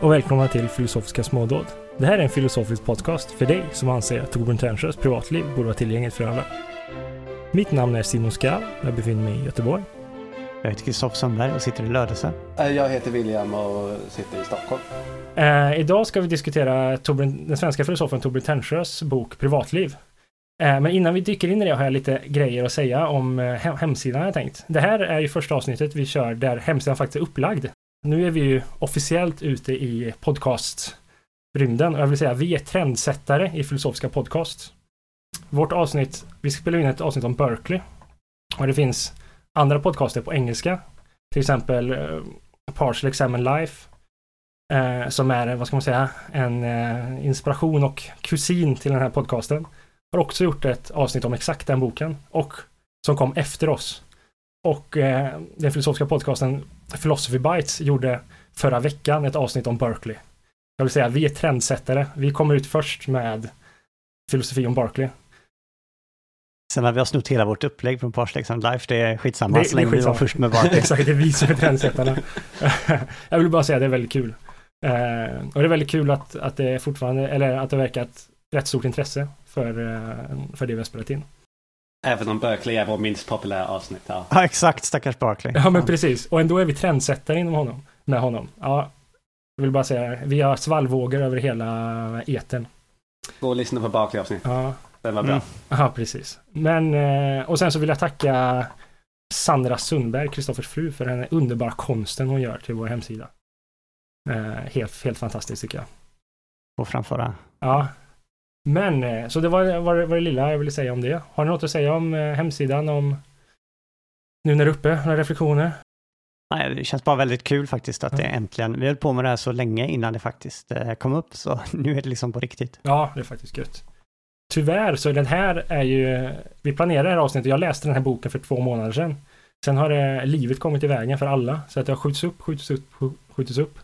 och välkomna till Filosofiska smådåd. Det här är en filosofisk podcast för dig som anser att Torbjörn Ternsjös privatliv borde vara tillgängligt för alla. Mitt namn är Simon Skall, jag befinner mig i Göteborg. Jag heter Kristoffer Sundberg och sitter i Lödöse. Eh, Jag heter William och sitter i Stockholm. Eh, idag ska vi diskutera Torbjörn, den svenska filosofen Torbjörn Ternsjös bok Privatliv. Eh, men innan vi dyker in i det har jag lite grejer att säga om eh, hem- hemsidan jag tänkt. Det här är ju första avsnittet vi kör där hemsidan faktiskt är upplagd. Nu är vi ju officiellt ute i podcastrymden och jag vill säga vi är trendsättare i filosofiska podcast. Vårt avsnitt, vi spelar in ett avsnitt om Berkeley. Och det finns andra podcaster på engelska. Till exempel eh, Partial Examen Life. Eh, som är, vad ska man säga, en eh, inspiration och kusin till den här podcasten. Har också gjort ett avsnitt om exakt den boken. Och som kom efter oss. Och eh, den filosofiska podcasten Philosophy Bites gjorde förra veckan ett avsnitt om Berkeley. Jag vill säga, vi är trendsättare. Vi kommer ut först med filosofi om Berkeley. Sen har vi har snott hela vårt upplägg från Parslexan Life, det är skitsamma Det- så länge vi var först med Barclay. Exakt, det är vi som är trendsättarna. jag vill bara säga att det är väldigt kul. Eh, och det är väldigt kul att, att det fortfarande, eller att det verkar ett rätt stort intresse för, eh, för det vi har spelat in. Även om Berkeley är vår minst populära avsnitt. Ja. Ja, exakt, stackars Barclay. Ja, men precis. Och ändå är vi trendsättare inom honom, med honom. Ja, jag vill bara säga, vi har svallvågor över hela etern. Gå och lyssna på Berkeley-avsnitt. Ja, Den var bra. Mm. ja precis. Men, eh, och sen så vill jag tacka Sandra Sundberg, Kristoffers fru, för den underbara konsten hon gör till vår hemsida. Eh, helt, helt fantastiskt tycker jag. Och framföra. Ja. Men, eh, så det var, var, var det lilla jag ville säga om det. Har ni något att säga om eh, hemsidan, om nu när det är uppe, några reflektioner? Nej, det känns bara väldigt kul faktiskt att det äntligen, vi höll på med det här så länge innan det faktiskt eh, kom upp, så nu är det liksom på riktigt. Ja, det är faktiskt gött. Tyvärr så den här är ju, vi planerade det här avsnittet, jag läste den här boken för två månader sedan. Sen har det, livet kommit i vägen för alla, så att det har skjutits upp, skjutits upp, skjutits upp.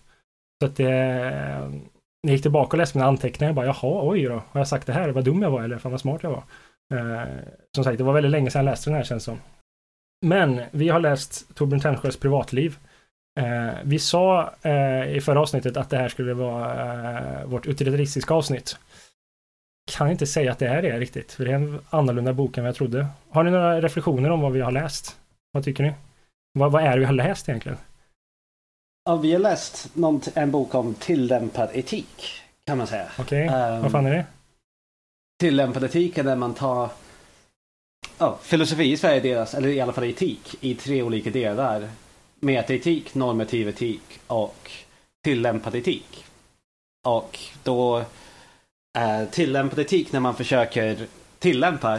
Så att det, jag gick tillbaka och läste mina anteckningar, jag bara jaha, oj då, har jag sagt det här? Vad dum jag var eller fan vad smart jag var. Eh, som sagt, det var väldigt länge sedan jag läste den här känns som. Men vi har läst Torbjörn Tännsjös privatliv. Eh, vi sa eh, i förra avsnittet att det här skulle vara eh, vårt utilitaristiska avsnitt. Kan inte säga att det är det riktigt, för det är en annorlunda bok än vad jag trodde. Har ni några reflektioner om vad vi har läst? Vad tycker ni? Vad, vad är det vi har läst egentligen? Ja, vi har läst en bok om tillämpad etik. Kan man säga. Okej, Ehm, vad fan är det? Tillämpad etik är när man tar ja, filosofi i Sverige delas, eller i alla fall etik, i tre olika delar. Metaetik, normativ etik och tillämpad etik. Och då är tillämpad etik när man försöker tillämpa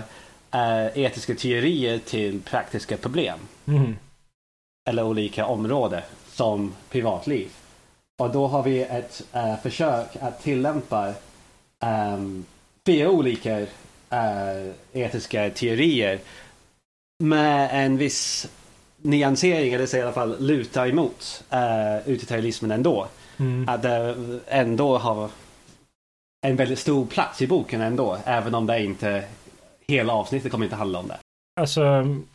eh, etiska teorier till praktiska problem. Mhm. eller olika områden som privatliv. Och då har vi ett eh, försök att tillämpa ehm, fyra olika eh, etiska teorier med en viss nyansering, eller så i alla fall luta emot uh, utilitarismen ändå. Mm. Att det ändå har en väldigt stor plats i boken ändå, även om det inte hela avsnittet kommer inte handla om det. Alltså,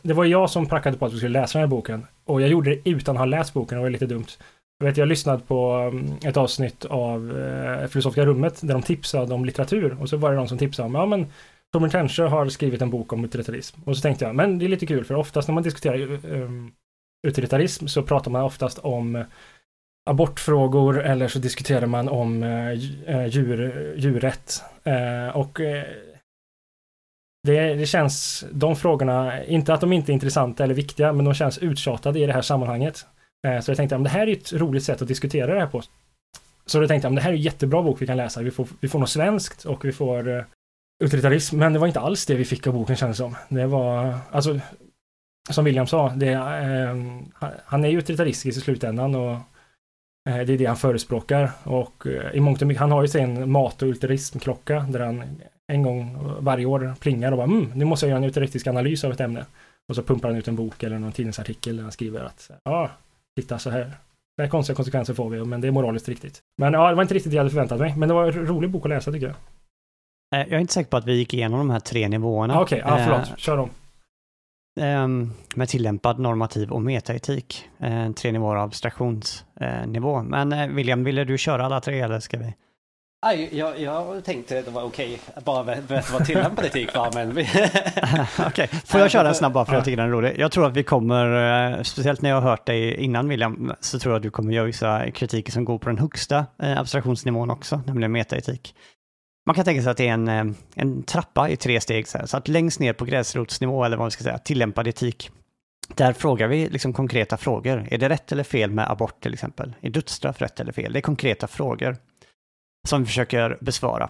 det var jag som prackade på att vi skulle läsa den här boken. Och jag gjorde det utan att ha läst boken, det var lite dumt. Jag vet, jag lyssnade på mm, ett avsnitt av eh, Filosofiska rummet där de tipsade om litteratur. Och så var det någon som tipsade om, ja men Torbjörn Ternsjö har skrivit en bok om utilitarism. Och så tänkte jag, men det är lite kul för oftast när man diskuterar eh, um, utilitarism så pratar man oftast om eh, abortfrågor eller så diskuterar man om eh, eh djur, djurrätt. Eh, och eh, det, det känns, de frågorna, inte att de inte är intressanta eller viktiga, men de känns uttjatade i det här sammanhanget. Eh, så jag tänkte, om det här är ett roligt sätt att diskutera det här på. Så då tänkte jag, det här är en jättebra bok vi kan läsa. Vi får, vi får något svenskt och vi får eh, utilitarism. Men det var inte alls det vi fick av boken kändes som. Det var, alltså, som William sa, det, eh, han- han är ju utilitaristisk i slutändan och eh, det är det han förespråkar. Och eh, i mångt och mycket, han har ju sin mat och utilitarismklocka där han en gång varje år plingar och bara mm, nu måste jag göra en utilitaristisk analys av ett ämne. Och så pumpar han ut en bok eller någon tidningsartikel där han skriver att ja, titta så här. Det här konstiga konsekvenser får vi, men det är moraliskt riktigt. Men ja, det var inte riktigt det jag hade förväntat mig. Men det var en rolig bok att läsa tycker jag. Eh, Jag är inte säker på att vi gick igenom de här tre nivåerna. Ah, Okej, ja, Eh, förlåt. Kör om. ehm, med tillämpad normativ och metaetik. Eh, tre nivåer av abstraktionsnivå. Men William, ville du köra alla tre eller ska vi? Aj, jag, jag tänkte det var okej att bara berätta vad tillämpad etik var, men... vi- Okej, får jag köra en snabb bara för jag tycker den är rolig? Jag tror att vi kommer, eh, speciellt när jag har hört dig innan William, så tror jag att du kommer göra vissa kritiker som går på den högsta eh, abstraktionsnivån också, nämligen metaetik. Man kan tänka sig att det är en, eh, en trappa i tre steg, så, här, så att längst ner på gräsrotsnivå, eller vad man ska säga, tillämpad etik, där frågar vi liksom konkreta frågor. Är det rätt eller fel med abort till exempel? Är dödsstraff rätt eller fel? Det är konkreta frågor som vi försöker besvara.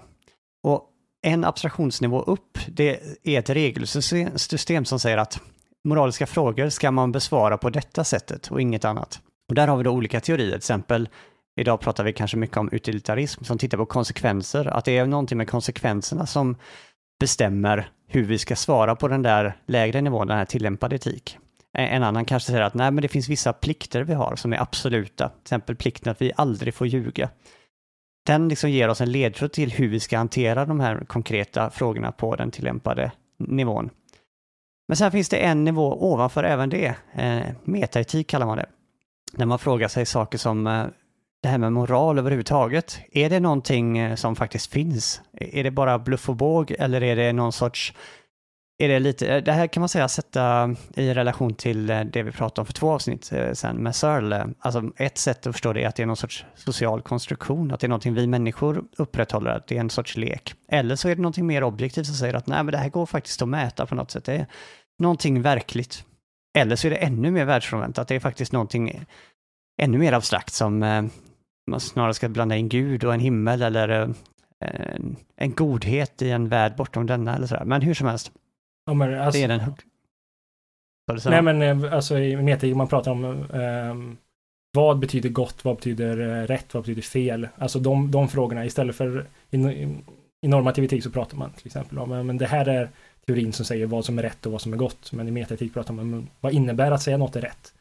Och en abstraktionsnivå upp, det är ett regelsystem som säger att moraliska frågor ska man besvara på detta sättet och inget annat. Och där har vi då olika teorier, till exempel idag pratar vi kanske mycket om utilitarism som tittar på konsekvenser, att det är någonting med konsekvenserna som bestämmer hur vi ska svara på den där lägre nivån, den här tillämpade etik. En annan kanske säger att nej, men det finns vissa plikter vi har som är absoluta, till exempel plikten att vi aldrig får ljuga den liksom ger oss en ledtråd till hur vi ska hantera de här konkreta frågorna på den tillämpade nivån. Men sen finns det en nivå ovanför även det, eh, metaetik kallar man det. När man frågar sig saker som eh, det här med moral överhuvudtaget. Är det någonting eh, som faktiskt finns? Är det bara bluff och båg eller är det någon sorts är det lite, eh, det här kan man säga sätta i relation till eh, det vi pratade om för två avsnitt eh, sen med Searle. Alltså ett sätt att förstå det är att det är någon sorts social konstruktion, att det är någonting vi människor upprätthåller, att det är en sorts lek. Eller så är det någonting mer objektivt som säger att nej men det här går faktiskt att mäta på något sätt, det är någonting verkligt. Eller så är det ännu mer världsfrånvänt, att det är faktiskt någonting ännu mer abstrakt som man snarare ska blanda in Gud och en himmel eller en, en godhet i en värld bortom denna eller sådär. Men hur som helst, Ja, men, alltså, det är den hög... Vad du sa? Nej men eh, alltså i metaetik man pratar om ehm, vad betyder gott, vad betyder eh, rätt, vad betyder fel? Alltså de, de frågorna istället för i, i normativ etik så pratar man till exempel om, men det här är teorin som säger vad som är rätt och vad som är gott. Men i metaetik pratar man om vad innebär att säga något är rätt?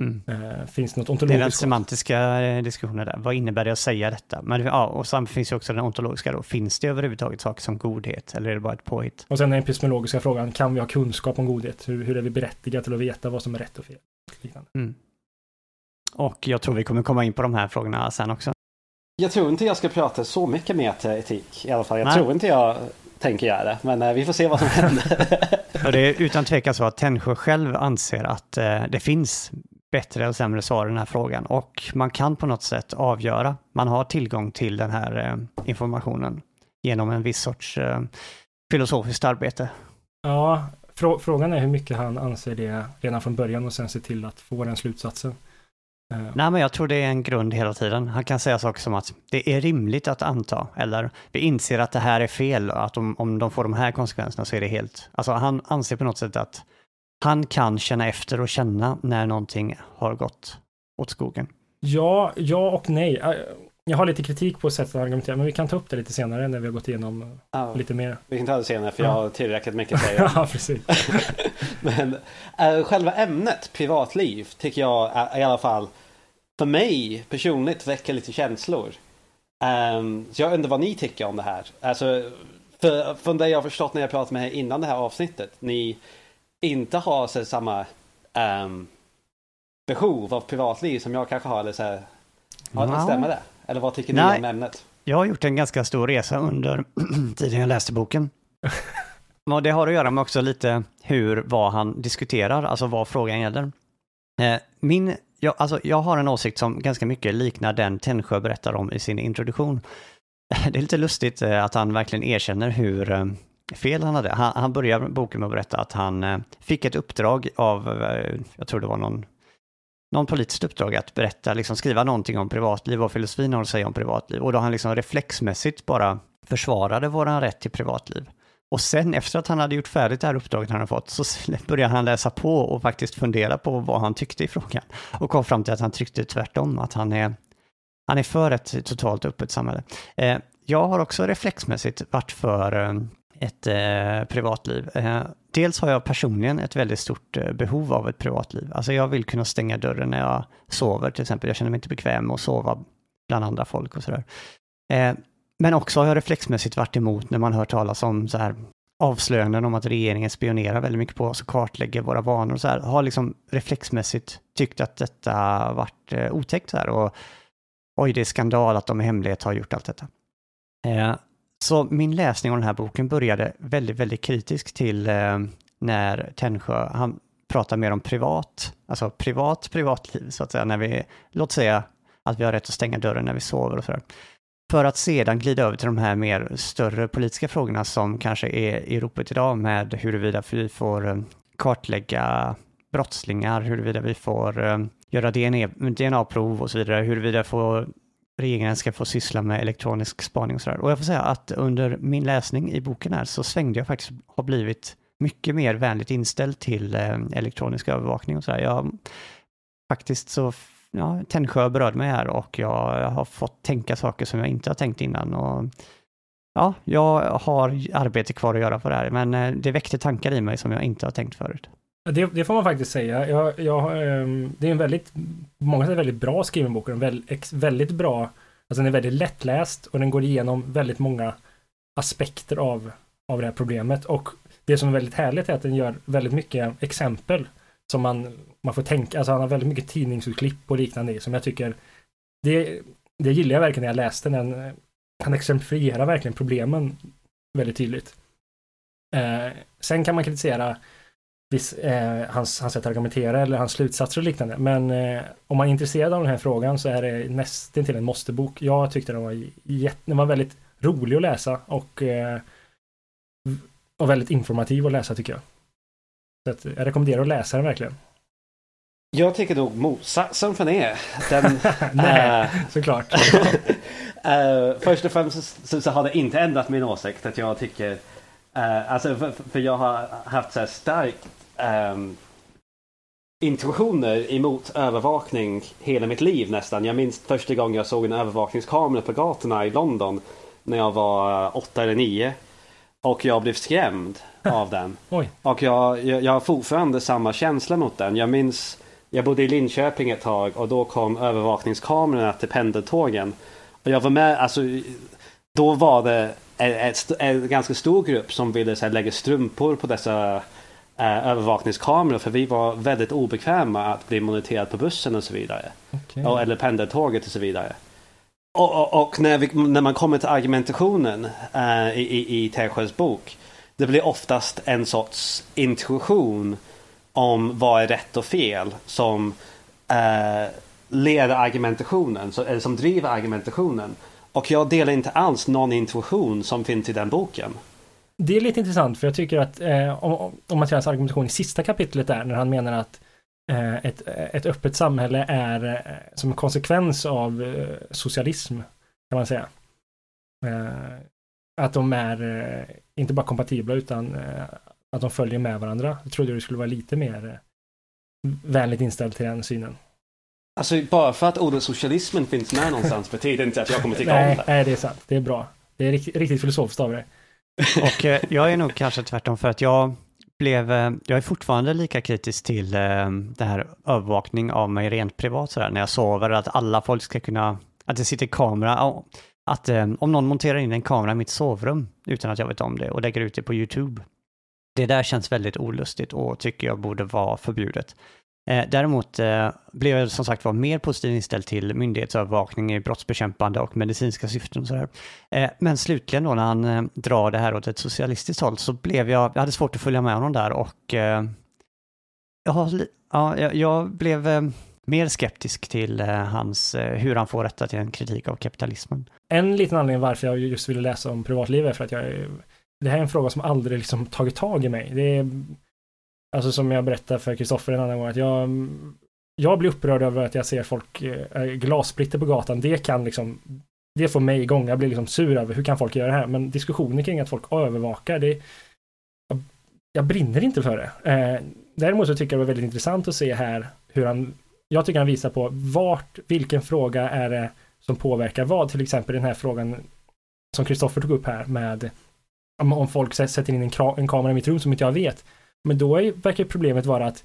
Mm. Eh, finns det något Det är ontologiskt? den semantiska eh, diskussionen där. Vad innebär det att säga detta? Men ja, och sen finns ju också den ontologiska då. Finns det överhuvudtaget saker som godhet eller är det bara ett påhitt? Och sen den epistemologiska frågan, kan vi ha kunskap om godhet? Hur, hur är vi berättigade till att veta vad som är rätt och fel? Mm. Och jag tror vi kommer komma in på de här frågorna sen också. Jag tror inte jag ska prata så mycket metaetik i alla fall. Jag Nej. tror inte jag tänker göra det. Men eh, vi får se vad som händer. Och det är utan tvekan så att Tännsjö själv anser att eh, det finns bättre och sämre svar i den här frågan och man kan på något sätt avgöra. Man har tillgång till den här eh, informationen genom en viss sorts eh, filosofiskt arbete. Ja, frå frågan är hur mycket han anser det redan från början och sen se till att få den slutsatsen. Eh, Nej, men jag tror det är en grund hela tiden. Han kan säga saker som att det är rimligt att anta, eller vi inser att det här är fel, och att om, om de får de här konsekvenserna så är det helt... Alltså han anser på något sätt att han kan känna efter och känna när någonting har gått åt skogen. Ja, ja och nej. Eh, Jag har lite kritik på sättet att argumentera, men vi kan ta upp det lite senare när vi har gått igenom Ja, lite mer. vi kan ta det senare för jag har tillräckligt mycket att säga. Ja, precis. Men äh, själva ämnet privatliv tycker jag är, i alla fall för mig personligt väcker lite känslor. Ehm, så jag undrar vad ni tycker om det här. Alltså, för, från det jag har förstått när jag pratat med er innan det här avsnittet. Ni inte har så, samma ehm, behov av privatliv som jag kanske har. Eller så här, ja, Ja. Stämmer det? Eller vad tycker Nej. ni om ämnet? Jag har gjort en ganska stor resa under tiden jag läste boken. Och det har att göra med också lite hur, vad han diskuterar, alltså vad frågan gäller. Eh, Min, jag, alltså jag har en åsikt som ganska mycket liknar den Tännsjö berättar om i sin introduktion. Det är lite lustigt eh, att han verkligen erkänner hur eh, fel han hade. Han, han börjar boken med att berätta att han eh, fick ett uppdrag av, eh, jag tror det var någon någon politiskt uppdrag att berätta, liksom skriva någonting om privatliv vad filosofin har att säga om privatliv. Och då han liksom reflexmässigt bara försvarade våran rätt till privatliv. Och sen efter att han hade gjort färdigt det här uppdraget han hade fått så började han läsa på och faktiskt fundera på vad han tyckte i frågan. Och kom fram till att han tyckte tvärtom, att han är, han är för ett totalt öppet samhälle. Eh, jag har också reflexmässigt varit för eh, ett eh, privatliv. Eh, dels har jag personligen ett väldigt stort eh, behov av ett privatliv. Alltså jag vill kunna stänga dörren när jag sover till exempel. Jag känner mig inte bekväm med att sova bland andra folk och sådär. Eh, men också har jag reflexmässigt varit emot när man hör talas om så här avslöjanden om att regeringen spionerar väldigt mycket på oss och kartlägger våra vanor och så här, har liksom reflexmässigt tyckt att detta varit eh, otäckt så här och oj, det är skandal att de i hemlighet har gjort allt detta. Eh, så min läsning av den här boken började väldigt, väldigt kritisk till eh, när Tännsjö, han pratar mer om privat, alltså privat privatliv så att säga, när vi, låt säga att vi har rätt att stänga dörren när vi sover och sådär. För att sedan glida över till de här mer större politiska frågorna som kanske är i ropet idag med huruvida vi får eh, kartlägga brottslingar, huruvida vi får eh, göra DNA-prov och så vidare, huruvida vi får, regeringen ska få syssla med elektronisk spaning och sådär. Och jag får säga att under min läsning i boken här så svängde jag faktiskt, har blivit mycket mer vänligt inställd till eh, elektronisk övervakning och sådär. Jag faktiskt så ja, Tännsjö berörde mig här och jag har fått tänka saker som jag inte har tänkt innan. Och, ja, jag har arbete kvar att göra på det här, men eh, det väckte tankar i mig som jag inte har tänkt förut. Det, det får man faktiskt säga. Jag, jag, ehm, det är en väldigt, på många sätt väldigt bra skriven bok. Väldigt, bra, alltså den är väldigt lättläst och den går igenom väldigt många aspekter av, av det här problemet. Och det som är väldigt härligt är att den gör väldigt mycket exempel som man, man får tänka, alltså han har väldigt mycket tidningsutklipp och liknande i som jag tycker det, det gillar jag verkligen när jag läste den. Han exemplifierar verkligen problemen väldigt tydligt. Eh, sen kan man kritisera viss, eh, hans, hans sätt att argumentera eller hans slutsatser och liknande. Men eh, om man är intresserad av den här frågan så är det nästan till en måstebok. Jag tyckte den var, jätte, den var väldigt rolig att läsa och, eh, och väldigt informativ att läsa tycker jag. Så att jag rekommenderar att läsa den verkligen. Jag tycker nog motsatsen för det. Den, Nej, äh, såklart. uh, först och främst så, så, har det inte ändrat min åsikt att jag tycker uh, Alltså för, för, jag har haft så här starkt um, intuitioner emot övervakning hela mitt liv nästan. Jag minns första gången jag såg en övervakningskamera på gatorna i London när jag var åtta eller nio. Och jag blev skrämd av den. Oj. Och jag, jag, jag har fortfarande samma känsla mot den. Jag minns, jag bodde i Linköping ett tag och då kom övervakningskamerorna till pendeltågen. Och jag var med, alltså då var det en, en ganska stor grupp som ville så här, lägga strumpor på dessa eh, övervakningskameror för vi var väldigt obekväma att bli moniterad på bussen och så vidare. Okay. Och, eller pendeltåget och så vidare. Och, och, och när, vi, när, man kommer till argumentationen uh, i, i, i Tersjös bok. Det blir oftast en sorts intuition om vad är rätt och fel som uh, leder argumentationen, så, eller som driver argumentationen. Och jag delar inte alls någon intuition som finns i den boken. Det är lite intressant för jag tycker att eh, om, om man ser hans argumentation i sista kapitlet där när han menar att Eh, ett, ett öppet samhälle är eh, som en konsekvens av eh, socialism, kan man säga. Att de är inte bara kompatibla utan att de följer med varandra. Jag trodde du skulle vara lite mer vänligt inställd till den synen. Alltså bara för att ordet socialismen finns med någonstans betyder inte att jag kommer tycka nej, om det. Nej, det är sant. Det är bra. Det är riktigt, riktigt filosofiskt av dig. Och eh, jag är nog kanske tvärtom för att jag blev, eh, jag är fortfarande lika kritisk till eh, det här övervakning av mig rent privat sådär, när jag sover, att alla folk ska kunna, att det sitter kamera, att eh, om någon monterar in en kamera i mitt sovrum utan att jag vet om det och lägger ut det på YouTube. Det där känns väldigt olustigt och tycker jag borde vara förbjudet. Eh, däremot eh, blev jag som sagt var mer positivt inställd till myndighetsövervakning i brottsbekämpande och medicinska syften. Och sådär. Eh, men slutligen då när han eh, drar det här åt ett socialistiskt håll så blev jag, jag hade svårt att följa med honom där och eh, jag, ja, jag, jag blev eh, mer skeptisk till eh, hans, eh, hur han får rätta till en kritik av kapitalismen. En liten anledning varför jag just ville läsa om privatlivet är för att jag det här är en fråga som aldrig liksom tagit tag i mig. Det är Alltså som jag berättade för Kristoffer en annan gång att jag jag blir upprörd över att jag ser folk äh, glassplitter på gatan. Det kan liksom det får mig igång. Jag blir liksom sur över hur kan folk göra det här? Men diskussioner kring att folk övervakar, det jag, jag brinner inte för det. Eh, däremot så tycker jag det var väldigt intressant att se här hur han jag tycker han visar på vart, vilken fråga är det som påverkar vad, till exempel den här frågan som Kristoffer tog upp här med om, om folk sätter in en, en kamera i mitt rum som inte jag vet. Men då är, verkar problemet vara att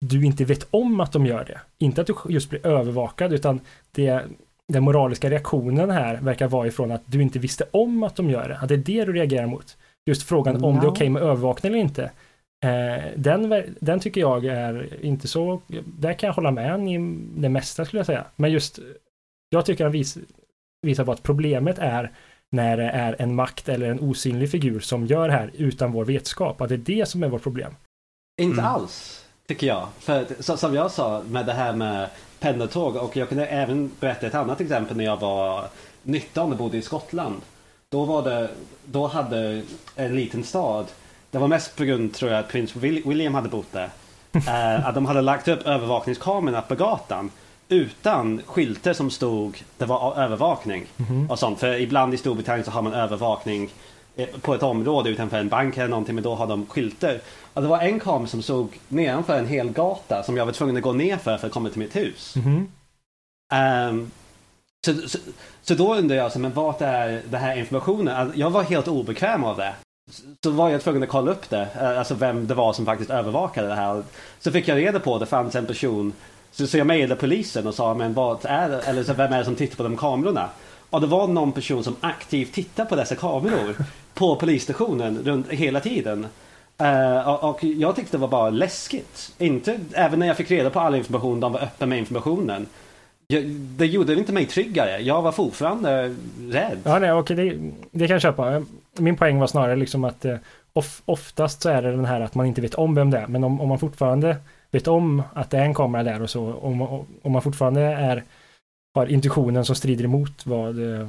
du inte vet om att de gör det. Inte att du just blir övervakad utan det, den moraliska reaktionen här verkar vara ifrån att du inte visste om att de gör det. Att det är det du reagerar mot. just frågan om Ja. det är okej med övervakning eller inte. Eh, den, den tycker jag är inte så, där kan jag hålla med i det mesta skulle jag säga. Men just, jag tycker han vis, visar på att problemet är när det är en makt eller en osynlig figur som gör det här utan vår vetskap. Att det är det som är vårt problem. Inte Mm. alls, tycker jag. För så, som jag sa med det här med pendeltåg och jag kunde även berätta ett annat exempel när jag var 19 och bodde i Skottland. Då var det, då hade en liten stad, det var mest på grund tror jag att prins Will- William hade bott där. eh, att de hade lagt upp övervakningskamerorna på gatan utan skyltar som stod det var övervakning och sånt. För ibland i Storbritannien så har man övervakning eh, på ett område utanför en bank eller någonting men då har de skyltar. Och det var en kamera som såg nedanför en hel gata som jag var tvungen att gå ner för för att komma till mitt hus. Mhm. Ehm, så, så, så då undrar jag, så, men vart är den här informationen? Alltså, jag var helt obekväm av det. Så- Så var jag tvungen att kolla upp det, eh, alltså vem det var som faktiskt övervakade det här. Så fick jag reda på att det fanns en person, så, så jag mejlade polisen och sa, men vad är det, eller så, vem är det som tittar på de kamerorna? Och det var någon person som aktivt tittar på dessa kameror på polisstationen runt hela tiden. Och, och jag tyckte det var bara läskigt. Inte, även när jag fick reda på all information, de var öppna med informationen. Jag, det gjorde inte mig tryggare. Jag var fortfarande rädd. Ja, nej, okej, det, det kan jag köpa. Min poäng var snarare liksom att eh, of, oftast så är det den här att man inte vet om vem det är, men om, om man fortfarande vet om att det är en kamera där och så, om, om man fortfarande är, har intuitionen som strider emot vad eh,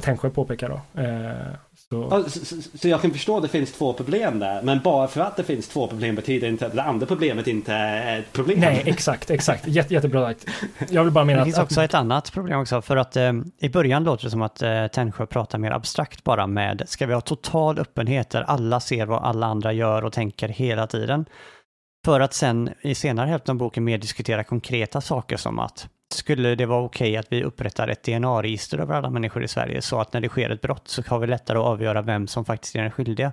Tännsjö påpekar då. Eh, så, Ja, Så, så, jag kan förstå att det finns två problem där. Men bara för att det finns två problem betyder inte att det andra problemet inte är ett problem. nej, exakt, exakt. Jätte, jättebra sagt. Jag vill bara mena Det att, finns också ett annat problem också, för att eh, i början låter det som att eh, Tännsjö pratar mer abstrakt bara med, ska vi ha total öppenhet där alla ser vad alla andra gör och tänker hela tiden? För att sen i senare hälften av boken mer diskutera konkreta saker som att skulle det vara okej att vi upprättar ett DNA-register över alla människor i Sverige så att när det sker ett brott så har vi lättare att avgöra vem som faktiskt är den skyldiga?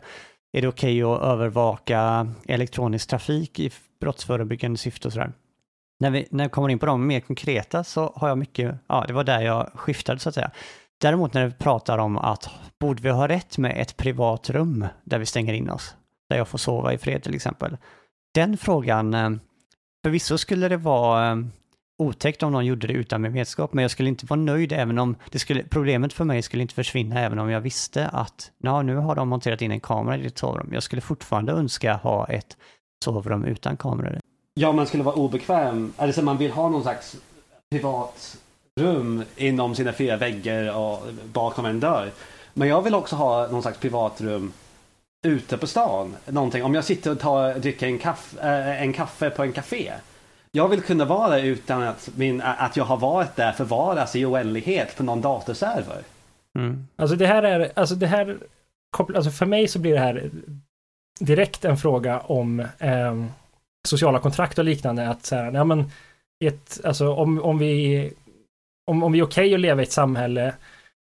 Är det okej att övervaka elektronisk trafik i brottsförebyggande syfte och sådär? När vi, när vi kommer in på de mer konkreta så har jag mycket, ja det var där jag skiftade så att säga. Däremot när vi pratar om att borde vi ha rätt med ett privat rum där vi stänger in oss? Där jag får sova i fred till exempel. Den frågan, eh, förvisso skulle det vara eh, otäckt om någon gjorde det utan min vetskap, men jag skulle inte vara nöjd även om det skulle, problemet för mig skulle inte försvinna även om jag visste att ja, nu har de monterat in en kamera i ditt sovrum. Jag skulle fortfarande önska ha ett sovrum utan kameror. Ja, man skulle vara obekväm. Eller så man vill ha någon slags privat rum inom sina fyra väggar och bakom en dörr. Men jag vill också ha någon slags privat rum ute på stan. Någonting. Om jag sitter och tar, dricker en kaffe, eh, en kaffe på en café. Jag vill kunna vara där utan att, min, att jag har varit där förvaras i oändlighet på någon datorserver. Mm. Alltså det här är, alltså det här, alltså för mig så blir det här direkt en fråga om eh, sociala kontrakt och liknande. Att så här, ja men, ett, alltså om, om vi, om, om vi är okej att leva i ett samhälle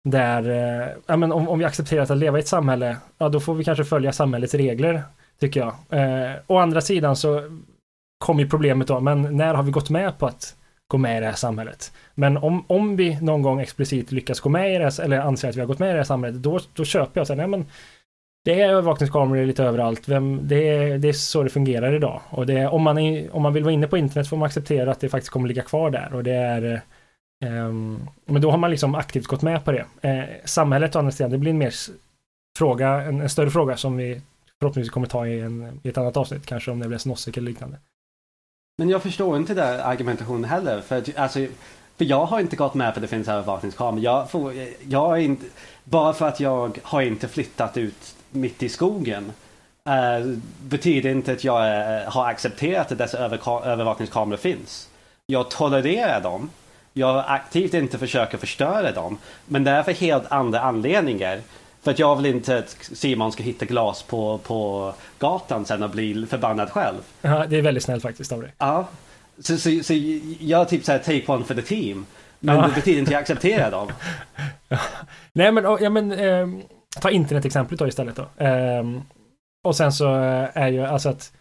där, eh, ja men om, om vi accepterar att leva i ett samhälle, ja då får vi kanske följa samhällets regler, tycker jag. Eh, å andra sidan så kommer ju problemet då, men när har vi gått med på att gå med i det här samhället? Men om, om vi någon gång explicit lyckas gå med i det här, eller anser att vi har gått med i det här samhället, då, då köper jag så här, nej men det är övervakningskameror lite överallt. Vem, det, är, det är så det fungerar idag. Och det är, om, man är, om man vill vara inne på internet får man acceptera att det faktiskt kommer ligga kvar där. Och det är, eh, Ehm, men då har man liksom aktivt gått med på det. Eh, samhället å andra sidan, det blir en mer fråga, en, en större fråga som vi förhoppningsvis kommer ta i, en, i ett annat avsnitt, kanske om det blir Snossik eller liknande. Men jag förstår inte den argumentationen heller. För, att, alltså, för jag har inte gått med på att det finns övervakningskameror. Jag, får, jag är inte, bara för att jag har inte flyttat ut mitt i skogen eh, betyder inte att jag eh, har accepterat att dessa övervakningskameror finns. Jag tolererar dem. Jag aktivt inte försöker förstöra dem. Men det är för helt andra anledningar. För att jag vill inte att Simon ska hitta glas på, på gatan sen och bli förbannad själv. Ja, det är väldigt snällt faktiskt av dig. Ja. Så, så, så jag typ såhär take one for the team. Men Ja. det betyder inte att jag accepterar dem. Nej men, ja, men ehm, ta internetexemplet då istället då. Ehm, och sen så eh, är ju alltså att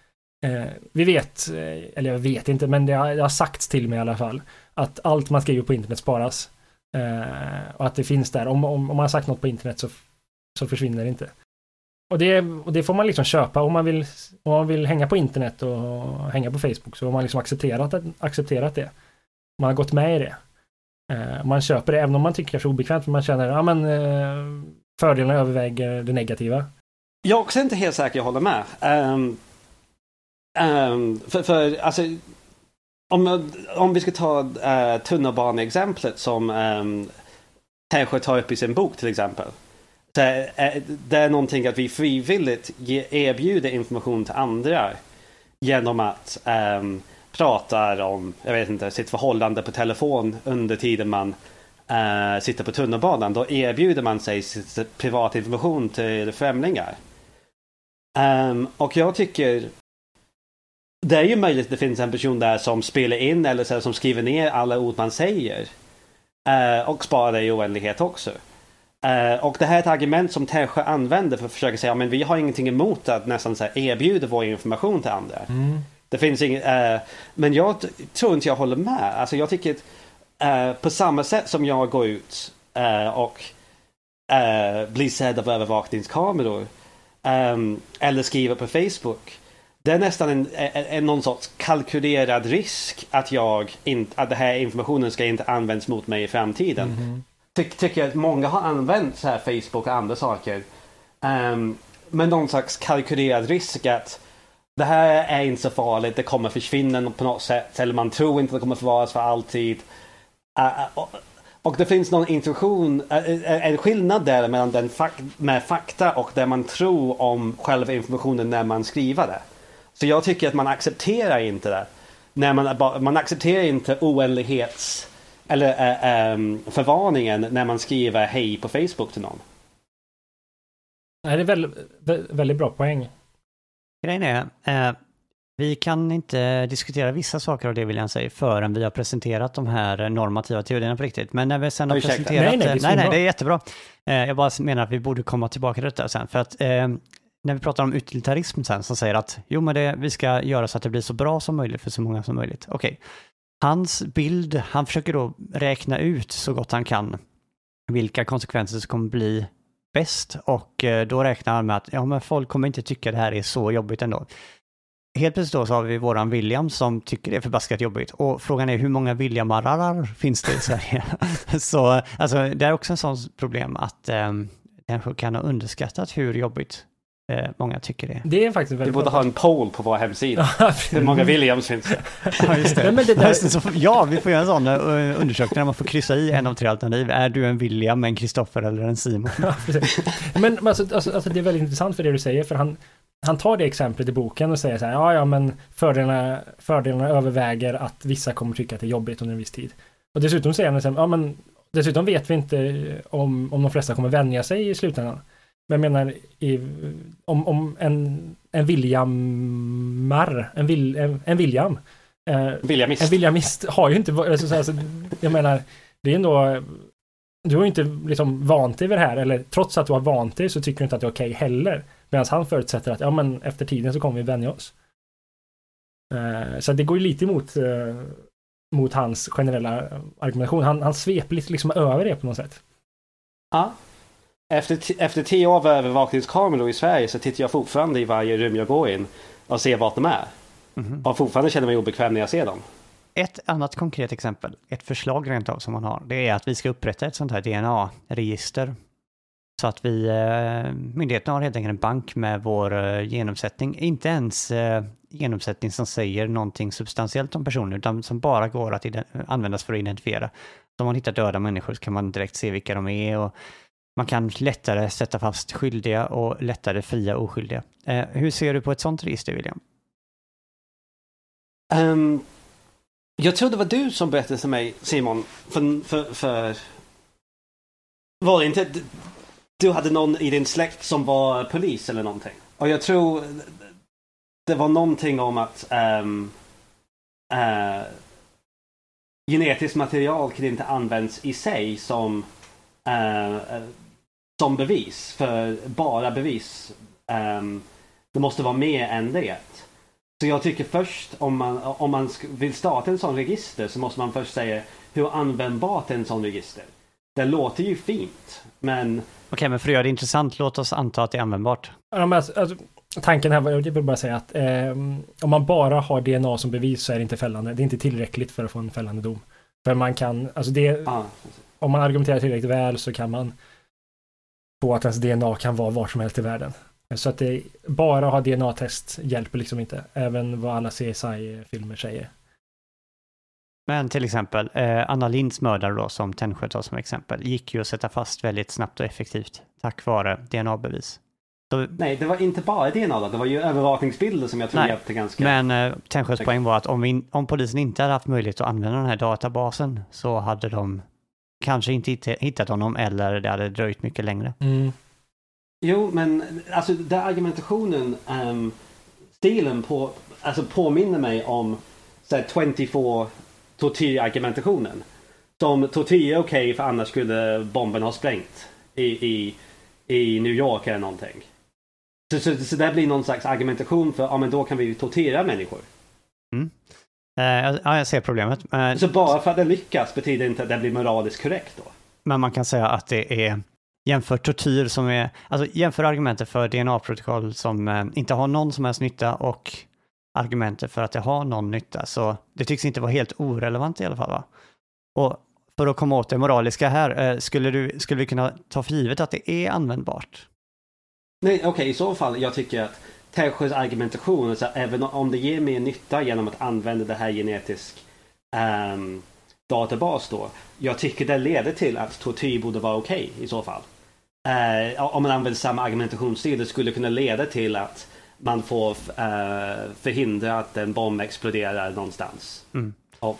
eh, vi vet, eh, eller jag vet inte, men det har, det har sagts till mig i alla fall, att allt man skriver på internet sparas. Eh, och att det finns där. Om, om, om man har sagt något på internet så, så försvinner det inte. och, det, och det får man liksom köpa om man vill, om man vill hänga på internet och hänga på Facebook så har man liksom accepterat, accepterat det. Man har gått med i det. Eh, man köper det även om man tycker det är obekvämt, för man känner att ja, eh, fördelarna överväger det negativa. Jag är också inte helt säker, jag håller med. Um, um, för, för alltså, om, om vi ska ta uh, tunnelbaneexemplet som ehm, um, Tännsjö tar upp i sin bok till exempel. Det eh, är, det är någonting att vi frivilligt erbjuder information till andra genom att um, prata om, jag vet inte, sitt förhållande på telefon under tiden man uh, sitter på tunnelbanan. Då erbjuder man sig sitt privat information till främlingar. Um, och jag tycker det är ju möjligt att det finns en person där som spelar in eller så, som skriver ner alla ord man säger. Uh, och sparar i oändlighet också. Uh, och det här är ett argument som Tärsjö använder för att försöka säga att vi har ingenting emot att nästan så här, erbjuda vår information till andra. Mm. Det finns inget, uh, men jag tror inte jag håller med. Alltså jag tycker att på samma sätt som jag går ut och blir sedd av övervakningskameror eller skriver på Facebook. Det är nästan en, en, en, någon sorts kalkylerad risk att jag inte, att den här informationen ska inte användas mot mig i framtiden. Mm. Ty, tycker att många har använt så här Facebook och andra saker. Um, med någon slags kalkylerad risk att det här är inte så farligt, det kommer försvinna på något sätt. Eller man tror inte det kommer förvaras för alltid. Uh, och det finns någon intuition, en skillnad där mellan den med fakta och det man tror om själva informationen när man skriver det. Så jag tycker att man accepterar inte det. När man, man accepterar inte oändlighets eller äh, äh, förvarningen när man skriver hej på Facebook till någon. Det är väldigt, väldigt bra poäng. Grejen är, eh, vi kan inte diskutera vissa saker av det vill jag säga förrän vi har presenterat de här normativa teorierna på riktigt. Men när vi sen har Ursäkta. presenterat... Nej, nej, nej, nej, det är jättebra. Eh, jag bara menar att vi borde komma tillbaka till detta sen. För att eh, när vi pratar om utilitarism sen som säger att jo men det, vi ska göra så att det blir så bra som möjligt för så många som möjligt. Okej, okay. hans bild, han försöker då räkna ut så gott han kan vilka konsekvenser som kommer bli bäst och eh, då räknar han med att ja men folk kommer inte tycka det här är så jobbigt ändå. Helt plötsligt då så har vi våran William som tycker det är förbaskat jobbigt. Och frågan är hur många Williamarar finns det i Sverige? så alltså, det är också en sån problem att eh, kanske kan ha underskattat hur jobbigt eh, många tycker det. Det är faktiskt väldigt Vi borde bra. ha en poll på vår hemsida. hur många Williams finns det? ja, just det. men det där... ja, vi får göra en sån uh, undersökning där man får kryssa i en av tre alternativ. Är du en William, en Kristoffer eller en Simon? men alltså, alltså, alltså, det är väldigt intressant för det du säger, för han, han tar det exemplet i boken och säger så här, ja, ja, men fördelarna, fördelarna överväger att vissa kommer tycka att det är jobbigt under en viss tid. Och dessutom säger han, ja, men dessutom vet vi inte om, om de flesta kommer vänja sig i slutändan. Men jag menar, i, om, om en, en Williamar, en, vil, en, en William, eh, Williamist. en Williamist har ju inte, alltså, jag menar, det är ändå, du har ju inte liksom vant dig vid det här, eller trots att du har vant dig så tycker du inte att det är okej okay heller. Medan han förutsätter att ja, men efter tiden så kommer vi vänja oss. Uh, så det går ju lite emot uh, mot hans generella argumentation. Han, han sveper liksom över det på något sätt. Ja. Efter, efter tio år av övervakningskameror i Sverige så tittar jag fortfarande i varje rum jag går in och ser vart de är. Mm. Och fortfarande känner mig obekväm när jag ser dem. Ett annat konkret exempel, ett förslag rent av som man har, det är att vi ska upprätta ett sånt här DNA-register så att vi, eh, myndigheten har helt enkelt en bank med vår eh, genomsättning, inte ens eh, genomsättning som säger någonting substantiellt om personen, utan som bara går att användas för att identifiera. Om man hittar döda människor så kan man direkt se vilka de är och man kan lättare sätta fast skyldiga och lättare fria oskyldiga. Eh, hur ser du på ett sånt register, William? Um, jag tror det var du som berättade för mig, Simon, för, för, för var det inte du hade någon i din släkt som var polis eller någonting. Och jag tror det var någonting om att um, uh, genetiskt material kan inte användas i sig som, uh, som bevis. För bara bevis. Um, det måste vara mer än det. Så jag tycker först om man, om man vill starta en sån register så måste man först säga hur användbart är en sån register. det låter ju fint, men Okej, men för att göra det intressant, låt oss anta att det är användbart. Ja, men alltså, alltså, tanken här var, jag vill bara säga att eh, om man bara har DNA som bevis så är det inte fällande. Det är inte tillräckligt för att få en fällande dom. För man kan, alltså det, ja, om man argumenterar tillräckligt väl så kan man få att ens DNA kan vara var som helst i världen. Så att det bara ha DNA-test hjälper liksom inte, även vad alla CSI-filmer säger. Men till exempel, eh, Anna Linds mördare då, som Tännsjö tar som exempel, gick ju att sätta fast väldigt snabbt och effektivt tack vare DNA-bevis. Så, nej, det var inte bara DNA då, det var ju övervakningsbilder som jag tror Nej, hjälpte ganska... men eh, Tännsjös poäng var att om, vi, om polisen inte hade haft möjlighet att använda den här databasen så hade de kanske inte hitt- hittat honom eller det hade dröjt mycket längre. Mm. Jo, men alltså den argumentationen, ehm, stilen på, alltså påminner mig om så här, 24 tortyrargumentationen. Som tortyr är okej för annars skulle bomben ha sprängt i, i, i New York eller någonting. Så, så, så det blir någon slags argumentation för, ja men då kan vi tortera människor. Eh, ja, jag ser problemet. Eh, Så bara för att det lyckas betyder inte att det blir moraliskt korrekt då. Men man kan säga att det är jämför tortyr som är, alltså jämför argumentet för DNA-protokoll som eh, inte har någon som helst nytta och argumentet för att det har någon nytta. Så det tycks inte vara helt orelevant i alla fall. Va? Och för att komma åt det moraliska här, eh, skulle, du, skulle vi kunna ta för givet att det är användbart? Nej, okej, i så fall, jag tycker att Tärsjös argumentation, så även om det ger mer nytta genom att använda det här genetisk ehm, databas då. Jag tycker det leder till att tortyr borde vara okej i så fall. Eh, om man använder samma argumentationsstil, det skulle kunna leda till att man får eh, förhindra att en bomb exploderar någonstans. Mm. Och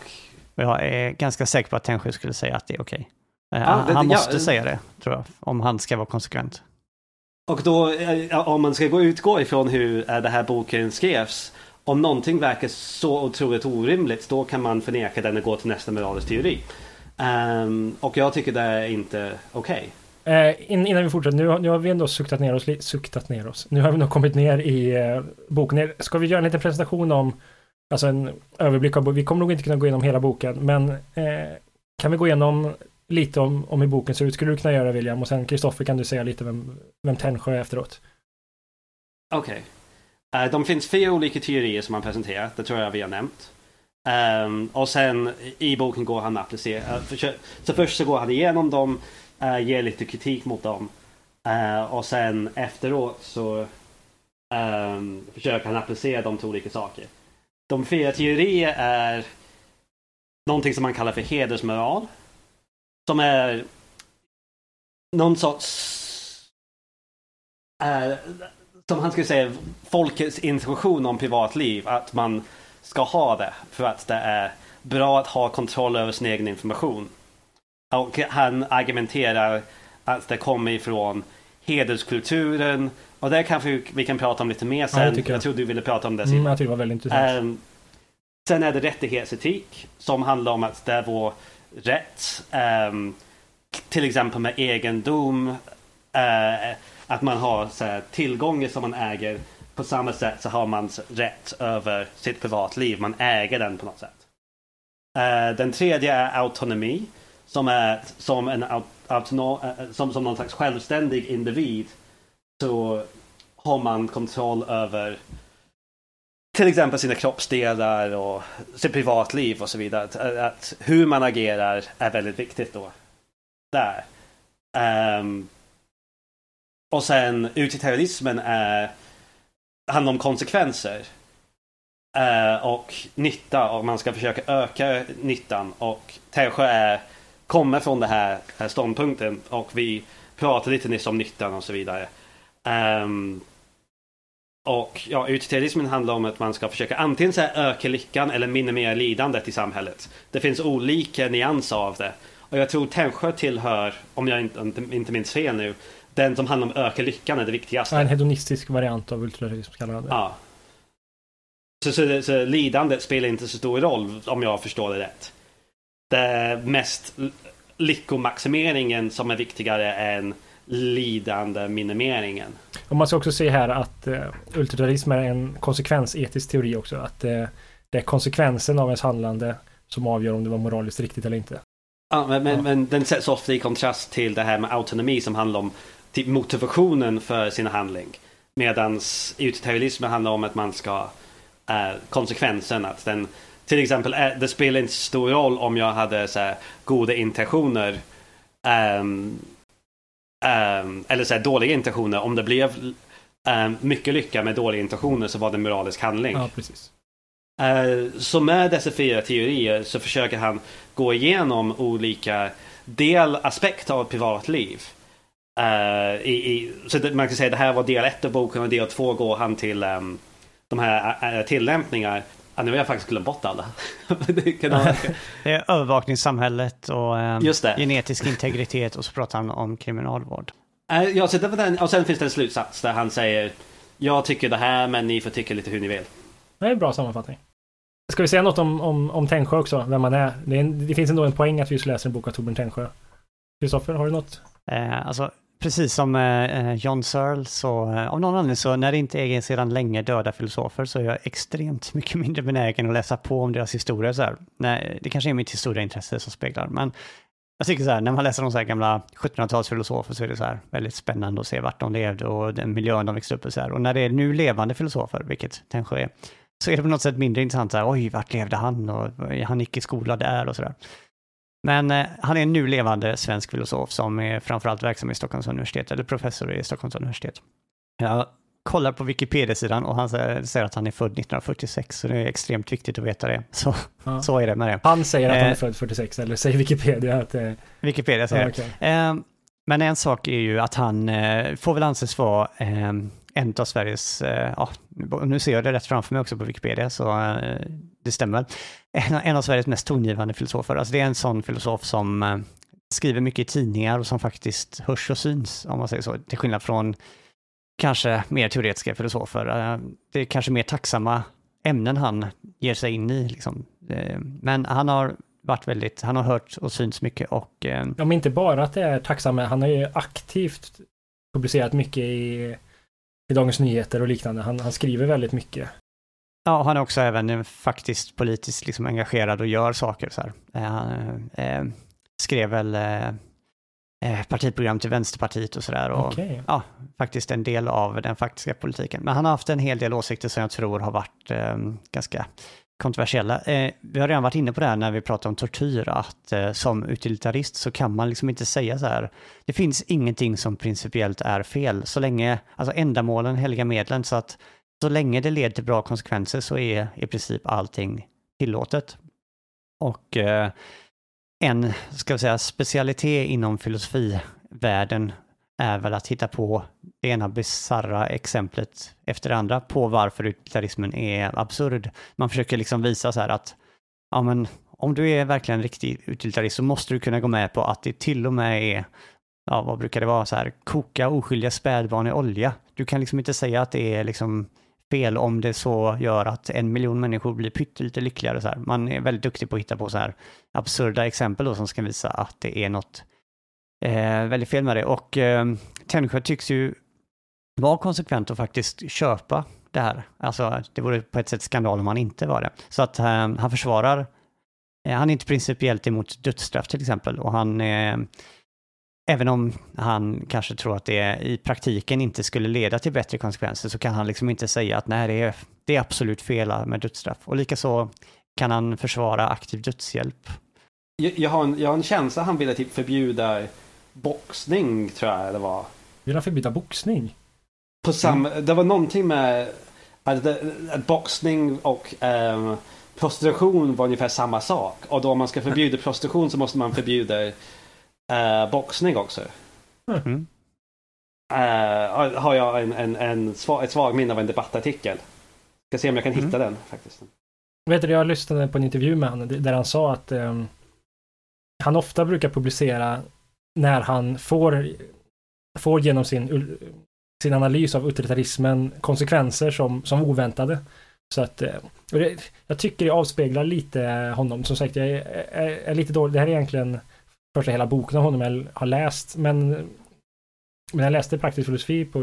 jag är ganska säker på att Tännsjö skulle säga att det är okej. Eh, Ja, han det- han ja, måste eh. säga det, tror jag, om han ska vara konsekvent. Och då, eh, om man ska gå utgå ifrån hur eh, den här boken skrevs. Om någonting verkar så otroligt orimligt, då kan man förneka den och gå till nästa moralisk teori. Um, och jag tycker det är inte okej. Eh, in, innan vi fortsätter, nu, har- nu har vi ändå suktat ner oss, suktat ner oss. Nu har vi nog kommit ner i eh, boken. Eh, ska vi göra en liten presentation om, alltså en överblick av? Vi kommer nog inte kunna gå igenom hela boken, men eh, kan vi gå igenom lite om, om hur boken ser ut? Skulle du kunna göra William? Och sen Kristoffer kan du säga lite vem, vem Tännsjö är efteråt. Okej. Eh, de finns fyra olika teorier som han presenterar, det tror jag vi har nämnt. Um, och sen i boken går han att applicera, uh, eh, för, så först så går han igenom dem, uh, ger lite kritik mot dem. Uh, och sen efteråt så um, försöker han applicera dem till olika saker. De fyra teorier är någonting som man kallar för hedersmoral. Som är någon sorts eh, som han skulle säga, folkets instruktion om privatliv. Att man ska ha det för att det är bra att ha kontroll över sin egen information. Och han argumenterar att det kommer ifrån hederskulturen. Och det kanske vi- kan prata om lite mer sen. det jag, jag. tror du ville prata om det Mm, Simon. jag tycker det var väldigt intressant. Ehm, sen är det rättighetsetik som handlar om att det är vår rätt. Um, till exempel med egendom. Uh, att man har så här, tillgångar som man äger. På samma sätt så har man rätt över sitt privatliv. Man äger den på något sätt. Uh, den tredje är autonomi. Som är som en autonom, uh, eh, som, som någon slags självständig individ. Så har man kontroll över till exempel sina kroppsdelar och sitt privatliv och så vidare. Att, att hur man agerar är väldigt viktigt då. Där. Um, och sen utilitarismen är, handlar om konsekvenser. Uh, och nytta och man ska försöka öka nyttan. Och Tärsjö är, kommer från den här, här ståndpunkten och vi pratade lite nyss om nyttan och så vidare. Um, och ja, utilitarismen handlar om att man ska försöka antingen så öka lyckan eller minimera lidandet i samhället. Det finns olika nyanser av det. Och jag tror Tännsjö tillhör, om jag inte, inte, minns fel nu, den som handlar om öka lyckan är det viktigaste. Ja, en hedonistisk variant av ultraliberalism kallar han det. Ja. Så, så, så lidandet spelar inte så stor roll om jag förstår det rätt. Det är mest lyckomaximeringen som är viktigare än lidande-minimeringen. Och man ska också se här att uh, ultraliberalism är en konsekvensetisk teori också. Att eh, det är konsekvensen av ens handlande som avgör om det var moraliskt riktigt eller inte. Ja, men, men, Ja. men den sätts ofta i kontrast till det här med autonomi som handlar om typ, motivationen för sin handling. Medan utilitarismen handlar om att man ska eh, konsekvensen. Att den, till exempel, eh, det spelar inte så stor roll om jag hade så här, goda intentioner. ehm, ehm, eller så här, dåliga intentioner. Om det blev ehm, mycket lycka med dåliga intentioner så var det en moralisk handling. Ja, precis. Eh, Så med dessa fyra teorier så försöker han gå igenom olika delaspekter av privatliv. Eh, i, i, så det, man kan säga att det här var del ett av boken och del två går han till um, de här uh, tillämpningar. Ah, nu har jag faktiskt glömt bort alla. Det kan man- Det är övervakningssamhället och eh, Just det. genetisk integritet och så pratar han om kriminalvård. Eh, ja, så det var den, och sen finns det en slutsats där han säger Jag tycker det här men ni får tycka lite hur ni vill. Det är en bra sammanfattning. Ska vi säga något om, om, om Tännsjö också, vem man är? Det, är en, det finns ändå en poäng att vi just läser en bok av Torbjörn Tännsjö. Kristoffer, har du något? Eh, alltså, precis som eh, eh, John Searle så eh, av någon anledning så när det inte är sedan länge döda filosofer så är jag extremt mycket mindre benägen att läsa på om deras historia så här. Nej, det kanske är mitt historieintresse som speglar, men jag tycker så här, när man läser om så här gamla 1700-talsfilosofer så är det så här väldigt spännande att se vart de levde och den miljön de växte upp i så här. Och när det är nu levande filosofer, vilket Tännsjö är, så är det på något sätt mindre intressant så här, oj, vart levde han och han gick i skola där och så där. Men eh, han är en nu levande svensk filosof som är framförallt verksam i Stockholms universitet, eller professor i Stockholms universitet. Jag kollar på Wikipedia-sidan och han säger, att han är född 1946, så det är extremt viktigt att veta det. Så, Ja. så är det med det. Han säger att han är Eh. född 46, eller säger Wikipedia att det Wikipedia säger ja, det. okej. Eh, men en sak är ju att han eh, får väl anses vara eh, en av Sveriges, eh, ja, nu ser jag det rätt framför mig också på Wikipedia, så eh, det stämmer. En, en av Sveriges mest tongivande filosofer. Alltså det är en sån filosof som eh, skriver mycket i tidningar och som faktiskt hörs och syns, om man säger så. Till skillnad från kanske mer teoretiska filosofer. Det är kanske mer tacksamma ämnen han ger sig in i. Liksom. Men han har varit väldigt, han har hört och synts mycket och Ja, men inte bara att det är tacksamma, han har ju aktivt publicerat mycket i, i Dagens Nyheter och liknande. Han, han skriver väldigt mycket. Ja, han är också även eh, faktiskt politiskt liksom engagerad och gör saker så här. Eh, Han eh, skrev väl eh, eh, partiprogram till Vänsterpartiet och sådär och Okej. ja, faktiskt en del av den faktiska politiken. Men han har haft en hel del åsikter som jag tror har varit eh, ganska kontroversiella. Eh, vi har redan varit inne på det här när vi pratar om tortyr, att eh, som utilitarist så kan man liksom inte säga så här, det finns ingenting som principiellt är fel, så länge, alltså ändamålen helga medlen, så att så länge det leder till bra konsekvenser så är i princip allting tillåtet. Och eh, en, ska vi säga, specialitet inom filosofivärlden är väl att hitta på det ena bisarra exemplet efter det andra på varför utilitarismen är absurd. Man försöker liksom visa så här att ja, men om du är verkligen en riktig utilitarist så måste du kunna gå med på att det till och med är ja, vad brukar det vara, så här, koka oskyldiga spädbarn i olja. Du kan liksom inte säga att det är liksom fel om det så gör att en miljon människor blir pyttelite lyckligare. Så här. Man är väldigt duktig på att hitta på så här absurda exempel då, som ska visa att det är något eh, väldigt fel med det. Och eh, Tännsjö tycks ju vara konsekvent och faktiskt köpa det här. Alltså det vore på ett sätt skandal om han inte var det. Så att eh, han försvarar, eh, han är inte principiellt emot dödsstraff till exempel och han eh, Även om han kanske tror att det i praktiken inte skulle leda till bättre konsekvenser så kan han liksom inte säga att nej, det är, det är absolut fel med dödsstraff. Och likaså kan han försvara aktiv dödshjälp. Jag, jag, har en, jag har en känsla han ville typ förbjuda boxning tror jag det var. Vill han förbjuda boxning? På samma, Det var någonting med att, att boxning och ehm, prostitution var ungefär samma sak. Och då om man ska förbjuda prostitution så måste man förbjuda eh, boxning också. Mm. Eh, har jag en, en, en, sva- ett svag minne av en debattartikel. Ska se om jag kan hitta den faktiskt. Vet du, jag lyssnade på en intervju med honom där han sa att ehm, han ofta brukar publicera när han får, får genom sin, sin analys av utilitarismen konsekvenser som, som oväntade. Så att eh, och det, jag tycker det avspeglar lite honom. Som sagt, jag är, är, är lite dålig. Det här är egentligen första hela boken av honom jag har läst. Men, men jag läste praktisk filosofi på,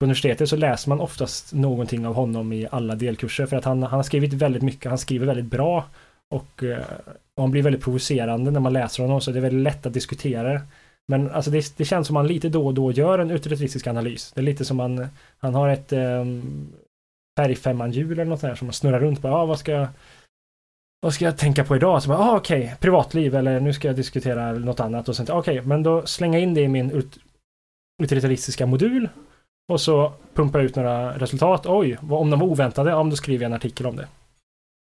på universitetet så läser man oftast någonting av honom i alla delkurser för att han, han har skrivit väldigt mycket, han skriver väldigt bra och, eh, och han blir väldigt provocerande när man läser honom så det är väldigt lätt att diskutera. Men alltså det, det känns som att han lite då och då gör en utilitaristisk analys. Det är lite som han, han har ett um, färgfemmanhjul eller något sånt där som man snurrar runt på, ah, vad ska vad ska jag tänka på idag? Så ah, okej, okay, privatliv eller nu ska jag diskutera något annat och sen okej, okay, men då slänga in det i min ut, utilitaristiska modul och så pumpa ut några resultat. Oj, om de var oväntade, ja, då skriver jag en artikel om det.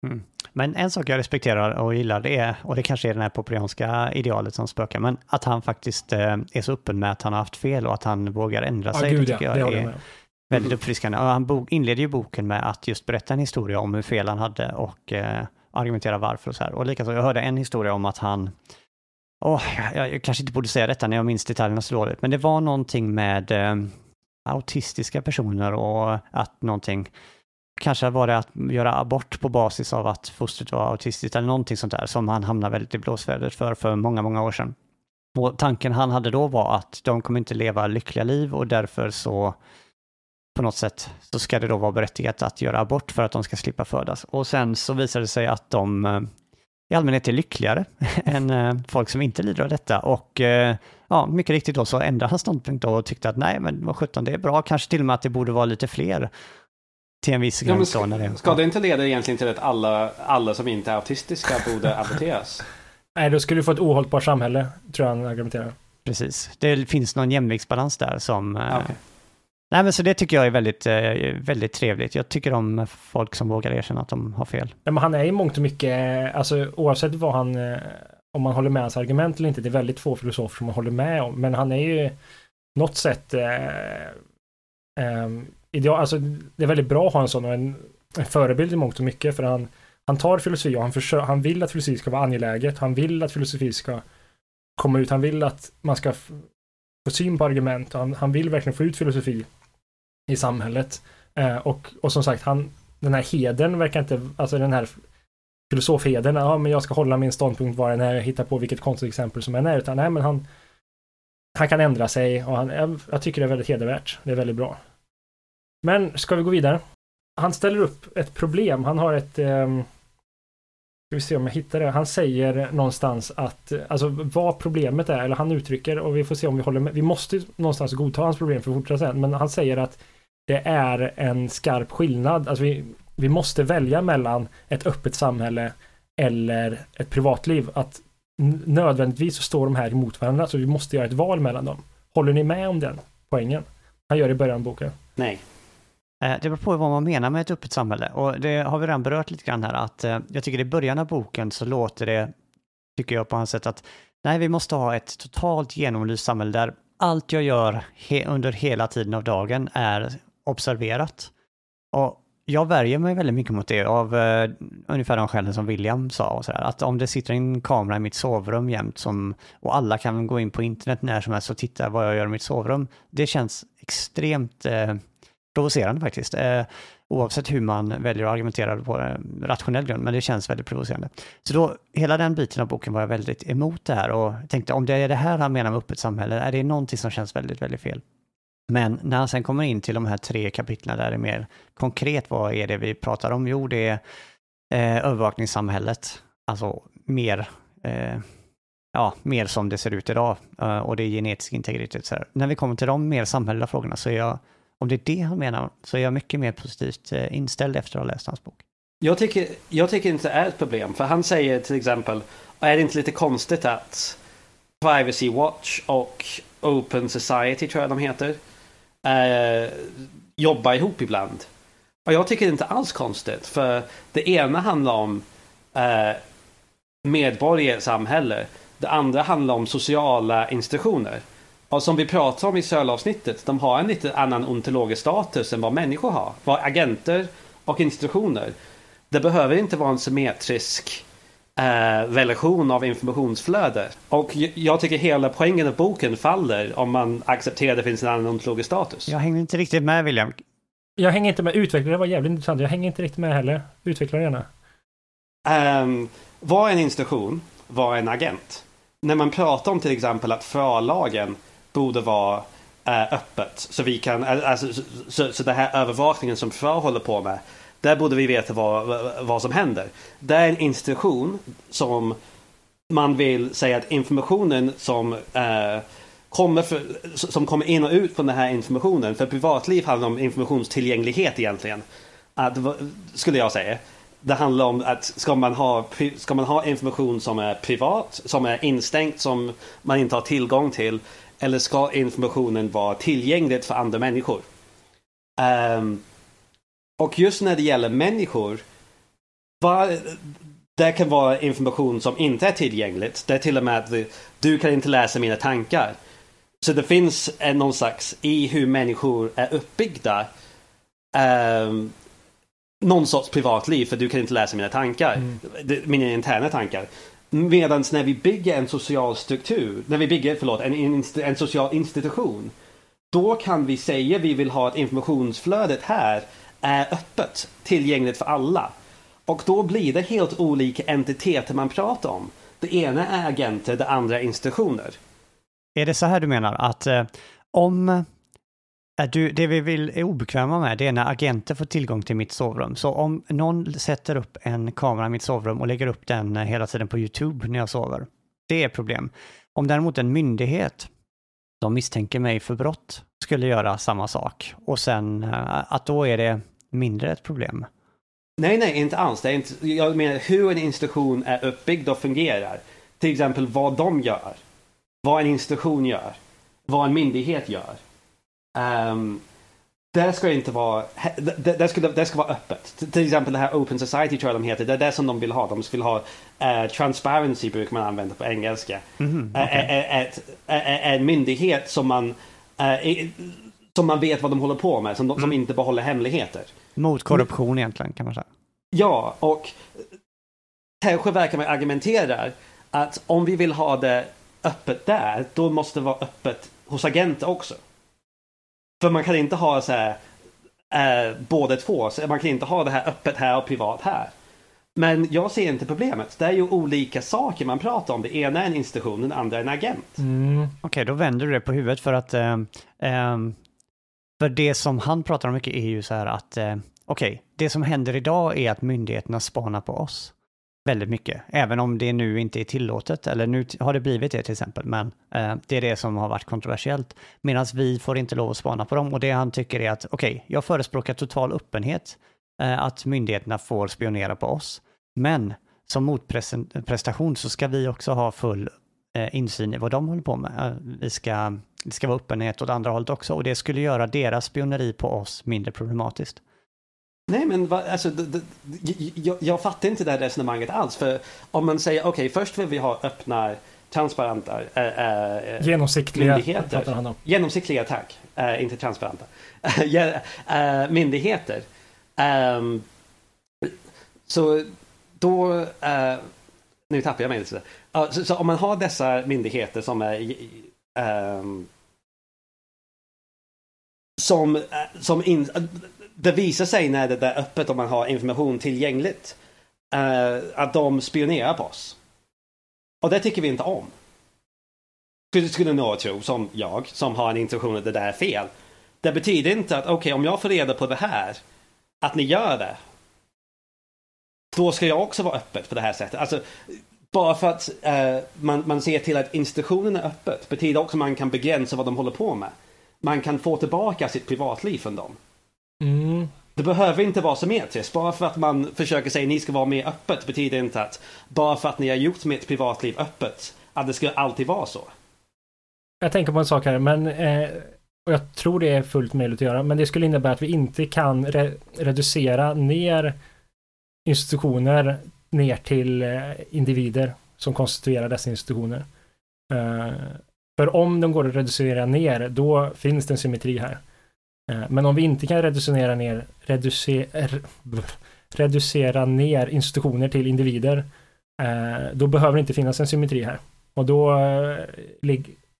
Mm. Men en sak jag respekterar och gillar det är, och det kanske är det här populianska idealet som spökar, men att han faktiskt eh, är så öppen med att han har haft fel och att han vågar ändra sig. Ja, gud, det tycker ja, jag det är väldigt uppfriskande. Och han inleder ju boken med att just berätta en historia om hur fel han hade och eh, argumentera varför och så här. Och likaså, jag hörde en historia om att han Oh, jag, jag, kanske inte borde säga detta när jag minns detaljerna så dåligt, men det var någonting med eh, autistiska personer och att någonting, kanske var det att göra abort på basis av att fostret var autistiskt eller någonting sånt där som han hamnade väldigt i blåsvädret för för många, många år sedan. Och tanken han hade då var att de kommer inte leva lyckliga liv och därför så på något sätt så ska det då vara berättigat att göra abort för att de ska slippa födas. Och sen så visade det sig att de eh, i allmänhet är lyckligare än eh, folk som inte lider av detta. Och eh, ja, mycket riktigt då så ändrade han ståndpunkt då och tyckte att nej, men vad sjutton, det är bra, kanske till och med att det borde vara lite fler till en viss gräns. Ja, ska, det, ska det inte leda egentligen till att alla, alla som inte är autistiska borde aborteras? Nej, då skulle du få ett ohållbart samhälle, tror jag han argumenterar. Precis, det finns någon jämviktsbalans där som okay. Nej, men så det tycker jag är väldigt, eh, väldigt trevligt. Jag tycker om folk som vågar erkänna att de har fel. men han är i mångt och mycket, alltså oavsett vad han, eh, om man håller med hans argument eller inte, det är väldigt få filosofer som man håller med om, men han är ju något sätt eh, eh, ideal, alltså det är väldigt bra att ha en sån och en, en förebild i mångt och mycket, för han, han tar filosofi och han, försö- han vill att filosofi ska vara angeläget, han vill att filosofi ska komma ut, han vill att man ska få syn på argument, han, han vill verkligen få ut filosofi i samhället. Eh, och, och som sagt, han, den här heden verkar inte, alltså den här filosofheden, ja men jag ska hålla min ståndpunkt var den är, hitta på vilket konstigt exempel som än är, utan nej men han han kan ändra sig och han, jag, jag tycker det är väldigt hedervärt. Det är väldigt bra. Men ska vi gå vidare? Han ställer upp ett problem. Han har ett eh, Ska vi se om jag hittar det. Han säger någonstans att, alltså vad problemet är, eller han uttrycker, och vi får se om vi håller med. Vi måste någonstans godta hans problem för att fortsätta sen, men han säger att det är en skarp skillnad. Alltså vi, vi måste välja mellan ett öppet samhälle eller ett privatliv. Att nödvändigtvis så står de här emot varandra, så vi måste göra ett val mellan dem. Håller ni med om den poängen? Han gör det i början av boken. Nej. Eh, det beror på vad man menar med ett öppet samhälle och det har vi redan berört lite grann här att eh, jag tycker i början av boken så låter det, tycker jag på hans sätt att nej, vi måste ha ett totalt genomlyst samhälle där allt jag gör he under hela tiden av dagen är observerat. Och jag värjer mig väldigt mycket mot det av uh, ungefär de skälen som William sa. Och sådär. att om det sitter en kamera i mitt sovrum jämt som, och alla kan gå in på internet när som helst och titta vad jag gör i mitt sovrum. Det känns extremt uh, provocerande faktiskt. Eh, oavsett hur man väljer att argumentera på rationell grund, men det känns väldigt provocerande. Så då, hela den biten av boken var jag väldigt emot det här och tänkte om det är det här han menar med öppet samhälle, är det någonting som känns väldigt, väldigt fel. Men när han sen kommer in till de här tre kapitlen där det är mer konkret, vad är det vi pratar om? Jo, det är eh, övervakningssamhället, alltså mer, eh, ja, mer som det ser ut idag eh, och det är genetisk integritet. Så här. När vi kommer till de mer samhälleliga frågorna så är jag, om det är det han menar, så är jag mycket mer positivt eh, inställd efter att ha läst hans bok. Jag tycker, jag tycker inte det är ett problem, för han säger till exempel, är det inte lite konstigt att Privacy Watch och Open Society tror jag de heter, eh, jobbar ihop ibland. Och jag tycker det inte alls konstigt. För det ena handlar om eh, medborgarsamhälle. Det andra handlar om sociala institutioner. Och som vi pratade om i sölavsnittet, de har en lite annan ontologisk status än vad människor har. Vad agenter och institutioner. Det behöver inte vara en symmetrisk eh, relation av informationsflöde. Och jag tycker hela poängen av boken faller om man accepterar att det finns en annan ontologisk status. Jag hänger inte riktigt med William. Jag hänger inte med. Utvecklare var jävligt intressant. Jag hänger inte riktigt med heller. Utveckla gärna. Um, var en institution var en agent. När man pratar om till exempel att förlagen borde vara eh, öppet. Så vi kan, eh, alltså, så, så, så det här övervakningen som FRA håller på med där borde vi veta vad, vad som händer. Det är en institution som man vill säga att informationen som eh, kommer, för, som kommer in och ut från den här informationen. För privatliv handlar om informationstillgänglighet egentligen. Eh, att, skulle jag säga. Det handlar om att ska man, ha, ska man ha information som är privat, som är instängt, som man inte har tillgång till. Eller ska informationen vara tillgänglig för andra människor? Um, och just när det gäller människor. Var, det kan vara information som inte är tillgängligt. Det är till och med att du kan inte läsa mina tankar. Så det finns någon slags i hur människor är uppbyggda. Um, någon sorts privatliv för du kan inte läsa mina tankar. Mm. Mina interna tankar. Medan när vi bygger en social struktur, när vi bygger, förlåt, en, en social institution. Då kan vi säga vi vill ha att informationsflödet här är öppet, tillgängligt för alla. Och då blir det helt olika entiteter man pratar om. Det ena är agenter, det andra är institutioner. Är det så här du menar att eh, om du, det vi vill är obekväma med det är när agenter får tillgång till mitt sovrum. Så om någon sätter upp en kamera i mitt sovrum och lägger upp den eh, hela tiden på YouTube när jag sover. Det är problem. Om däremot en myndighet som misstänker mig för brott skulle göra samma sak och sen eh, att då är det mindre ett problem. Nej, nej, inte alls. Det är inte, jag menar hur en institution är uppbyggd och fungerar. Till exempel vad de gör. Vad en institution gör. Vad en myndighet gör. Um, det ska inte vara, det, det, ska, det ska vara öppet. Till exempel det här Open Society tror jag de heter. Det är det som de vill ha. De vill ha uh, transparency brukar man använda på engelska. Mm, okay. en myndighet som man, uh, som man vet vad de håller på med. Som, mm. som inte behåller hemligheter. Mot korruption egentligen kan man säga. Ja, och kanske verkar man argumentera att om vi vill ha det öppet där, då måste det vara öppet hos agenter också. För man kan inte ha så här, eh, både två. Så man kan inte ha det här öppet här och privat här. Men jag ser inte problemet. Det är ju olika saker man pratar om. Det ena är en institution, den andra är en agent. Mm. Okej, okay, då vänder du det på huvudet för att eh, eh, för det som han pratar om mycket är ju så här att eh, okej, okay, det som händer idag är att myndigheterna spanar på oss väldigt mycket. Även om det nu inte är tillåtet, eller nu har det blivit det till exempel, men eh, det är det som har varit kontroversiellt. Medan vi får inte lov att spana på dem och det han tycker är att okej, okay, jag förespråkar total öppenhet, eh, att myndigheterna får spionera på oss. Men som motprestation så ska vi också ha full eh, insyn i vad de håller på med. Eh, vi ska, det ska vara öppenhet åt andra hållet också och det skulle göra deras spioneri på oss mindre problematiskt. Nej men va, alltså, det, det, jag, jag fattar inte det här resonemanget alls. För om man säger okej, okay, först vill vi ha öppna, transparenta äh, Genomsiktliga myndigheter. Genomsiktliga, tack. Äh, inte transparenta. äh, myndigheter. Um, så då, nu tappar jag mig lite. Uh, så, så, om man har dessa myndigheter som är um, som, som in, det visar sig när det är öppet och man har information tillgängligt. Uh, att de spionerar på oss. Och det tycker vi inte om. Skulle, skulle några tro, som jag, som har en intuition att det där är fel. Det betyder inte att, okej, okay, om jag får reda på det här, att ni gör det. Då ska jag också vara öppet på det här sättet. Alltså, bara för att uh, man, man ser till att institutionen är öppet betyder också att man kan begränsa vad de håller på med. Man kan få tillbaka sitt privatliv från dem. Mm. Det behöver inte vara symmetriskt. Bara för att man försöker säga ni ska vara mer öppet betyder inte att bara för att ni har gjort mitt privatliv öppet att det ska alltid vara så. Jag tänker på en sak här, men eh, och jag tror det är fullt möjligt att göra, men det skulle innebära att vi inte kan re reducera ner institutioner ner till eh, individer som konstituerar dessa institutioner. Eh, för om de går att reducera ner, då finns det en symmetri här. Eh, men om vi inte kan reducera ner, reducer, reducera ner institutioner till individer, eh, då behöver det inte finnas en symmetri här. Och då eh,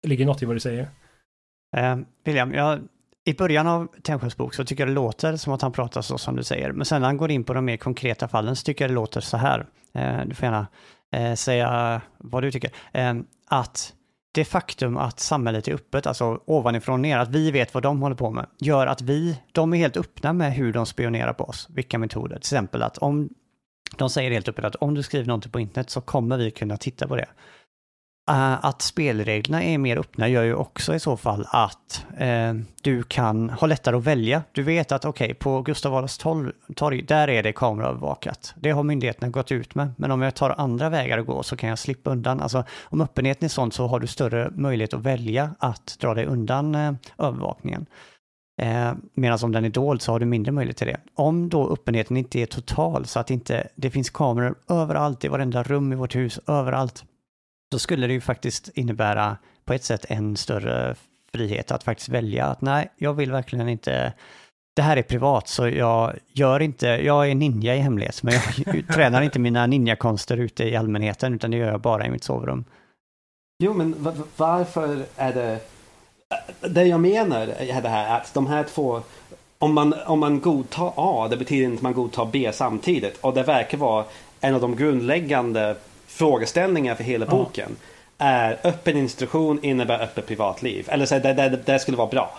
ligger något i vad du säger. Eh, William, jag, i början av Tännsjös bok så tycker jag det låter som att han pratar så som du säger. Men sen när han går in på de mer konkreta fallen så tycker jag det låter så här. Eh, du får gärna eh, säga vad du tycker. att det faktum att samhället är öppet, alltså ovanifrån ner, att vi vet vad de håller på med, gör att vi, de är helt öppna med hur de spionerar på oss, vilka metoder. Till exempel att om De säger helt öppet att om du skriver någonting på internet så kommer vi kunna titta på det. Uh, att spelreglerna är mer öppna gör ju också i så fall att uh, du kan ha lättare att välja. Du vet att okej, okay, på Gustav Adolfs torg, där är det kameraövervakat. Det har myndigheterna gått ut med. Men om jag tar andra vägar att gå så kan jag slippa undan. Alltså om öppenheten är sån så har du större möjlighet att välja att dra dig undan uh, övervakningen. Eh, Medan om den är dold så har du mindre möjlighet till det. Om då öppenheten inte är total så att inte, det finns kameror överallt, i varenda rum i vårt hus, överallt, då skulle det ju faktiskt innebära på ett sätt en större frihet att faktiskt välja att nej, jag vill verkligen inte det här är privat så jag gör inte, jag är ninja i hemlighet, men jag tränar inte mina ninjakonster ute i allmänheten utan det gör jag bara i mitt sovrum. Jo, men varför är det det jag menar är det här att de här två om man, om man godtar A, det betyder inte att man godtar B samtidigt. Och det verkar vara en av de grundläggande frågeställningarna för hela boken. Är öppen instruktion innebär öppet privatliv? Eller så det, det, det skulle vara bra.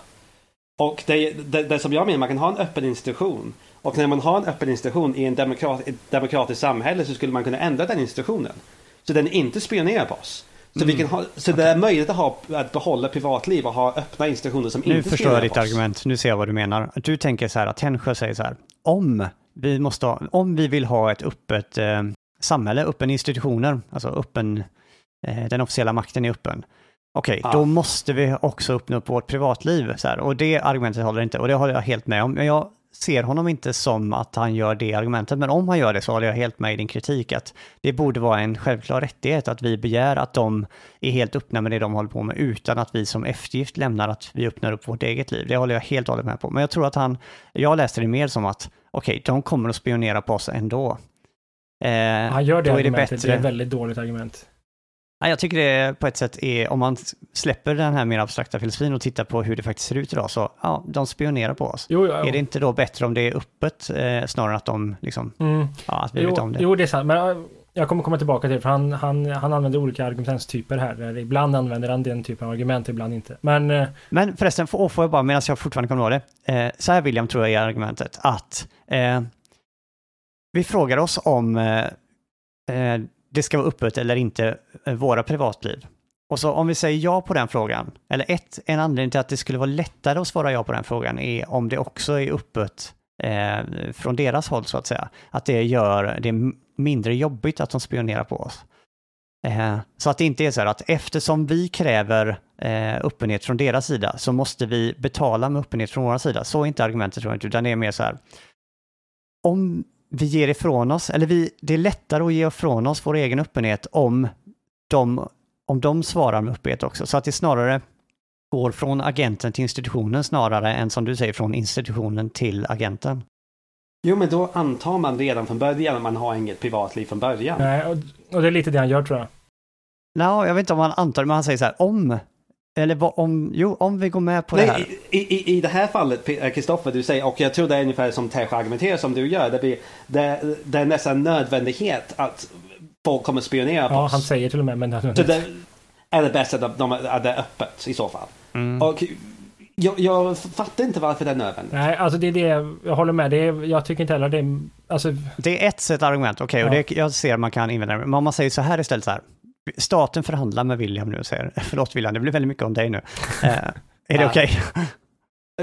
Och det, det, det, som jag menar, man kan ha en öppen institution. Och när man har en öppen institution i en demokrat, ett demokratiskt samhälle så skulle man kunna ändra den institutionen. Så den inte spionerar på oss. Så, mm. vi kan ha, så okay. det är möjligt att, ha, att behålla privatliv och ha öppna institutioner som nu inte förstår jag ditt argument, nu ser jag vad du menar. Du tänker så här att Tännsjö säger så här, om vi, måste ha, om vi vill ha ett öppet eh, samhälle, öppen institutioner, alltså öppen, eh, den officiella makten är öppen. Okej, okay, ah. då måste vi också öppna upp vårt privatliv. Så här, och det argumentet håller inte, och det håller jag helt med om. Men jag ser honom inte som att han gör det argumentet, men om han gör det så håller jag helt med i din kritik att det borde vara en självklar rättighet att vi begär att de är helt öppna med det de håller på med utan att vi som eftergift lämnar att vi öppnar upp vårt eget liv. Det håller jag helt och hållet med på. Men jag tror att han, jag läste det mer som att okej, okay, de kommer att spionera på oss ändå. Eh, han gör det argumentet, det, bättre. det är ett väldigt dåligt argument. Ja, jag tycker det på ett sätt är, om man släpper den här mer abstrakta filosofin och tittar på hur det faktiskt ser ut idag, så ja, de spionerar på oss. Jo, ja, Är det inte då bättre om det är öppet eh, snarare än att de liksom, mm. ja, att vi jo, vet om det? Jo, det är sant, men jag kommer komma tillbaka till det, för han, han, han använder olika argumentstyper här. Ibland använder han den typen av argument, ibland inte. Men, eh, men förresten, får, får jag bara, medan jag fortfarande kommer ihåg det, eh, så här William tror jag är argumentet, att eh, vi frågar oss om eh, eh, det ska vara öppet eller inte, eh, våra privatliv. Och så om vi säger ja på den frågan, eller ett, en anledning till att det skulle vara lättare att svara ja på den frågan är om det också är öppet eh, från deras håll så att säga. Att det gör det mindre jobbigt att de spionerar på oss. Eh, så att det inte är så här att eftersom vi kräver eh, öppenhet från deras sida så måste vi betala med öppenhet från vår sida. Så är inte argumentet tror jag inte, utan det är mer så här. Om vi ger ifrån oss, eller vi, det är lättare att ge ifrån oss vår egen öppenhet om de, om de svarar med öppenhet också. Så att det snarare går från agenten till institutionen snarare än som du säger från institutionen till agenten. Jo, men då antar man redan från början att man har inget privatliv från början. Nej, och, och det är lite det han gör tror jag. Nej, jag vet inte om han antar det, men han säger så här, om eller om, jo, om vi går med på Nej, det här. I, i, I det här fallet, eh, Kristoffer, du säger, och jag tror det är ungefär som Tesh argumenterar som du gör. Det, blir, det, det är nästan nödvändighet att folk kommer spionera på ja, oss. han säger till och med. Men det är det bäst att, de, att det är öppet i så fall. Mm. Och jag, jag, fattar inte varför det är nödvändigt. Nej, alltså det är det, jag håller med. Det är, jag tycker inte heller det är, alltså... Det är ett sätt argument, okej, okay, ja. och det, jag ser att man kan invända Men om man säger så här istället så här. Staten förhandlar med William nu och säger, förlåt William, det blir väldigt mycket om dig nu. Eh, är det okej? Okay?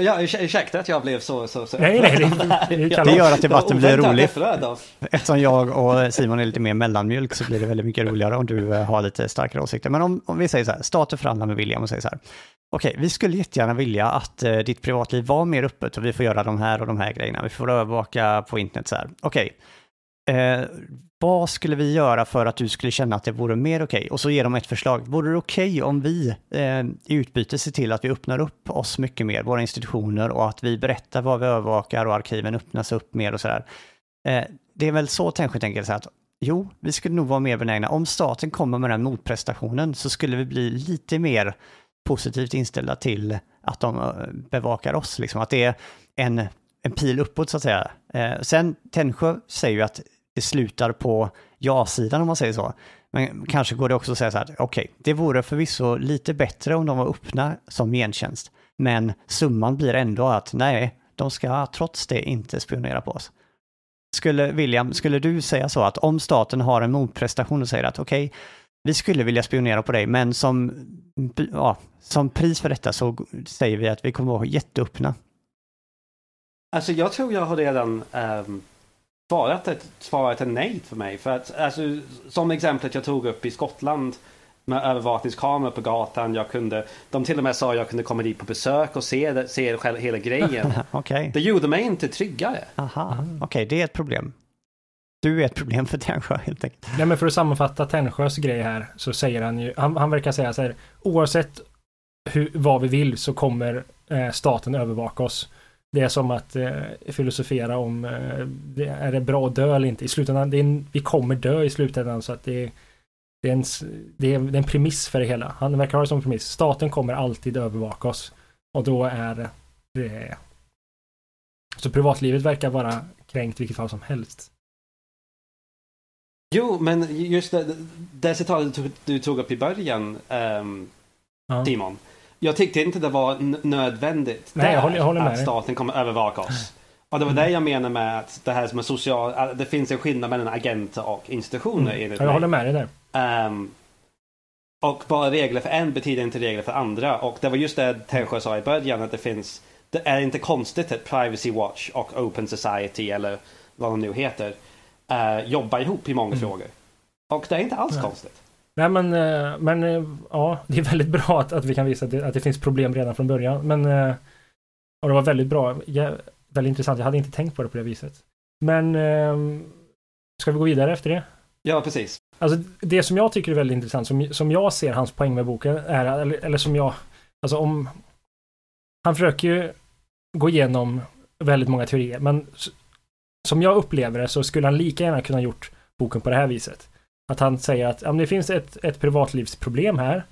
Ja, ursäkta att jag blev så... så, så. Nej, nej, det, det, det gör att debatten blir rolig. Eftersom jag och Simon är lite mer mellanmjölk så blir det väldigt mycket roligare om du eh, har lite starkare åsikter. Men om, om vi säger så här, staten förhandlar med William och säger så här, okej, okay, vi skulle jättegärna vilja att eh, ditt privatliv var mer öppet och vi får göra de här och de här grejerna. Vi får övervaka på internet så här. Okej, okay eh, vad skulle vi göra för att du skulle känna att det vore mer okej? Okay? Och så ger de ett förslag. Vore det okej okay om vi eh, i utbyte ser till att vi öppnar upp oss mycket mer, våra institutioner, och att vi berättar vad vi övervakar och arkiven öppnas upp mer och sådär. Eh, det är väl så Tännsjö tänker sig att jo, vi skulle nog vara mer benägna. Om staten kommer med den motprestationen så skulle vi bli lite mer positivt inställda till att de eh, bevakar oss, liksom. att det är en, en pil uppåt så att säga. Eh, sen Tännsjö säger ju att det slutar på ja-sidan om man säger så. Men kanske går det också att säga så här, okej, okay, det vore förvisso lite bättre om de var öppna som gentjänst. Men summan blir ändå att nej, de ska trots det inte spionera på oss. skulle, William, skulle du säga så att om staten har en motprestation och säger att okej, okay, vi skulle vilja spionera på dig, men som, ja, som pris för detta så säger vi att vi kommer att vara jätteöppna. Alltså jag tror jag har redan um, svarat, ett, svarat ett nej för mig. För att, alltså, som exemplet jag tog upp i Skottland med övervakningskameror på gatan. Jag kunde, de till och med sa att jag kunde komma dit på besök och se, se hela grejen. okay. Det gjorde mig inte tryggare. Aha, okej, okay, det är ett problem. Du är ett problem för Tännsjö helt enkelt. Nej men för att sammanfatta Tännsjös grej här så säger han ju, han, han verkar säga så här, oavsett hur, vad vi vill så kommer eh, staten övervaka oss. Det är som att eh, filosofera om, eh, det, är det bra att dö eller inte? I slutändan, det är, vi kommer dö i slutändan så att det, det, är en, det, är, det är en premiss för det hela. Han verkar ha det som premiss. Staten kommer alltid övervaka oss. Och då är det... Så privatlivet verkar vara kränkt vilket fall som helst. Jo, men just det, det citatet du, du tog upp i början, um, ja. Timon. Jag tyckte inte det var nödvändigt Nej, jag håller, jag håller att staten kommer övervaka oss. Och det var mm. det jag menar med att det här som är social, det finns en skillnad mellan agenter och institutioner mm. Jag håller med dig där. Um, och bara regler för en betyder inte regler för andra. Och det var just det Tännsjö sa i början att det finns, det är inte konstigt att Privacy Watch och Open Society eller vad de nu heter uh, jobbar ihop i många mm. frågor. Och det är inte alls ja. konstigt. Nej men, eh, men eh, ja, det är väldigt bra att, att vi kan visa att det, att det finns problem redan från början. Men eh, och det var väldigt bra, väldigt intressant. Jag hade inte tänkt på det på det viset. Men ska vi gå vidare efter det? Ja, precis. Alltså det som jag tycker är väldigt intressant, som, som jag ser hans poäng med boken, är, eller, eller som jag, alltså om, han försöker ju gå igenom väldigt många teorier, men som jag upplever det så skulle han lika gärna kunna gjort boken på det här viset. Att han säger att ja, det finns ett, ett privatlivsproblem här.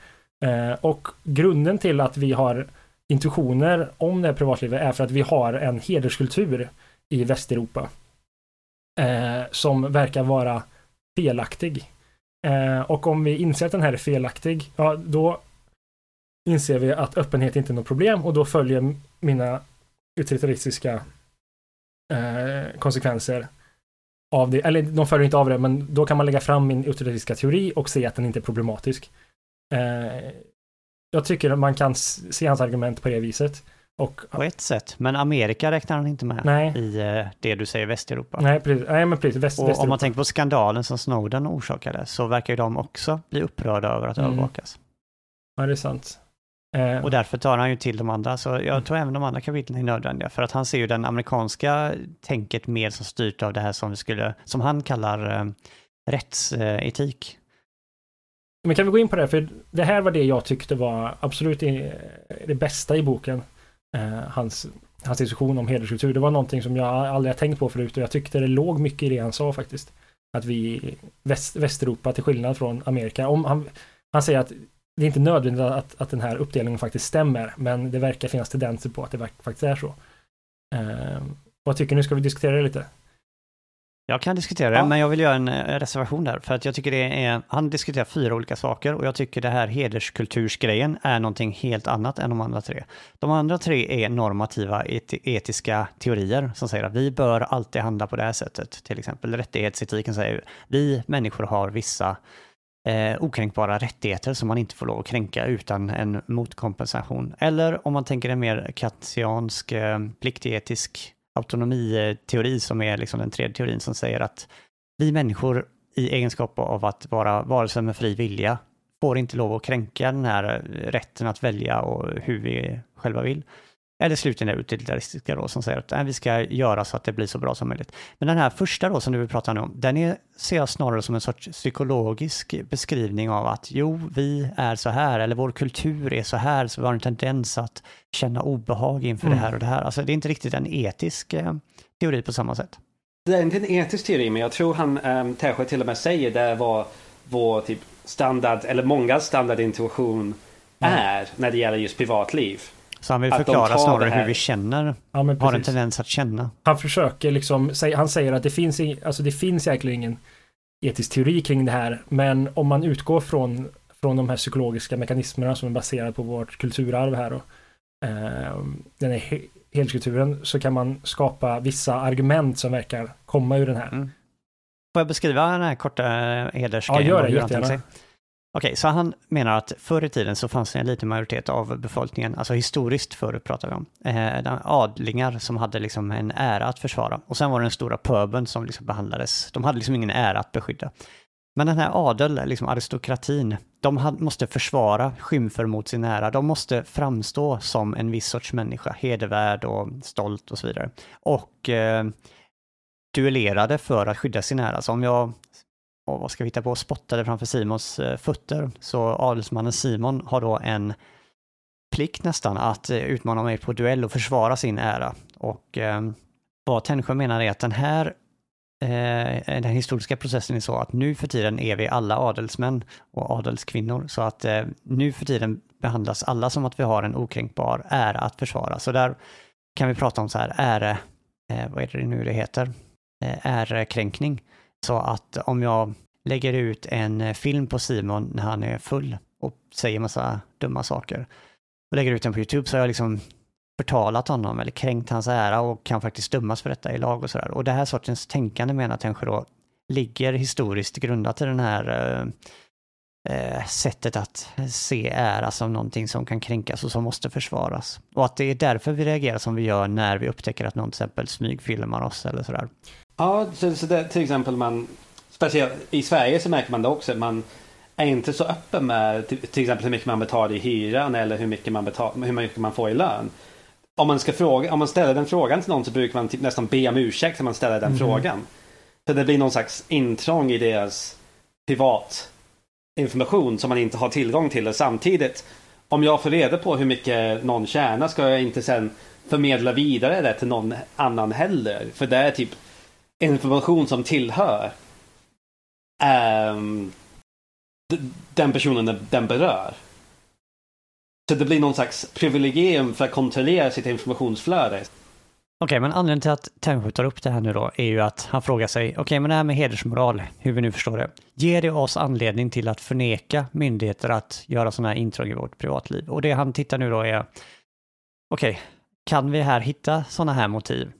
Eh, och grunden till att vi har intuitioner om det här privatlivet är för att vi har en hederskultur i Västeuropa. Eh, som verkar vara felaktig. Eh, och om vi inser att den här är felaktig, ja då inser vi att öppenhet inte är något problem och då följer mina utilitaristiska eh, konsekvenser av det, eller de följer inte av det, men då kan man lägga fram min utilitaristiska teori och se att den inte är problematisk. Eh, jag tycker att man kan se hans argument på det viset. Och, på ett sätt, men Amerika räknar han inte med nej. i eh, det du säger Västeuropa. Nej, precis. Nej, men precis. Väst, och Västeuropa. om man tänker på skandalen som Snowden orsakade så verkar ju de också bli upprörda över att mm. övervakas. Ja, det är sant. Eh. Och därför tar han ju till de andra, så jag mm. tror även de andra kapitlen är nödvändiga, för att han ser ju den amerikanska tänket mer som styrt av det här som vi skulle, som han kallar eh, rättsetik. Men kan vi gå in på det, för det här var det jag tyckte var absolut det bästa i boken. Eh, hans, hans diskussion om hederskultur. Det var någonting som jag aldrig har tänkt på förut och jag tyckte det låg mycket i det han sa faktiskt. Att vi, Väst, Västeuropa till skillnad från Amerika, om han, han säger att det är inte nödvändigt att, att den här uppdelningen faktiskt stämmer, men det verkar finnas tendenser på att det faktiskt är så. Eh, vad tycker ni? Ska vi diskutera det lite? Jag kan diskutera det, ja. men jag vill göra en eh, reservation där, för att jag tycker det är, han diskuterar fyra olika saker och jag tycker det här hederskultursgrejen är någonting helt annat än de andra tre. De andra tre är normativa et etiska teorier som säger att vi bör alltid handla på det här sättet. Till exempel rättighetsetiken säger vi människor har vissa eh, okränkbara rättigheter som man inte får lov att kränka utan en motkompensation. Eller om man tänker en mer kantiansk eh, pliktetisk autonomiteori som är liksom den tredje teorin som säger att vi människor i egenskap av att vara varelser med fri vilja får inte lov att kränka den här eh, rätten att välja och hur vi själva vill. Eller slutligen det utilitaristiska då som säger att nej, vi ska göra så att det blir så bra som möjligt. Men den här första då som du vill prata om, den är, ser jag snarare som en sorts psykologisk beskrivning av att jo, vi är så här, eller vår kultur är så här, så vi har en tendens att känna obehag inför mm. det här och det här. Alltså det är inte riktigt en etisk eh, teori på samma sätt. Det är inte en etisk teori, men jag tror han, um, Tärsjö till och med säger det var vår typ standard, eller många standardintuition mm. är när det gäller just privatliv. Så han vill förklara snarare hur vi känner. Ja, har en tendens att känna. Han försöker liksom, han säger att det finns, alltså det finns egentligen ingen etisk teori kring det här. Men om man utgår från, från de här psykologiska mekanismerna som är baserade på vårt kulturarv här. Och, eh, den är hederskulturen så kan man skapa vissa argument som verkar komma ur den här. Mm. Får jag beskriva den här korta hedersgrejen? Ja, gör det, jättegärna. Okej, så han menar att förr i tiden så fanns det en liten majoritet av befolkningen, alltså historiskt förr pratar vi om, eh, adlingar som hade liksom en ära att försvara. Och sen var det den stora pöbeln som liksom behandlades, de hade liksom ingen ära att beskydda. Men den här adel, liksom aristokratin, de måste försvara skymfer mot sin ära. De måste framstå som en viss sorts människa, hedervärd och stolt och så vidare. Och eh, duellerade för att skydda sin ära. Så om jag, och vad ska vi hitta på, spottade framför Simons eh, fötter, så adelsmannen Simon har då en plikt nästan att eh, utmana mig på duell och försvara sin ära. Och eh, vad Tännsjö menar är att den här eh, den historiska processen är så att nu för tiden är vi alla adelsmän och adelskvinnor, så att eh, nu för tiden behandlas alla som att vi har en okränkbar ära att försvara. Så där kan vi prata om så här ära, eh, vad är det nu det heter, eh, ärekränkning. Så att om jag lägger ut en eh, film på Simon när han är full och säger massa dumma saker och lägger ut den på YouTube så har jag liksom förtalat honom eller kränkt hans ära och kan faktiskt dömas för detta i lag och sådär. Och det här sortens tänkande menar Tännsjö då ligger historiskt grundat i den här eh, eh, sättet att se ära som någonting som kan kränkas och som måste försvaras. Och att det är därför vi reagerar som vi gör när vi upptäcker att någon till exempel smygfilmar oss eller sådär. Ja, så, så det, till exempel man, speciellt i Sverige så märker man det också. Man är inte så öppen med till, till exempel hur mycket man betalar i hyran eller hur mycket man, betal, hur mycket man får i lön. Om man, ska fråga, om man ställer den frågan till någon så brukar man typ nästan be om ursäkt när man ställer den Mhm. frågan. Så det blir någon slags intrång i deras privat information som man inte har tillgång till. Och samtidigt, om jag får reda på hur mycket någon tjänar ska jag inte sen förmedla vidare det till någon annan heller. För det är typ information som tillhör um, den personen den- den berör. Så det blir någon slags privilegium för att kontrollera sitt informationsflöde. Okej, men anledningen till att Tännsjö tar upp det här nu då är ju att han frågar sig, okej, men det här med hedersmoral, hur vi nu förstår det, ger det oss anledning till att förneka myndigheter att göra sådana här intrång i vårt privatliv? Och det han tittar nu då är, okej, kan vi här hitta sådana här motiv?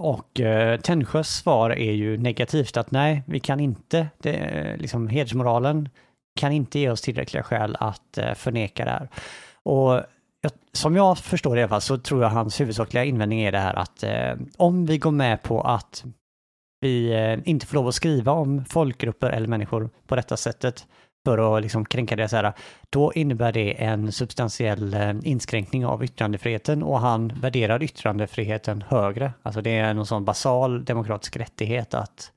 Och eh, Tännsjös svar är ju negativt, att nej, vi kan inte, det, eh, liksom hedersmoralen kan inte ge oss tillräckliga skäl att eh, förneka det här. Och jag, som jag förstår det i alla fall så tror jag hans huvudsakliga invändning är det här att eh, om vi går med på att vi eh, inte får lov att skriva om folkgrupper eller människor på detta sättet för att liksom kränka deras ära, då innebär det en substantiell eh, inskränkning av yttrandefriheten och han värderar yttrandefriheten högre. Alltså det är någon sån basal demokratisk rättighet att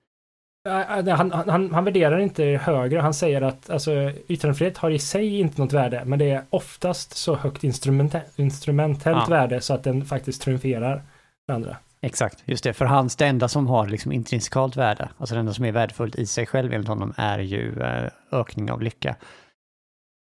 Han, han, han värderar inte högre, han säger att alltså, yttrandefrihet har i sig inte något värde, men det är oftast så högt instrumentellt Ja. värde så att den faktiskt triumferar det andra. Exakt, just det. För hans, det enda som har liksom intrinsikalt värde, alltså det enda som är värdefullt i sig själv enligt honom, är ju eh, ökning av lycka.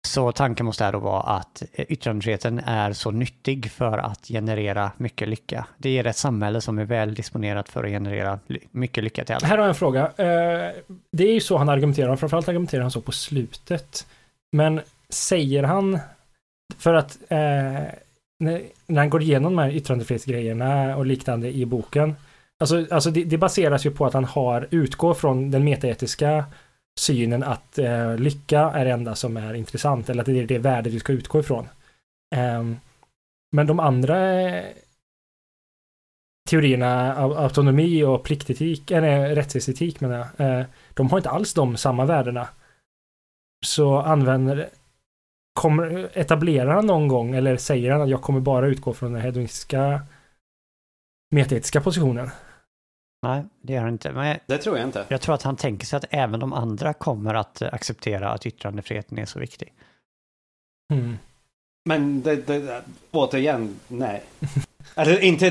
Så tanken måste här då vara att eh, yttrandefriheten är så nyttig för att generera mycket lycka. Det ger ett samhälle som är väl disponerat för att generera mycket lycka till alla. Här har jag en fråga. Eh, det är ju så han argumenterar, framförallt argumenterar han så på slutet. Men säger han, för att eh, när, han går igenom de här yttrandefrihetsgrejerna och liknande i boken, alltså, alltså det, det baseras ju på att han har, utgår från den metaetiska synen att eh, lycka är det enda som är intressant, eller att det är det värde vi ska utgå ifrån. Ehm, men de andra eh, teorierna av autonomi och pliktetik, eh, eller rättsetik menar jag, eh, de har inte alls de samma värdena. Så använder, kommer, etablerar han någon gång eller säger han att jag kommer bara utgå från den hedonistiska metaetiska positionen? Nej, det gör han inte. Men jag, Det tror jag inte. jag tror att han tänker sig att även de andra kommer att eh, acceptera att yttrandefriheten är så viktig. Mm. Men det, det, återigen, nej. Alltså, inte,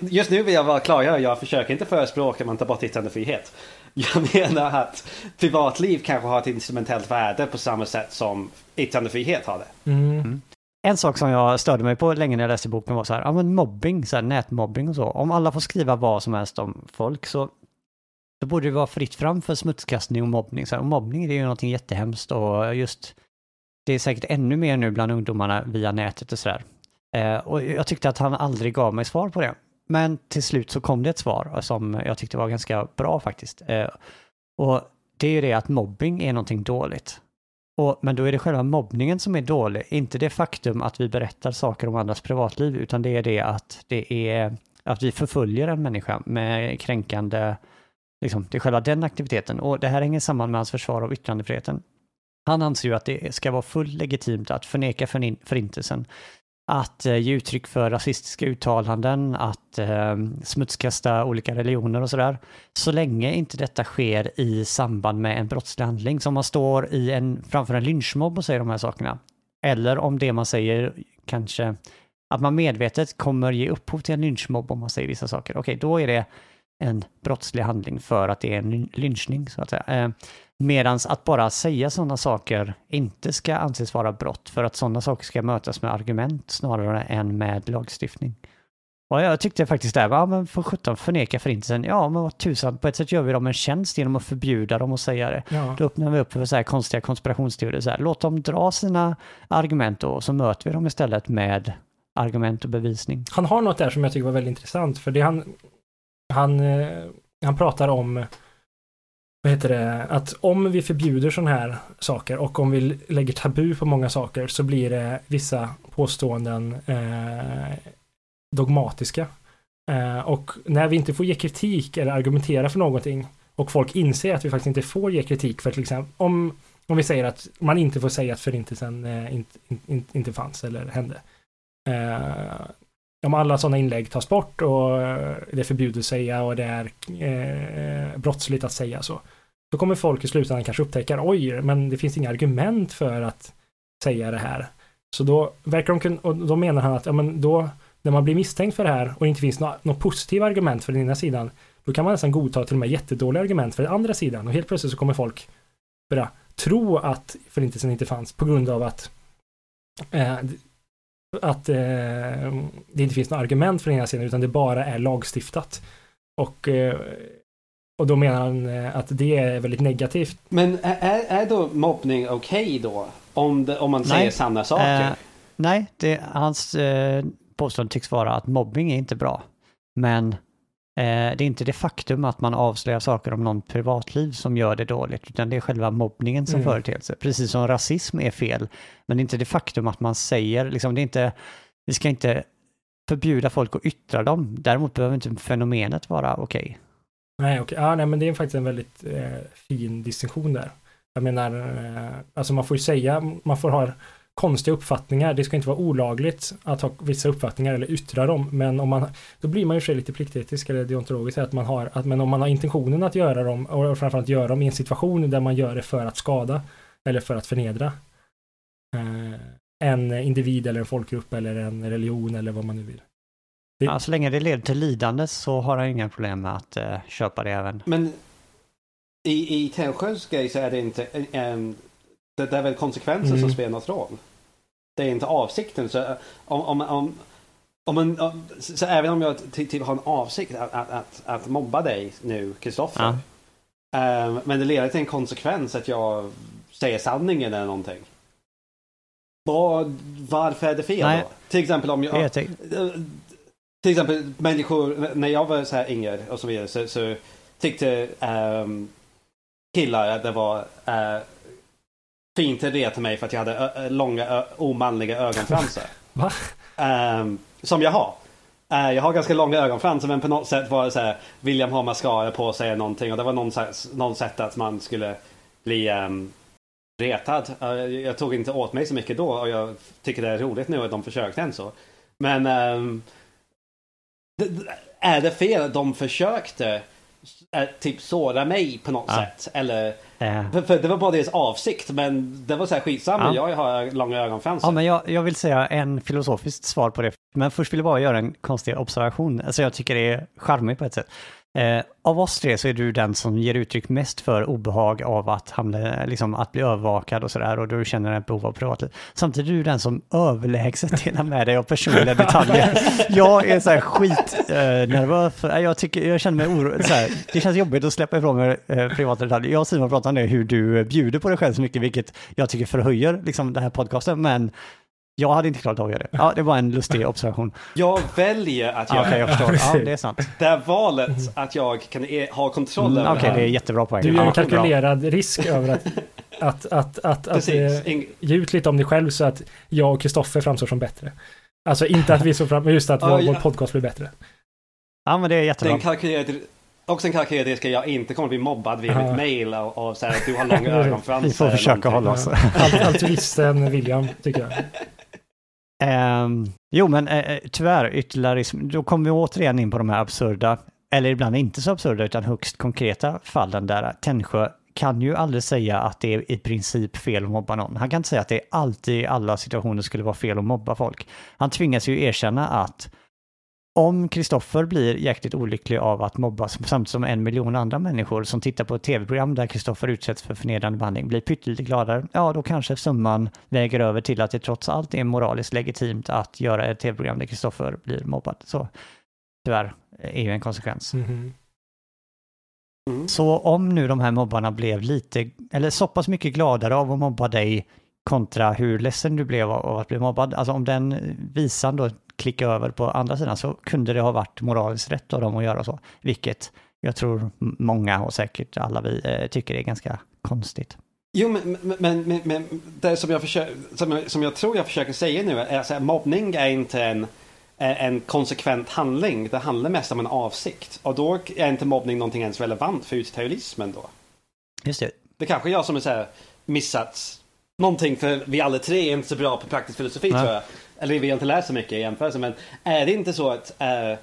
just nu vill jag vara klargöra, jag försöker inte förespråka att man tar bort yttrandefrihet. Jag menar att privatliv kanske har ett instrumentellt värde på samma sätt som yttrandefrihet har det. Mm. En sak som jag störde mig på länge när jag läste boken var så här, ja men mobbing, så här, nätmobbing och så. Om alla får skriva vad som helst om folk så då borde det vara fritt fram för smutskastning och mobbning. Så här, och mobbning det är ju någonting jättehemskt och just det är säkert ännu mer nu bland ungdomarna via nätet och sådär. Eh, och jag tyckte att han aldrig gav mig svar på det. Men till slut så kom det ett svar eh, som jag tyckte var ganska bra faktiskt. Eh, och det är ju det att mobbing är någonting dåligt. Och, men då är det själva mobbningen som är dålig, inte det faktum att vi berättar saker om andras privatliv, utan det är det att det är att vi förföljer en människa med kränkande, liksom, det är själva den aktiviteten. Och det här hänger samman med hans försvar av yttrandefriheten. Han anser ju att det ska vara fullt legitimt att förneka förintelsen, att eh, ge uttryck för rasistiska uttalanden, att eh, smutskasta olika religioner och sådär. Så länge inte detta sker i samband med en brottslig handling, som man står i en, framför en lynchmobb och säger de här sakerna. Eller om det man säger kanske, att man medvetet kommer ge upphov till en lynchmobb om man säger vissa saker. Okej, då är det en brottslig handling för att det är en lynchning, så att säga. Eh, Medan att bara säga sådana saker inte ska anses vara brott, för att sådana saker ska mötas med argument snarare än med lagstiftning. Och jag tyckte faktiskt det, ja men för sjutton förneka förintelsen, ja men vad tusan, på ett sätt gör vi dem en tjänst genom att förbjuda dem att säga det. Ja. Då öppnar vi upp för så här konstiga konspirationsteorier, så här, låt dem dra sina argument då, så möter vi dem istället med argument och bevisning. Han har något där som jag tycker var väldigt intressant, för det han, han, eh, han pratar om vad heter det, att om vi förbjuder sådana här saker och om vi lägger tabu på många saker så blir det vissa påståenden eh, dogmatiska. Eh, och när vi inte får ge kritik eller argumentera för någonting och folk inser att vi faktiskt inte får ge kritik för till exempel om, om vi säger att man inte får säga att förintelsen eh, inte, in, inte fanns eller hände. Eh, om alla sådana inlägg tas bort och eh, det är förbjudet att säga och det är eh, brottsligt att säga så. Då kommer folk i slutändan kanske upptäcka, oj, men det finns inga argument för att säga det här. Så då verkar de kunna, och då menar han att, ja men då, när man blir misstänkt för det här och det inte finns något, något positiva argument för den ena sidan, då kan man nästan godta till och med jättedåliga argument för den andra sidan och helt plötsligt så kommer folk börja tro att förintelsen inte fanns på grund av att eh, att eh, det inte finns några argument för den ena sidan utan det bara är lagstiftat. Och, eh, och då menar han eh, att det är väldigt negativt. Men är, är då mobbning okej okay då? Om, det, om man nej. säger sanna saker? Eh, nej, det, hans eh, påstående tycks vara att mobbning är inte bra. Men det är inte det faktum att man avslöjar saker om någon privatliv som gör det dåligt, utan det är själva mobbningen som mm. företeelse. Precis som rasism är fel, men det är inte det faktum att man säger, liksom, det är inte, vi ska inte förbjuda folk att yttra dem. Däremot behöver inte fenomenet vara okej. Okay. Nej, okay. ja, nej, men det är faktiskt en väldigt eh, fin distinktion där. Jag menar, eh, alltså man får ju säga, man får ha konstiga uppfattningar. Det ska inte vara olagligt att ha vissa uppfattningar eller yttra dem. Men om man, då blir man ju sig lite pliktetisk eller deontologisk. Att man har, att, men om man har intentionen att göra dem och framförallt göra dem i en situation där man gör det för att skada eller för att förnedra eh, en individ eller en folkgrupp eller en religion eller vad man nu vill. Det... Ja, så länge det leder till lidande så har han inga problem med att uh, köpa det även. Men i, i Tännsjös grej så är det inte en, det, det är väl konsekvensen mm. som spelar något roll det är inte avsikten. Så eh, om, om, om, om en, så även om jag typ har en avsikt att, att, att, att mobba dig nu, Kristoffer. Ja. Um, men det leder till en konsekvens att jag säger sanningen eller någonting. Var, varför är det fel Nej. då? Till exempel om jag... jag till exempel människor, när jag var så här yngre och så vidare så, så tyckte um, killar att det var uh, fint att reta mig för att jag hade långa omanliga ögonfransar. Va? Um, som jag har. Uh, jag har ganska långa ögonfransar men på något sätt var det så här, William har mascara på sig eller någonting och det var någon, någon sätt att man skulle bli um, retad. Uh, jag tog inte åt mig så mycket då och jag tycker det är roligt nu att de försökte än så. Men um, är det fel att de försökte äh, typ såra mig på något ja. sätt? Eller Eh. För, för, det var bara deras avsikt, men det var så här skitsamma. Ja. Jag har långa ögonfransar. Ja, men jag, jag vill säga en filosofiskt svar på det. Men först vill jag bara göra en konstig observation. Alltså jag tycker det är charmigt på ett sätt. Eh, av oss tre så är du den som ger uttryck mest för obehag av att, hamna, liksom, att bli övervakad och sådär och du känner ett behov av privatliv. Samtidigt är du den som överlägset delar med dig av personliga detaljer. Jag är så här skitnervös, eh, jag, jag känner mig orolig. det känns jobbigt att släppa ifrån mig eh, privata detaljer. Jag och Simon pratar om det, hur du bjuder på dig själv så mycket, vilket jag tycker förhöjer liksom, den här podcasten, men Jag hade inte klarat av att göra det. Ja, det var en lustig observation. Jag väljer att göra Okej, jag förstår. Ja, det är sant. det här valet att jag kan e- ha kontroll Mm, över Okej, det här. det är jättebra poäng. Du gör en bra. kalkylerad risk över att, att, att, att, att eh, ge ut lite om dig själv så att jag och Kristoffer framstår som bättre. Alltså inte att vi står fram, men just att vår, ja. vår podcast blir bättre. Ja, men det är jättebra. Den kalkylerade, också en kalkylerad risk att jag inte kommer bli mobbad via Ja. mitt mail och, och så här, att du har långa ögonfransar. Vi får försöka hålla oss. Altruisten William, tycker jag. Um, jo, men uh, tyvärr, ytterligare, då kommer vi återigen in på de här absurda, eller ibland inte så absurda, utan högst konkreta fallen där Tännsjö kan ju aldrig säga att det är i princip fel att mobba någon. Han kan inte säga att det alltid i alla situationer skulle vara fel att mobba folk. Han tvingas ju erkänna att om Kristoffer blir jäkligt olycklig av att mobbas samtidigt som en miljon andra människor som tittar på ett tv-program där Kristoffer utsätts för förnedrande behandling blir pyttelite gladare, ja då kanske summan väger över till att det trots allt är moraliskt legitimt att göra ett tv-program där Kristoffer blir mobbad. Så tyvärr är ju en konsekvens. Mhm. Mm. Så om nu de här mobbarna blev lite, eller så pass mycket gladare av att mobba dig kontra hur ledsen du blev av att bli mobbad, alltså om den visan då klickar över på andra sidan så kunde det ha varit moraliskt rätt av dem att göra så, vilket jag tror många och säkert alla vi eh, tycker är ganska konstigt. Jo, men, men, men, men, men det som jag, försöker, som, jag, som jag tror jag försöker säga nu är att mobbning är inte en, en konsekvent handling. Det handlar mest om en avsikt. Och då är inte mobbning någonting ens relevant för terrorismen då. Just det. Det kanske är jag som är så här missat någonting för vi alla tre är inte så bra på praktisk filosofi Nej. tror jag. Eller vi har inte lärt så mycket i jämförelse men är det inte så att eh,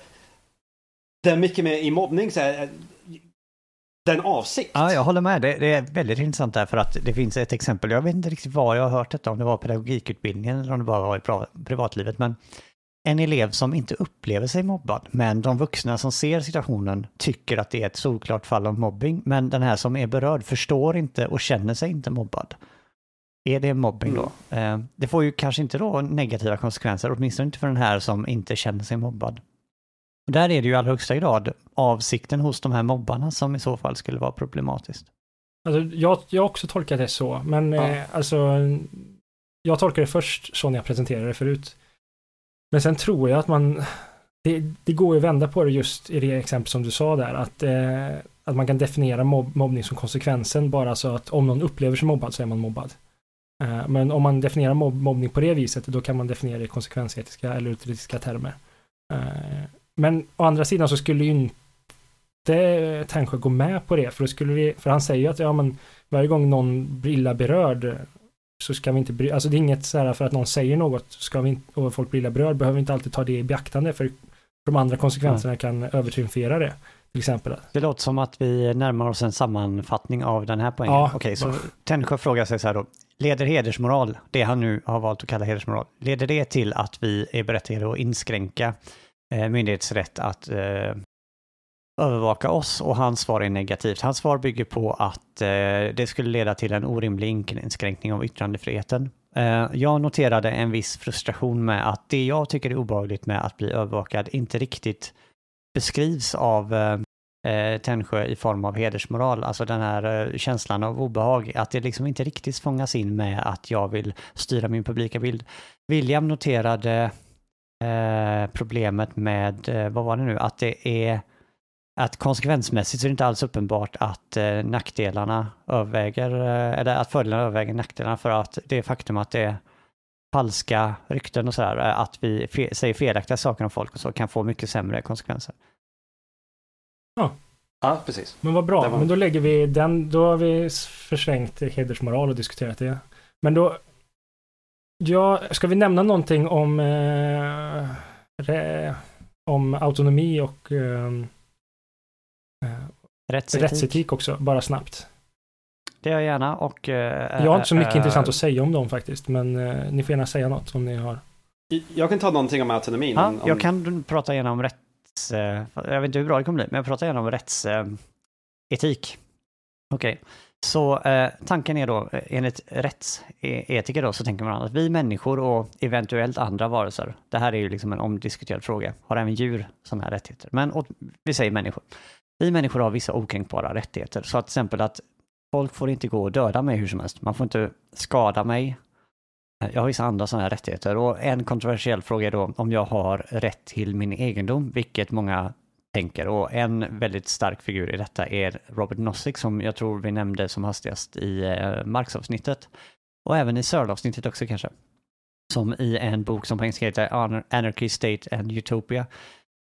det är mycket mer i mobbning så här, eh, det en avsikt. Ja, jag håller med. Det, det är väldigt intressant där för att det finns ett exempel. Jag vet inte riktigt var jag har hört detta, om det var pedagogikutbildningen eller om det bara var i privatlivet. Men en elev som inte upplever sig mobbad, men de vuxna som ser situationen tycker att det är ett solklart fall av mobbing. Men den här som är berörd förstår inte och känner sig inte mobbad. Är det mobbing då? Eh, Det får ju kanske inte då negativa konsekvenser, åtminstone inte för den här som inte känner sig mobbad. Och där är det ju i allra högsta grad avsikten hos de här mobbarna som i så fall skulle vara problematiskt. Alltså, jag, jag har också tolkat det så, men Ja. eh, alltså jag tolkade det först så när jag presenterade det förut. Men sen tror jag att man det, det går ju att vända på det just i det exempel som du sa där, att, eh, att man kan definiera mobb, mobbning som konsekvensen bara så att om någon upplever sig mobbad så är man mobbad. Eh, men om man definierar mobb, mobbning på det viset, då kan man definiera det i konsekvensetiska eller utritiska termer. Eh, men å andra sidan så skulle ju inte Tännsjö gå med på det, för då skulle vi, för han säger ju att ja men varje gång någon blir illa berörd så ska vi inte bry, alltså det är inget så här för att någon säger något ska vi inte, och folk blir illa berörd behöver vi inte alltid ta det i beaktande för de andra konsekvenserna kan övertriumfera det. Till exempel. Det låter som att vi närmar oss en sammanfattning av den här poängen. Ja. Okej, så Tännsjö frågar sig så här då. Leder hedersmoral, det han nu har valt att kalla hedersmoral, leder det till att vi är berättigade att inskränka eh, myndighets rätt att eh, övervaka oss? Och hans svar är negativt. Hans svar bygger på att eh, det skulle leda till en orimlig inskränkning av yttrandefriheten. Eh, jag noterade en viss frustration med att det jag tycker är obehagligt med att bli övervakad inte riktigt beskrivs av eh, eh, Tännsjö i form av hedersmoral, alltså den här eh, känslan av obehag, att det liksom inte riktigt fångas in med att jag vill styra min publika bild. William noterade eh, problemet med, eh, vad var det nu, att det är att konsekvensmässigt så är det inte alls uppenbart att eh, nackdelarna överväger, eh, eller att fördelarna överväger nackdelarna för att det faktum att det är falska rykten och sådär, eh, att vi fe- säger felaktiga saker om folk och så kan få mycket sämre konsekvenser. Ja, precis. Men vad bra, var- men då lägger vi den, då har vi försvängt hedersmoral och diskuterat det. Men då, ja, ska vi nämna någonting om, eh, re, om autonomi och eh, eh, Rättsetik, rättsetik också, bara snabbt. det gör jag gärna och... eh, Jag har inte så mycket eh, intressant att säga om dem faktiskt, men eh, ni får gärna säga något om ni har. Jag kan ta någonting om autonomin. Ja, om, om, jag kan prata igenom rätts... Eh, jag vet inte hur bra det kommer bli, men jag pratar gärna om rättsetik. Okej, så eh, tanken är då, eh, enligt rättsetiker då, så tänker man att vi människor och eventuellt andra varelser, det här är ju liksom en omdiskuterad fråga, har även djur sådana här rättigheter? Men åt, vi säger människor. Vi människor har vissa okränkbara rättigheter, så att till exempel att folk får inte gå och döda mig hur som helst. Man får inte skada mig. Eh, jag har vissa andra sådana här rättigheter och en kontroversiell fråga är då om jag har rätt till min egendom, vilket många tänker. Och en väldigt stark figur i detta är Robert Nozick som jag tror vi nämnde som hastigast i eh, Marx-avsnittet. Och även i Searle-avsnittet också kanske. Som i en bok som på engelska heter Anarchy, State and Utopia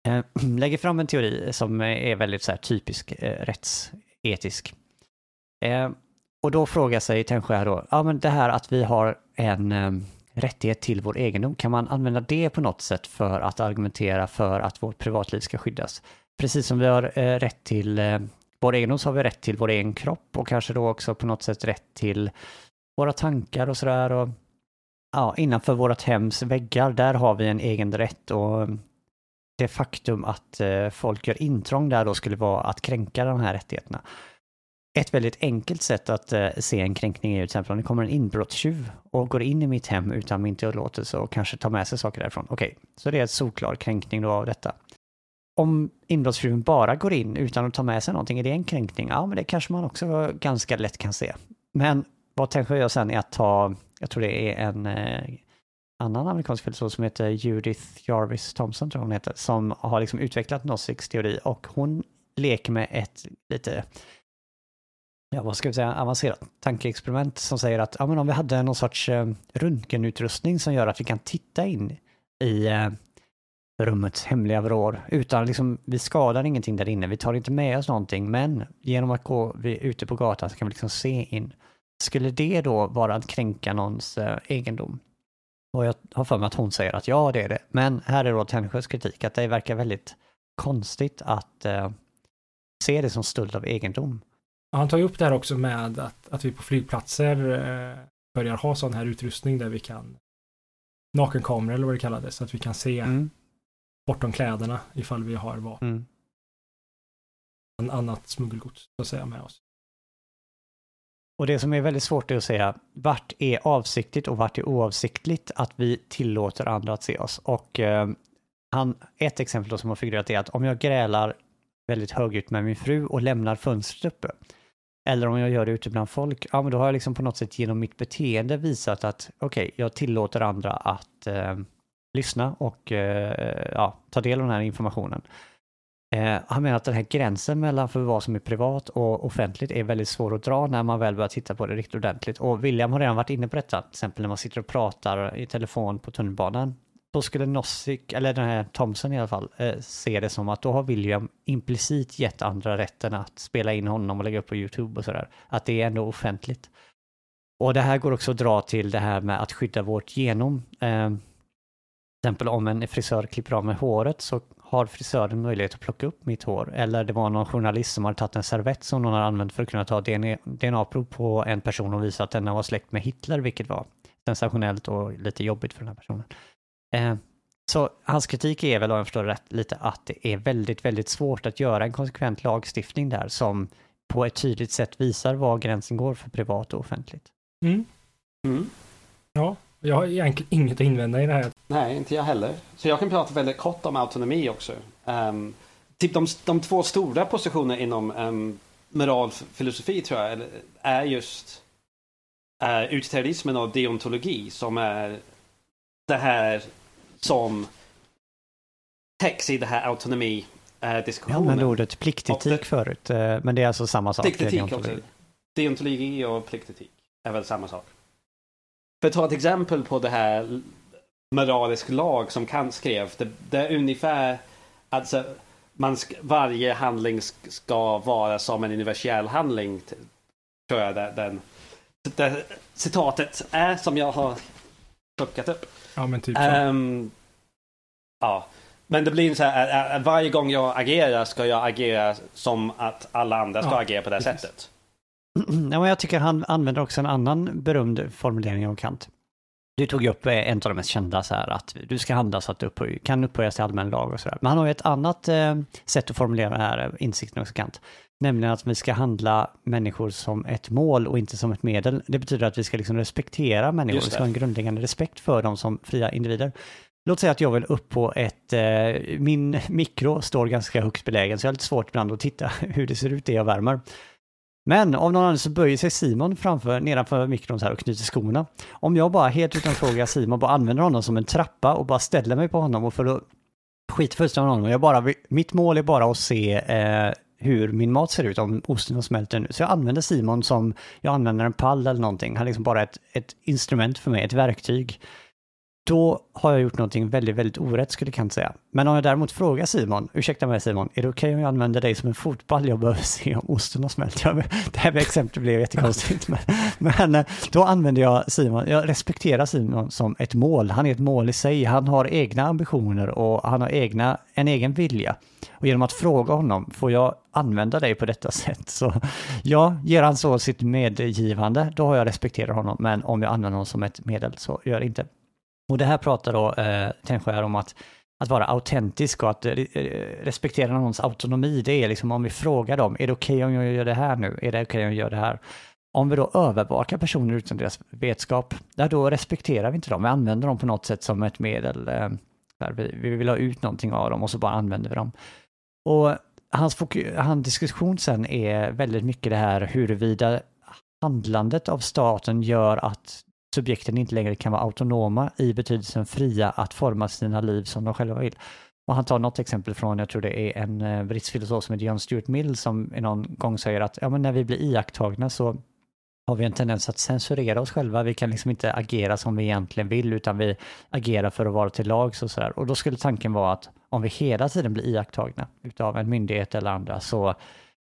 eh, lägger fram en teori som är väldigt så här, typisk rättsetisk. Och då frågar sig Tännsjö här då, ja men det här att vi har en um, rättighet till vår egendom, kan man använda det på något sätt för att argumentera för att vårt privatliv ska skyddas? Precis som vi har eh, rätt till eh, vår egendom så har vi rätt till vår egen kropp och kanske då också på något sätt rätt till våra tankar och sådär. Och, ja, innanför vårt hems väggar, där har vi en egen rätt och ehm, det faktum att eh, folk gör intrång där då skulle vara att kränka de här rättigheterna. Ett väldigt enkelt sätt att eh, se en kränkning är till exempel om det kommer en inbrottstjuv och går in i mitt hem utan min tillåtelse och kanske tar med sig saker därifrån. Okej, okay, så det är en solklar kränkning då av detta. Om inbrottstjuven bara går in utan att ta med sig någonting, är det en kränkning? Ja, men det kanske man också ganska lätt kan se. Men vad tänker jag sen är att ta, jag tror det är en eh, annan amerikansk filosof som heter Judith Jarvis Thompson, tror hon heter, som har liksom utvecklat Nozicks teori och hon leker med ett lite ja, vad ska vi säga, avancerat tankeexperiment som säger att ja, men om vi hade någon sorts eh, röntgenutrustning som gör att vi kan titta in i eh, rummets hemliga vrår utan liksom, vi skadar ingenting där inne, vi tar inte med oss någonting, men genom att gå vi, ute på gatan så kan vi liksom se in. Skulle det då vara att kränka någons eh, egendom? Och jag har för mig att hon säger att ja, det är det. Men här är då Tännsjös kritik, att det verkar väldigt konstigt att eh, se det som stöld av egendom. Han tar ju upp det här också med att, att vi på flygplatser eh, börjar ha sån här utrustning där vi kan nakenkamera eller vad det kallades, så att vi kan se mm. bortom kläderna ifall vi har vapen. Mm. En annat smuggelgods så att säga med oss. Och det som är väldigt svårt är att säga vart är avsiktligt och vart är oavsiktligt att vi tillåter andra att se oss. Och eh, han, ett exempel då som har figurerat är att om jag grälar väldigt högljutt med min fru och lämnar fönstret uppe, eller om jag gör det ute bland folk, ja men då har jag liksom på något sätt genom mitt beteende visat att okej, okay, jag tillåter andra att eh, lyssna och eh, ja, ta del av den här informationen. Eh, han menar att den här gränsen mellan för vad som är privat och offentligt är väldigt svår att dra när man väl börjar titta på det riktigt ordentligt. Och William har redan varit inne på detta, till exempel när man sitter och pratar i telefon på tunnelbanan. Då skulle Nozick, eller den här Thompson i alla fall, eh, se det som att då har William implicit gett andra rätten att spela in honom och lägga upp på YouTube och sådär. Att det är ändå offentligt. Och det här går också att dra till det här med att skydda vårt genom. Eh, till exempel om en frisör klipper av med håret så har frisören möjlighet att plocka upp mitt hår. Eller det var någon journalist som hade tagit en servett som någon har använt för att kunna ta DNA-prov på en person och visa att denna var släkt med Hitler, vilket var sensationellt och lite jobbigt för den här personen. Eh, så hans kritik är väl, om jag förstår rätt, lite att det är väldigt, väldigt svårt att göra en konsekvent lagstiftning där som på ett tydligt sätt visar var gränsen går för privat och offentligt. Mm. Mm. Ja, jag har egentligen inget att invända i det här. Nej, inte jag heller. Så jag kan prata väldigt kort om autonomi också. Um, typ de, de två stora positionerna inom um, moralfilosofi tror jag är just uh, utilitarismen och deontologi som är det här som täcks i det här autonomi diskussionen. Jag använde ordet pliktetik det, förut, eh, men det är alltså samma sak. Pliktetik också. Deontologi och pliktetik är väl samma sak. För att ta ett exempel på det här moralisk lag som Kant skrev. Det, det är ungefär, alltså man ska, varje handling ska vara som en universell handling. Tror jag det, den, det, citatet är som jag har plockat upp. Ja men typ så. Um, ja. Men det blir så här, varje gång jag agerar ska jag agera som att alla andra ska ja, agera på det precis. sättet. Ja, jag tycker han använder också en annan berömd formulering av Kant. Du tog ju upp eh, en av de mest kända, så här, att du ska handla så att du upphöj, kan upphöjas till allmän lag och sådär. Men han har ju ett annat eh, sätt att formulera den här eh, insikten också, Kant. Nämligen att vi ska handla människor som ett mål och inte som ett medel. Det betyder att vi ska liksom respektera människor, vi ska ha en grundläggande respekt för dem som fria individer. Låt säga att jag vill upp på ett, eh, min mikro står ganska högt belägen så jag har lite svårt ibland att titta hur det ser ut det jag värmer. Men av någon anledning så böjer sig Simon framför, nedanför mikron så här och knyter skorna. Om jag bara helt utan fråga Simon bara använder honom som en trappa och bara ställer mig på honom och för att skita fullständigt honom. Jag bara, mitt mål är bara att se eh, hur min mat ser ut om osten har smälter nu. Så jag använder Simon som, jag använder en pall eller någonting. Han är liksom bara ett, ett instrument för mig, ett verktyg då har jag gjort någonting väldigt, väldigt orätt skulle jag kanske säga. Men om jag däremot frågar Simon, ursäkta mig Simon, är det okej okay om jag använder dig som en fotboll? Jag behöver se om osten har smält. det här med exemplet blev jättekonstigt, men, men eh, då använder jag Simon, jag respekterar Simon som ett mål. Han är ett mål i sig, han har egna ambitioner och han har egna, en egen vilja. Och genom att fråga honom, får jag använda dig på detta sätt? Så ja, ger han så sitt medgivande, då har jag respekterat honom. Men om jag använder honom som ett medel så gör det inte. Och det här pratar då eh, Tenskär om att, att vara autentisk och att eh, respektera någons autonomi. Det är liksom om vi frågar dem, är det okej okay om jag gör det här nu? Är det okej okay om jag gör det här? Om vi då övervakar personer utan deras vetskap, där då respekterar vi inte dem. Vi använder dem på något sätt som ett medel. Eh, där vi, vi vill ha ut någonting av dem och så bara använder vi dem. Och hans, hans diskussion sen är väldigt mycket det här huruvida handlandet av staten gör att subjekten inte längre kan vara autonoma i betydelsen fria att forma sina liv som de själva vill. Och han tar något exempel från, jag tror det är en eh, brittisk filosof som heter John Stuart Mill som någon gång säger att ja, men när vi blir iakttagna så har vi en tendens att censurera oss själva. Vi kan liksom inte agera som vi egentligen vill utan vi agerar för att vara till lags och sådär. Och då skulle tanken vara att om vi hela tiden blir iakttagna utav en myndighet eller andra så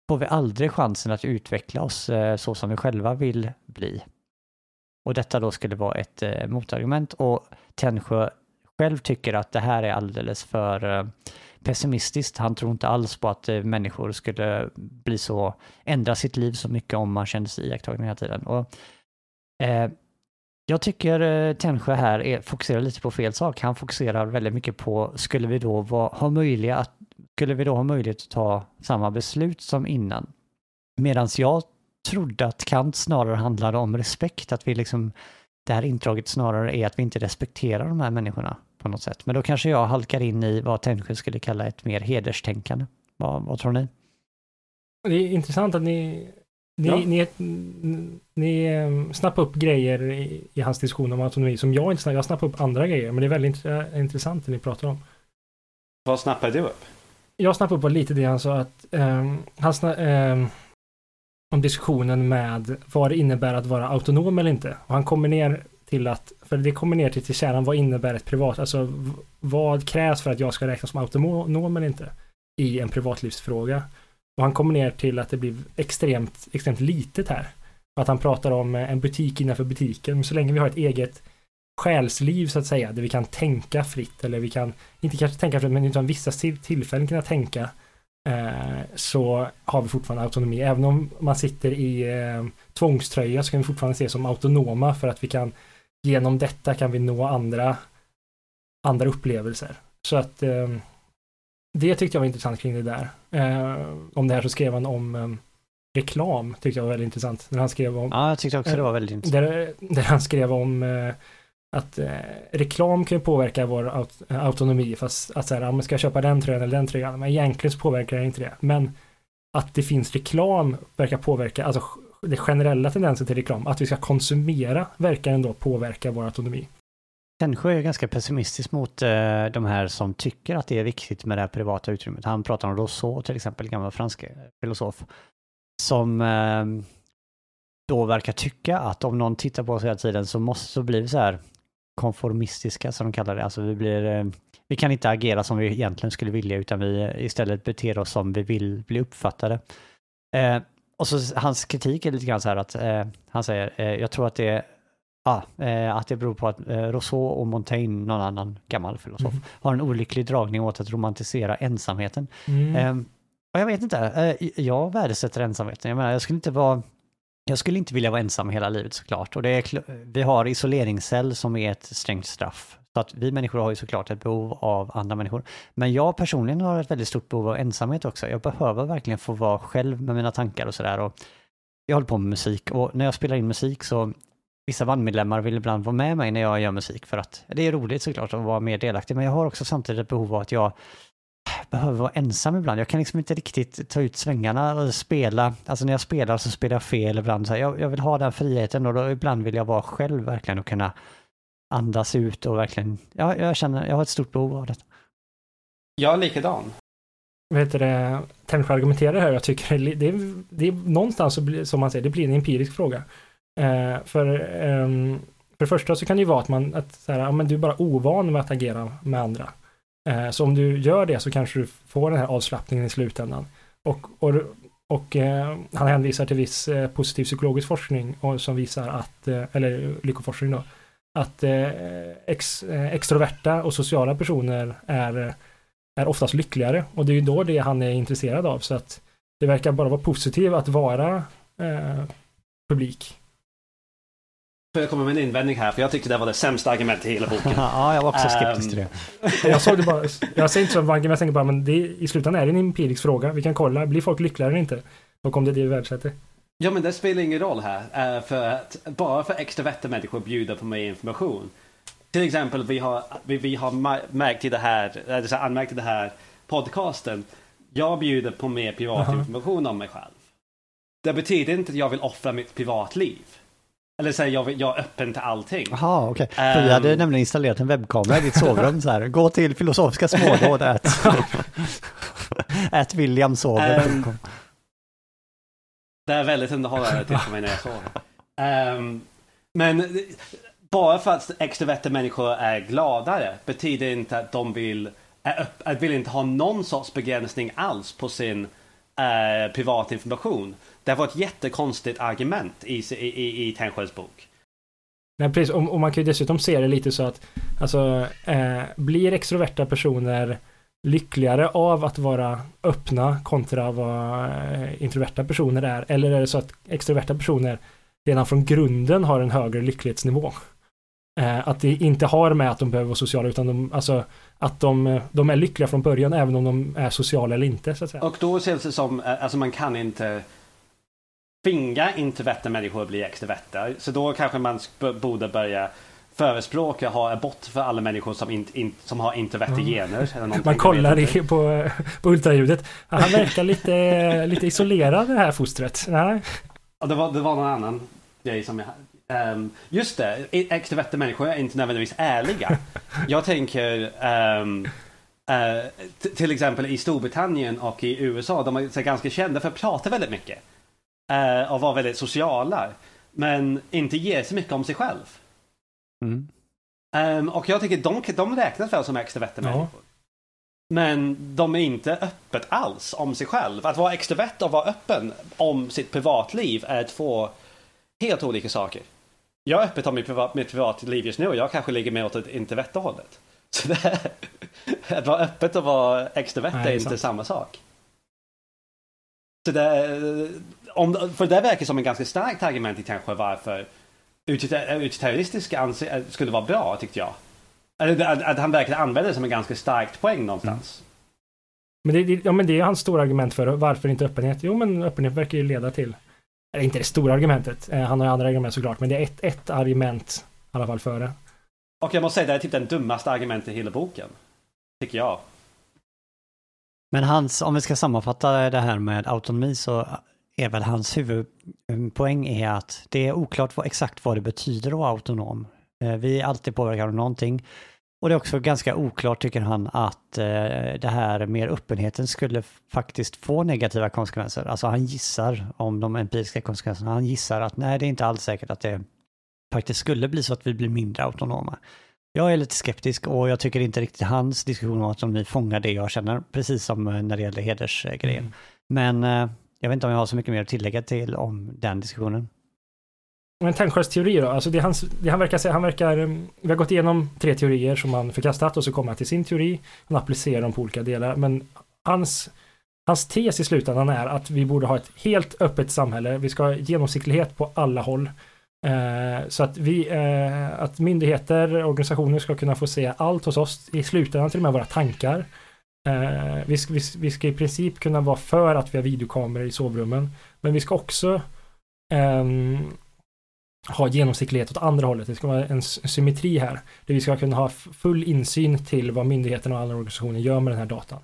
får vi aldrig chansen att utveckla oss eh, så som vi själva vill bli. Och detta då skulle vara ett eh, motargument och Tännsjö själv tycker att det här är alldeles för eh, pessimistiskt. Han tror inte alls på att eh, människor skulle bli så, ändra sitt liv så mycket om man kände sig iakttagen hela tiden. Och, eh, jag tycker eh, Tännsjö här är, fokuserar lite på fel sak. Han fokuserar väldigt mycket på, skulle vi då vara, ha, möjliga skulle vi då ha möjlighet att ta samma beslut som innan? Medan jag trodde att Kant snarare handlade om respekt, att vi liksom, det här indraget snarare är att vi inte respekterar de här människorna på något sätt. Men då kanske jag halkar in i vad Tännsjö skulle kalla ett mer hederstänkande. Vad, vad tror ni? Det är intressant att ni ni, ja. ni, ni, ni ehm, snappar upp grejer i, i, hans diskussion om autonomi som jag inte snappar. Jag snappar upp andra grejer, men det är väldigt intressant det ni pratar om. Vad snappade du upp? Jag snappade upp lite det han sa att um, han um, om diskussionen med vad det innebär att vara autonom eller inte. Och han kommer ner till att, för det kommer ner till, till kärnan, vad innebär ett privat, alltså vad krävs för att jag ska räknas som autonom eller inte i en privatlivsfråga. Och han kommer ner till att det blir extremt, extremt litet här. Att han pratar om en butik innanför butiken, men så länge vi har ett eget själsliv så att säga, där vi kan tänka fritt eller vi kan, inte kanske tänka fritt, men utan vissa tillfällen kunna tänka så har vi fortfarande autonomi. Även om man sitter i eh, tvångströja så kan vi fortfarande se som autonoma för att vi kan genom detta kan vi nå andra andra upplevelser. Så att eh, det tyckte jag var intressant kring det där. Eh, om det här så skrev han om eh, reklam, tyckte jag var väldigt intressant. När han skrev om... Ja, jag tyckte också det var väldigt intressant. Där, där han skrev om eh, att eh, reklam kan ju påverka vår aut autonomi fast att så här, ja men ska köpa den tröjan eller den tröjan, men egentligen så påverkar det inte det. Men att det finns reklam verkar påverka, alltså det generella tendensen till reklam, att vi ska konsumera verkar ändå påverka vår autonomi. Tännsjö är ganska pessimistisk mot eh, de här som tycker att det är viktigt med det här privata utrymmet. Han pratar om Rousseau till exempel, gammal fransk eh, filosof, som eh, då verkar tycka att om någon tittar på oss hela tiden så måste så blir vi så här, konformistiska som de kallar det. Alltså vi, blir, eh, vi kan inte agera som vi egentligen skulle vilja utan vi istället beter oss som vi vill bli uppfattade. Eh, och så hans kritik är lite grann så här att eh, han säger, eh, jag tror att det Ah, eh, att det beror på att eh, Rousseau och Montaigne, någon annan gammal filosof, mm. har en olycklig dragning åt att romantisera ensamheten. Mm. Eh, och jag vet inte, eh, jag värdesätter ensamheten. Jag menar, jag skulle inte vara jag skulle inte vilja vara ensam hela livet såklart. Och det är, vi har isoleringscell som är ett strängt straff. Så att vi människor har ju såklart ett behov av andra människor. Men jag personligen har ett väldigt stort behov av ensamhet också. Jag behöver verkligen få vara själv med mina tankar och sådär. Jag håller på med musik och när jag spelar in musik så vissa bandmedlemmar vill ibland vara med mig när jag gör musik för att det är roligt såklart att vara mer delaktig. Men jag har också samtidigt ett behov av att jag behöver vara ensam ibland. Jag kan liksom inte riktigt ta ut svängarna och spela. Alltså när jag spelar så spelar jag fel ibland. Så jag, jag vill ha den friheten och då ibland vill jag vara själv verkligen och kunna andas ut och verkligen, ja, jag känner, jag har ett stort behov av det. Jag är likadan. Vad heter det, Tännsjö argumenterar här, jag tycker det, det, är, det är någonstans, som man säger, det blir en empirisk fråga. Eh, för, eh, för det första så kan det ju vara att man, att så här, ja, men du är bara ovan med att agera med andra. Eh, så om du gör det så kanske du får den här avslappningen i slutändan. Och, och, och eh, han hänvisar till viss eh, positiv psykologisk forskning och, som visar att, eh, eller lyckoforskning då, att eh, ex, eh, extroverta och sociala personer är, är oftast lyckligare och det är ju då det han är intresserad av så att det verkar bara vara positivt att vara eh, publik. Får jag komma med en invändning här? För jag tyckte det var det sämsta argumentet i hela boken. ja, jag var också skeptisk till det. jag såg det bara, jag säger inte som argument, jag tänker bara, men det, i slutändan är det en empirisk fråga. Vi kan kolla, blir folk lyckligare eller inte? Och om det är det vi värdesätter. Ja, men det spelar ingen roll här. För att bara för extroverta människor bjuder på mer information. Till exempel, vi har, vi, vi har märkt i det här, eller anmärkt i det här podcasten. Jag bjuder på mer privat uh -huh. information om mig själv. Det betyder inte att jag vill offra mitt privatliv. Eller säga jag, jag är öppen till allting. Jaha, okej. Okay. Um, vi hade ehm. nämligen installerat en webbkamera i ditt sovrum så här. Gå till filosofiska smådåd, ät. ät William sover. Um, det är väldigt underhållande till för mig när jag sover. Um, men bara för att extroverta människor är gladare betyder inte att de vill, är, vill inte ha någon sorts begränsning alls på sin uh, privatinformation. Det var ett jättekonstigt argument i, i, i, Tännsjös bok. Nej, precis. Och, och, man kan ju dessutom se det lite så att alltså, eh, blir extroverta personer lyckligare av att vara öppna kontra vad eh, introverta personer är? Eller är det så att extroverta personer redan från grunden har en högre lycklighetsnivå? Eh, att det inte har med att de behöver vara sociala utan de, alltså, att de, de är lyckliga från början även om de är sociala eller inte. Så att säga. Och då känns det som, eh, alltså man kan inte tvinga introverta människor att bli extroverta. Så då kanske man borde börja förespråka ha abort för alla människor som, in, in, som har introverta mm. gener. Eller man kollar i, på, på ultraljudet. Han verkar lite, lite isolerad det här fostret. Nej. Ja, det, var, det var någon annan grej som jag... Um, just det, extroverta människor är inte nödvändigtvis ärliga. Jag tänker um, uh, till exempel i Storbritannien och i USA, de är ganska kända för att prata väldigt mycket. Uh, och vara väldigt sociala. Men inte ge så mycket om sig själv. Mm. Um, och jag tycker de, de räknas väl som extroverta ja. människor. Men de är inte öppet alls om sig själv. Att vara extrovert och vara öppen om sitt privatliv är två helt olika saker. Jag är öppet om mitt, privat, mitt privatliv just nu och jag kanske ligger mer åt det introverta hållet. Så det är, att vara öppet och vara extrovert Nej, är inte sant. samma sak. Så det, om, för det verkar som en ganska starkt argument i kanske varför utilitaristiska eh, skulle vara bra tyckte jag. Att, att han verkligen använder det som en ganska starkt poäng någonstans. Mm. Men det, ja, men det är hans stora argument för varför inte öppenhet? Jo, men öppenhet verkar ju leda till, eller inte det stora argumentet, eh, han har ju andra argument såklart, men det är ett, ett argument i alla fall för det. Och jag måste säga, det är typ den dummaste argumentet i hela boken. Tycker jag. Men hans, om vi ska sammanfatta det här med autonomi så är väl hans huvudpoäng är att det är oklart vad, exakt vad det betyder att vara autonom. Eh, vi är alltid påverkade av någonting. Och det är också ganska oklart tycker han att eh, det här med öppenheten skulle faktiskt få negativa konsekvenser. Alltså han gissar om de empiriska konsekvenserna. Han gissar att nej, det är inte alls säkert att det faktiskt skulle bli så att vi blir mindre autonoma. Jag är lite skeptisk och jag tycker inte riktigt hans diskussion om autonomi fångar det jag känner, precis som eh, när det gäller hedersgrejen. Mm. Men jag vet inte om jag har så mycket mer att tillägga till om den diskussionen. Men Tännsjös teori då? Alltså det, han, det han verkar säga, han verkar, ehm, vi har gått igenom tre teorier som han förkastat och så kommer han till sin teori. Han applicerar dem på olika delar, men hans, hans tes i slutändan är att vi borde ha ett helt öppet samhälle. Vi ska ha genomsiktlighet på alla håll. Eh, så att vi, eh, att myndigheter, organisationer ska kunna få se allt hos oss, i slutändan till och med våra tankar. Eh, vi, vi, vi, ska i princip kunna vara för att vi har videokameror i sovrummen. Men vi ska också eh, ha genomsiktlighet åt andra hållet. Det ska vara en symmetri här. Där vi ska kunna ha full insyn till vad myndigheterna och andra organisationer gör med den här datan.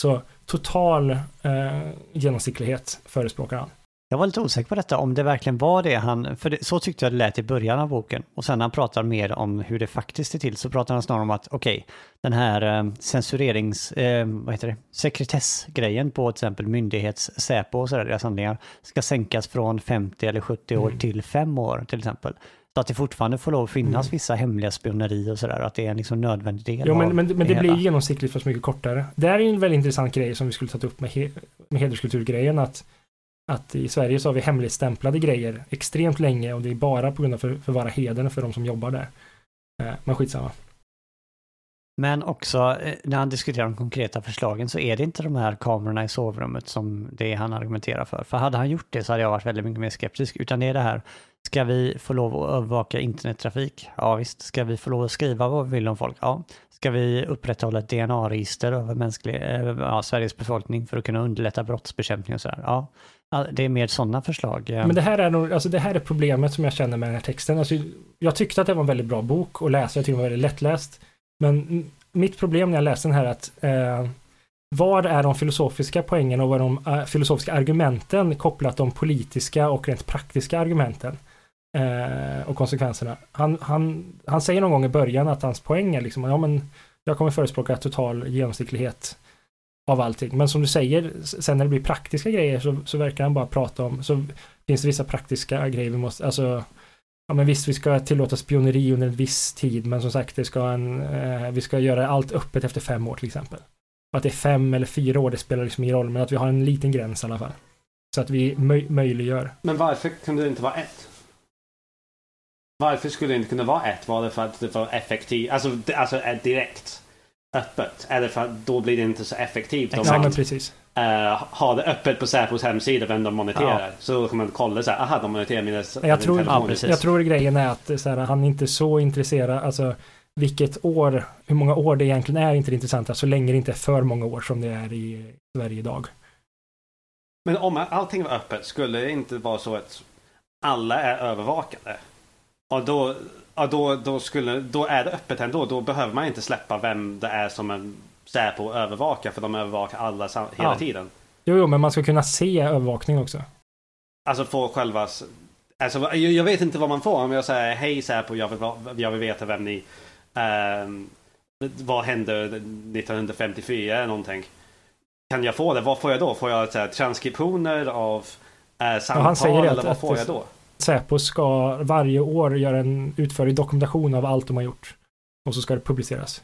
Så total eh, genomsiktlighet förespråkar han. Jag var lite osäker på detta, om det verkligen var det han, för det, så tyckte jag det lät i början av boken. Och sen när han pratar mer om hur det faktiskt är till så pratar han snarare om att okej, okay, den här eh, censurerings, eh, vad heter det, sekretessgrejen på till exempel myndighets, Säpo och sådär, deras handlingar, ska sänkas från 50 eller 70 år mm. till 5 år till exempel. Så att det fortfarande får lov att finnas mm. vissa hemliga spioneri och sådär, att det är en liksom nödvändig del Jo, men, men, men det, det blir genomsiktligt för så mycket kortare. Det här är en väldigt intressant grej som vi skulle tagit upp med, he, med hederskulturgrejen, att att i Sverige så har vi hemligstämplade grejer extremt länge och det är bara på grund av för, förvara hedern för de som jobbar där. Eh, men skitsamma. Men också eh, när han diskuterar de konkreta förslagen så är det inte de här kamerorna i sovrummet som det han argumenterar för. För hade han gjort det så hade jag varit väldigt mycket mer skeptisk. Utan det är det här, ska vi få lov att övervaka internettrafik? Ja visst. Ska vi få lov att skriva vad vi vill om folk? Ja. Ska vi upprätthålla ett DNA-register över mänsklig, eh, ja, Sveriges befolkning för att kunna underlätta brottsbekämpning och sådär? Ja. Det är mer sådana förslag. Men det här är nog, alltså det här är problemet som jag känner med den här texten. Alltså, jag tyckte att det var en väldigt bra bok att läsa, jag tyckte den var väldigt lättläst. Men mitt problem när jag läste den här är att eh, vad är de filosofiska poängen och vad är de eh, filosofiska argumenten kopplat de politiska och rent praktiska argumenten eh, och konsekvenserna. Han, han, han säger någon gång i början att hans poäng är liksom, ja men jag kommer förespråka total genomsnittlighet av allting. Men som du säger, sen när det blir praktiska grejer så, så verkar han bara prata om, så finns det vissa praktiska grejer vi måste, alltså Ja men visst, vi ska tillåta spioneri under en viss tid, men som sagt, det ska en, eh, vi ska göra allt öppet efter fem år till exempel. Och att det är fem eller fyra år, det spelar liksom ingen roll, men att vi har en liten gräns i alla fall. Så att vi möj möjliggör. Men varför kunde det inte vara ett? Varför skulle det inte kunna vara ett? Var det för att det var effektivt? Alltså, alltså eh, direkt öppet? Eller för att då blir det inte så effektivt? Ja, men precis. Uh, ha det öppet på Säpos hemsida vem de moniterar. Ja. Så kan man kolla så här, aha de moniterar mina jag tror, ja, jag tror grejen är att så här, han är inte så intresserad, alltså vilket år, hur många år det egentligen är inte det intressanta, så länge det inte är för många år som det är i Sverige idag. Men om allting var öppet, skulle det inte vara så att alla är övervakade? Och då, och då, då, skulle, då är det öppet ändå. Då behöver man inte släppa vem det är som en Säpo övervakar. För de övervakar alla hela ja. tiden. Jo, jo, men man ska kunna se övervakning också. Alltså få själva... Alltså, jag vet inte vad man får om jag säger hej Säpo, jag vill, jag vill veta vem ni... Uh, vad hände 1954 eller någonting? Kan jag få det? Vad får jag då? Får jag här, transkriptioner av uh, samtal ja, eller vad får jag då? Säpo ska varje år göra en utförlig dokumentation av allt de har gjort. Och så ska det publiceras.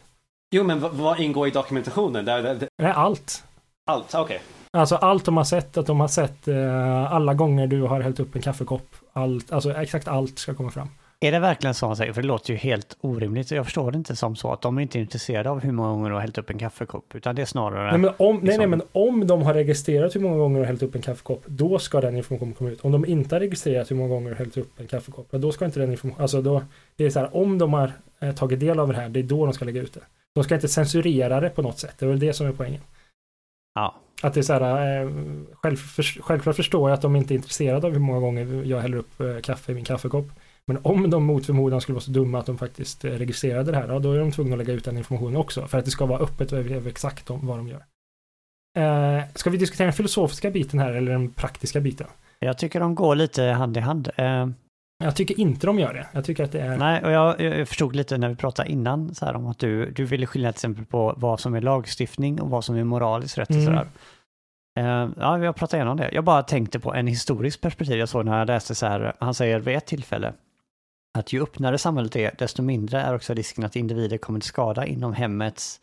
Jo, men vad ingår i dokumentationen? Det, det, det... Nej, allt. Allt, okej. Okay. Alltså allt de har sett, att de har sett eh, alla gånger du har hällt upp en kaffekopp. Allt, alltså exakt allt ska komma fram. Är det verkligen så han säger? För det låter ju helt orimligt. Jag förstår det inte som så att de är inte intresserade av hur många gånger du har hällt upp en kaffekopp. Utan det är snarare... Nej, men om, liksom... nej, nej, men om de har registrerat hur många gånger du har hällt upp en kaffekopp, då ska den informationen komma ut. Om de inte har registrerat hur många gånger du har hällt upp en kaffekopp, då ska inte den informationen... Alltså då, det är så här, om de har eh, tagit del av det här, det är då de ska lägga ut det. De ska inte censurera det på något sätt, det är väl det som är poängen. Ja. Att det är så här, eh, själv, för, självklart förstår jag att de inte är intresserade av hur många gånger jag häller upp eh, kaffe i min kaffekopp. Men om de mot förmodan skulle vara så dumma att de faktiskt eh, registrerade det här, ja, då är de tvungna att lägga ut den informationen också, för att det ska vara öppet över exakt om vad de gör. Eh, ska vi diskutera den filosofiska biten här, eller den praktiska biten? Jag tycker de går lite hand i hand. Eh... Jag tycker inte de gör det. Jag tycker att det är... Nej, och jag, jag förstod lite när vi pratade innan så här om att du, du ville skilja till exempel på vad som är lagstiftning och vad som är moraliskt rätt. Och mm. sådär. Uh, ja, vi har pratat igenom det. Jag bara tänkte på en historisk perspektiv jag såg när jag läste så här, han säger vid ett tillfälle att ju öppnare samhället är, desto mindre är också risken att individer kommer till skada inom hemmets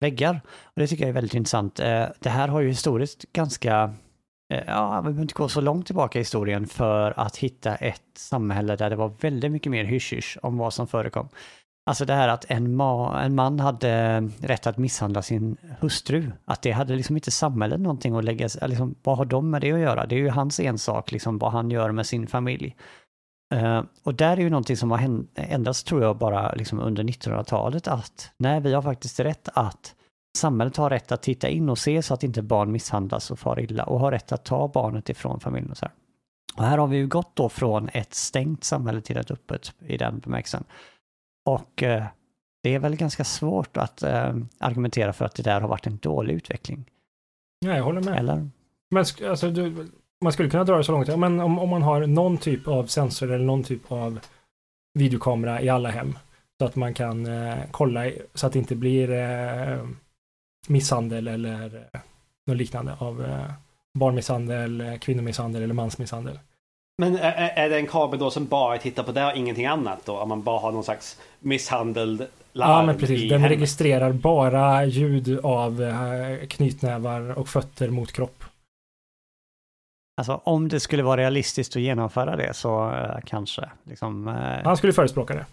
väggar. Och det tycker jag är väldigt intressant. Eh, det här har ju historiskt ganska eh, ja, vi behöver inte gå så långt tillbaka i historien för att hitta ett samhälle där det var väldigt mycket mer hysch om vad som förekom. Alltså det här att en, ma en man hade rätt att misshandla sin hustru, att det hade liksom inte samhället någonting att lägga sig, liksom, vad har de med det att göra? Det är ju hans ensak, liksom vad han gör med sin familj. Uh, och där är ju någonting som har ändrats tror jag bara liksom under 1900-talet att nej, vi har faktiskt rätt att Samhället har rätt att titta in och se så att inte barn misshandlas och far illa och har rätt att ta barnet ifrån familjen. Och, så här. och här har vi ju gått då från ett stängt samhälle till ett öppet i den bemärkelsen. Och eh, det är väl ganska svårt att eh, argumentera för att det där har varit en dålig utveckling. Nej, jag håller med. Eller? Men alltså, du, man skulle kunna dra det så långt. Ja, Men om, om man har någon typ av sensor eller någon typ av videokamera i alla hem. Så att man kan eh, kolla så att det inte blir eh, misshandel eller eh, något liknande av eh, barnmisshandel, eh, kvinnomisshandel eller mansmisshandel. Men är, är det en kabel då som bara tittar på det och ingenting annat då? Om man bara har någon slags misshandel Ja, men precis. Den hemmet? registrerar bara ljud av eh, knytnävar och fötter mot kropp. Alltså om det skulle vara realistiskt att genomföra det så eh, kanske. Liksom, eh, Han skulle förespråka det.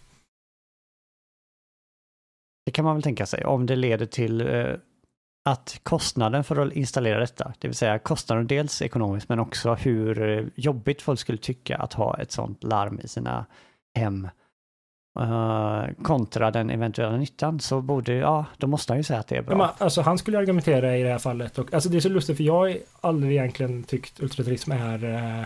Det kan man väl tänka sig om det leder till eh, att kostnaden för att installera detta, det vill säga kostnaden dels ekonomiskt men också hur eh, jobbigt folk skulle tycka att ha ett sånt larm i sina hem Eh, kontra den eventuella nyttan så borde, ja, då måste han ju säga att det är bra. Ja, men, alltså, han skulle argumentera i det här fallet. Och, alltså, det är så lustigt för jag har aldrig egentligen tyckt ultraturism är eh,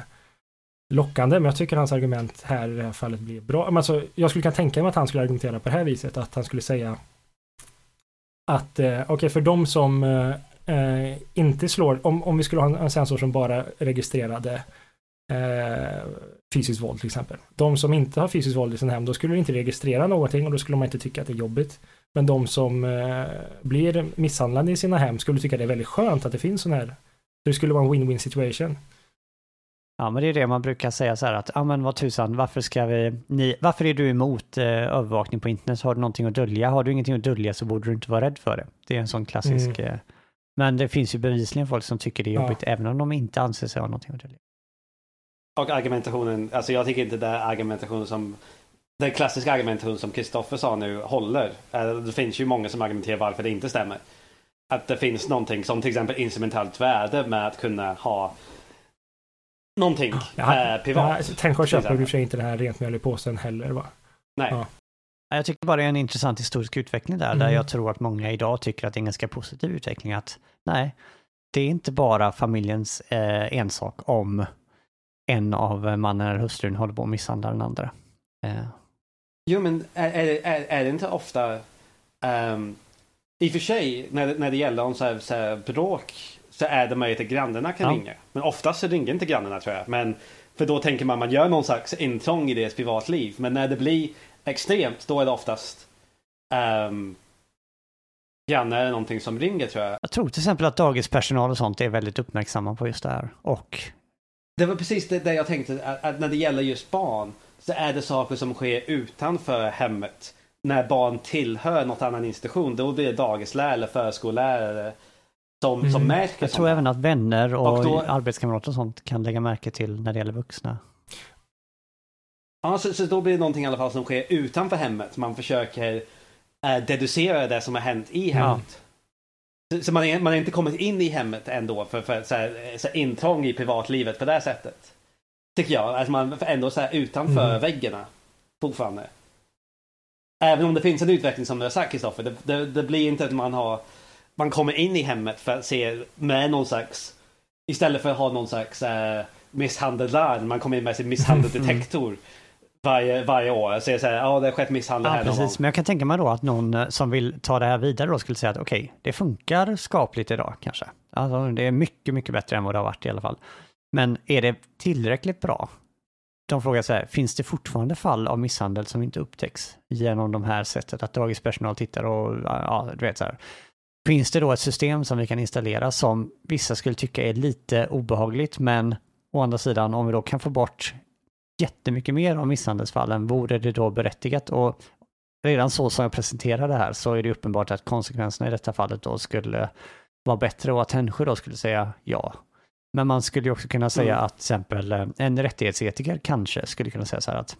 lockande. Men jag tycker hans argument här i det här fallet blir bra. Men, alltså, jag skulle kunna tänka mig att han skulle argumentera på det här viset. Att han skulle säga att eh, okej, för de som eh, eh inte slår, om, om vi skulle ha en, en sensor som bara registrerade eh, fysiskt våld till exempel. De som inte har fysiskt våld i sin hem, då skulle det inte registrera någonting och då skulle man inte tycka att det är jobbigt. Men de som eh, blir misshandlade i sina hem skulle tycka det är väldigt skönt att det finns sån här. Det skulle vara en win-win situation. Ja, men det är det man brukar säga så här att, ja men vad tusan, varför ska vi, ni, varför är du emot eh, övervakning på internet? Har du någonting att dölja? Har du ingenting att dölja så borde du inte vara rädd för det. Det är en sån klassisk, eh, men det finns ju bevisligen folk som tycker det är Ja. jobbigt även om de inte anser sig ha någonting att dölja. Och argumentationen, alltså jag tycker inte det är argumentationen som den klassiska argumentationen som Kristoffer sa nu håller. Eh, Det finns ju många som argumenterar varför det inte stämmer. Att det finns någonting som till exempel instrumentalt värde med att kunna ha någonting Ja, eh, privat. Ja, tänk att köpa i och för sig inte den här rent mjöl i påsen heller va? Nej. Ja. Ja, Jag tycker bara det är en intressant historisk utveckling där, där Mm. jag tror att många idag tycker att det är en ganska positiv utveckling. Att nej, det är inte bara familjens eh, ensak om en av mannen eller hustrun håller på att misshandla den andra. Eh, Jo men är, är, är, är det inte ofta ehm, I och för sig när, när det gäller om så här, så här bråk så är det möjligt att grannarna kan Ja. ringa. Men oftast så ringer inte grannarna tror jag. Men för då tänker man man gör någon slags intrång i deras privatliv. Men när det blir extremt då är det oftast um, grannar eller någonting som ringer tror jag. jag tror till exempel att dagispersonal och sånt är väldigt uppmärksamma på just det här. Och Det var precis det, det jag tänkte att, att när det gäller just barn så är det saker som sker utanför hemmet. När barn tillhör något annan institution då blir det dagislärare eller förskollärare som, som Mm. märker jag sånt tror här. även att vänner och, Och då- arbetskamrater och sånt kan lägga märke till när det gäller vuxna. Ja, så, så då blir det någonting i alla fall som sker utanför hemmet. Man försöker eh, deducera det som har hänt i hemmet. Så, så man, är, man har inte kommit in i hemmet ändå för, för så här, så här, intrång i privatlivet på det här sättet. Tycker jag. Alltså man ändå så här utanför Mm. väggarna fortfarande. Även om det finns en utveckling som du har sagt Kristoffer. Det, det, det blir inte att man har man kommer in i hemmet för att se med någon slags istället för att ha någon slags eh, misshandellarm. Man kommer in med sin misshandeldetektor varje, varje år och säger så här, ja det har skett misshandel Ja, här någon gång. precis. Men jag kan tänka mig då att någon eh, som vill ta det här vidare då skulle säga att okej, det funkar skapligt idag kanske. Alltså det är mycket, mycket bättre än vad det har varit i alla fall. Men är det tillräckligt bra? De frågar så här, finns det fortfarande fall av misshandel som inte upptäcks genom de här sättet att dagispersonal tittar och ja, du vet så här. Finns det då ett system som vi kan installera som vissa skulle tycka är lite obehagligt, men å andra sidan om vi då kan få bort jättemycket mer av misshandelsfallen, vore det då berättigat? Och redan så som jag presenterar det här så är det uppenbart att konsekvenserna i detta fallet då skulle vara bättre och att Tännsjö då skulle säga ja. Men man skulle ju också kunna säga Mm. att till exempel eh, en rättighetsetiker kanske skulle kunna säga så här att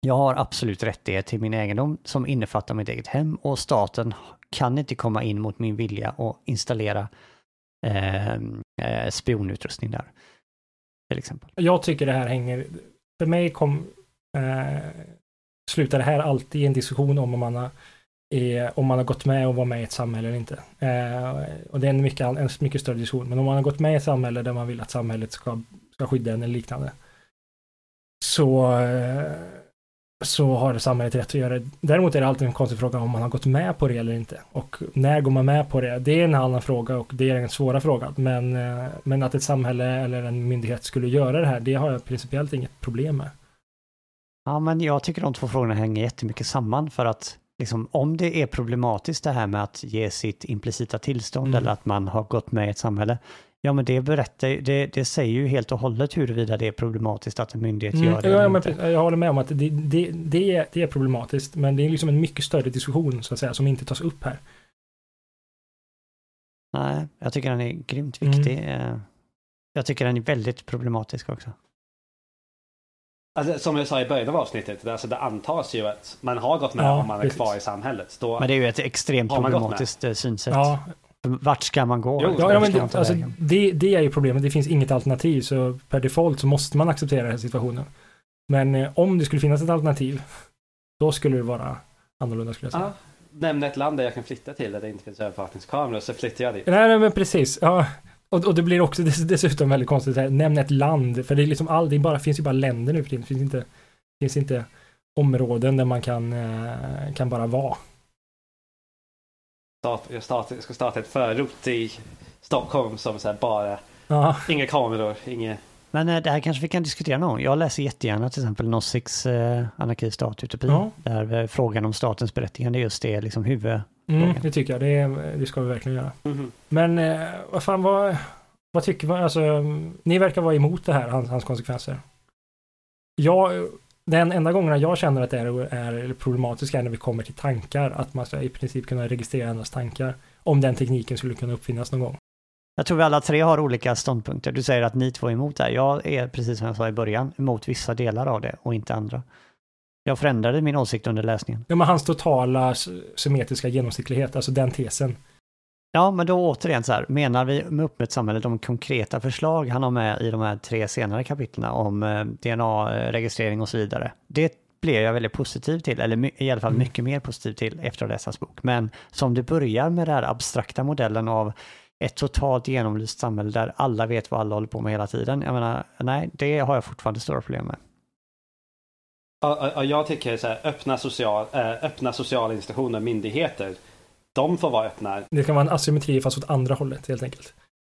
jag har absolut rättighet till min egendom som innefattar mitt eget hem och staten kan inte komma in mot min vilja och installera eh, eh, spionutrustning där. Till exempel. Jag tycker det här hänger, för mig kom, eh, slutar det här alltid i en diskussion om om man har, eh, om man har gått med och var med i ett samhälle eller inte. Eh, och det är en mycket, en mycket större diskussion. Men om man har gått med i ett samhälle där man vill att samhället ska, ska skydda en eller liknande. Så, eh, så har samhället rätt att göra det. Däremot är det alltid en konstig fråga om man har gått med på det eller inte. Och när går man med på det? Det är en annan fråga och det är en svåra fråga. Men, eh, men att ett samhälle eller en myndighet skulle göra det här, det har jag principiellt inget problem med. Ja, men jag tycker de två frågorna hänger jättemycket samman för att liksom, om det är problematiskt det här med att ge sitt implicita tillstånd Mm. eller att man har gått med i ett samhälle, ja men det berättar det, det säger ju helt och hållet huruvida det är problematiskt att en myndighet Mm, gör det ja, men inte. jag håller med om att det, det, det, är, det är problematiskt, men det är liksom en mycket större diskussion så att säga, som inte tas upp här. Nej, jag tycker den är grymt Mm. viktig. Eh, Jag tycker den är väldigt problematisk också. Alltså, som jag sa i början av avsnittet, det, alltså, det antas ju att man har gått med Ja, om man är precis. kvar i samhället. Då, Men det är ju ett extremt problematiskt eh, synsätt. Ja, Vart ska man gå? Jo, ja, ja men alltså, det, det är ju problemet, det finns inget alternativ, så per default så måste man acceptera den här situationen. Men eh, om det skulle finnas ett alternativ, då skulle det vara annorlunda skulle jag säga. ja, nämn ett land där jag kan flytta till där det inte finns övervakningskameror så flyttar jag dit. Nej, nej, men precis. Ja. Och, och det blir också dess, dessutom väldigt konstigt att nämna ett land, för det är liksom all, det bara, finns ju bara länder nu för tiden. Det finns inte, finns inte områden där man kan, eh, kan bara vara. Start, jag, startar, jag ska starta ett förort i Stockholm som så här bara, Ja, inga kameror, inga... Men eh, det här kanske vi kan diskutera någon gång. Jag läser jättegärna till exempel Noziks eh, Anarki, stat, utopi. Ja. Där eh, frågan om statens berättigande just det liksom huvud... mm, det tycker jag. Det, är- det ska vi verkligen göra. Mhm. Men eh, vad fan, vad, vad tycker man? Alltså, mm, ni verkar vara emot det här, hans, hans konsekvenser. Jag, den enda gången jag känner att det är, är problematiskt är när vi kommer till tankar, att man ska i princip kunna registrera andras tankar. Om den tekniken skulle kunna uppfinnas någon gång. Jag tror vi alla tre har olika ståndpunkter. Du säger att ni två är emot det här. Jag är, precis som jag sa i början, emot vissa delar av det och inte andra. Jag förändrade min åsikt under läsningen. Ja, men hans totala symmetriska genomsnittlighet, alltså den tesen. Ja, men då återigen så här, menar vi med öppet samhälle de konkreta förslag han har med i de här tre senare kapitlen om eh, DNA-registrering och så vidare. Det blev jag väldigt positiv till, eller i alla fall Mm. mycket mer positiv till efter att ha läst hans bok. Men som det börjar med den här abstrakta modellen av ett totalt genomlyst samhälle där alla vet vad alla håller på med hela tiden. Jag menar, nej, det har jag fortfarande stora problem med. Jag tycker så här, öppna, social, äh, öppna sociala institutioner, myndigheter, de får vara öppna. Det kan vara en asymmetri fast åt andra hållet helt enkelt.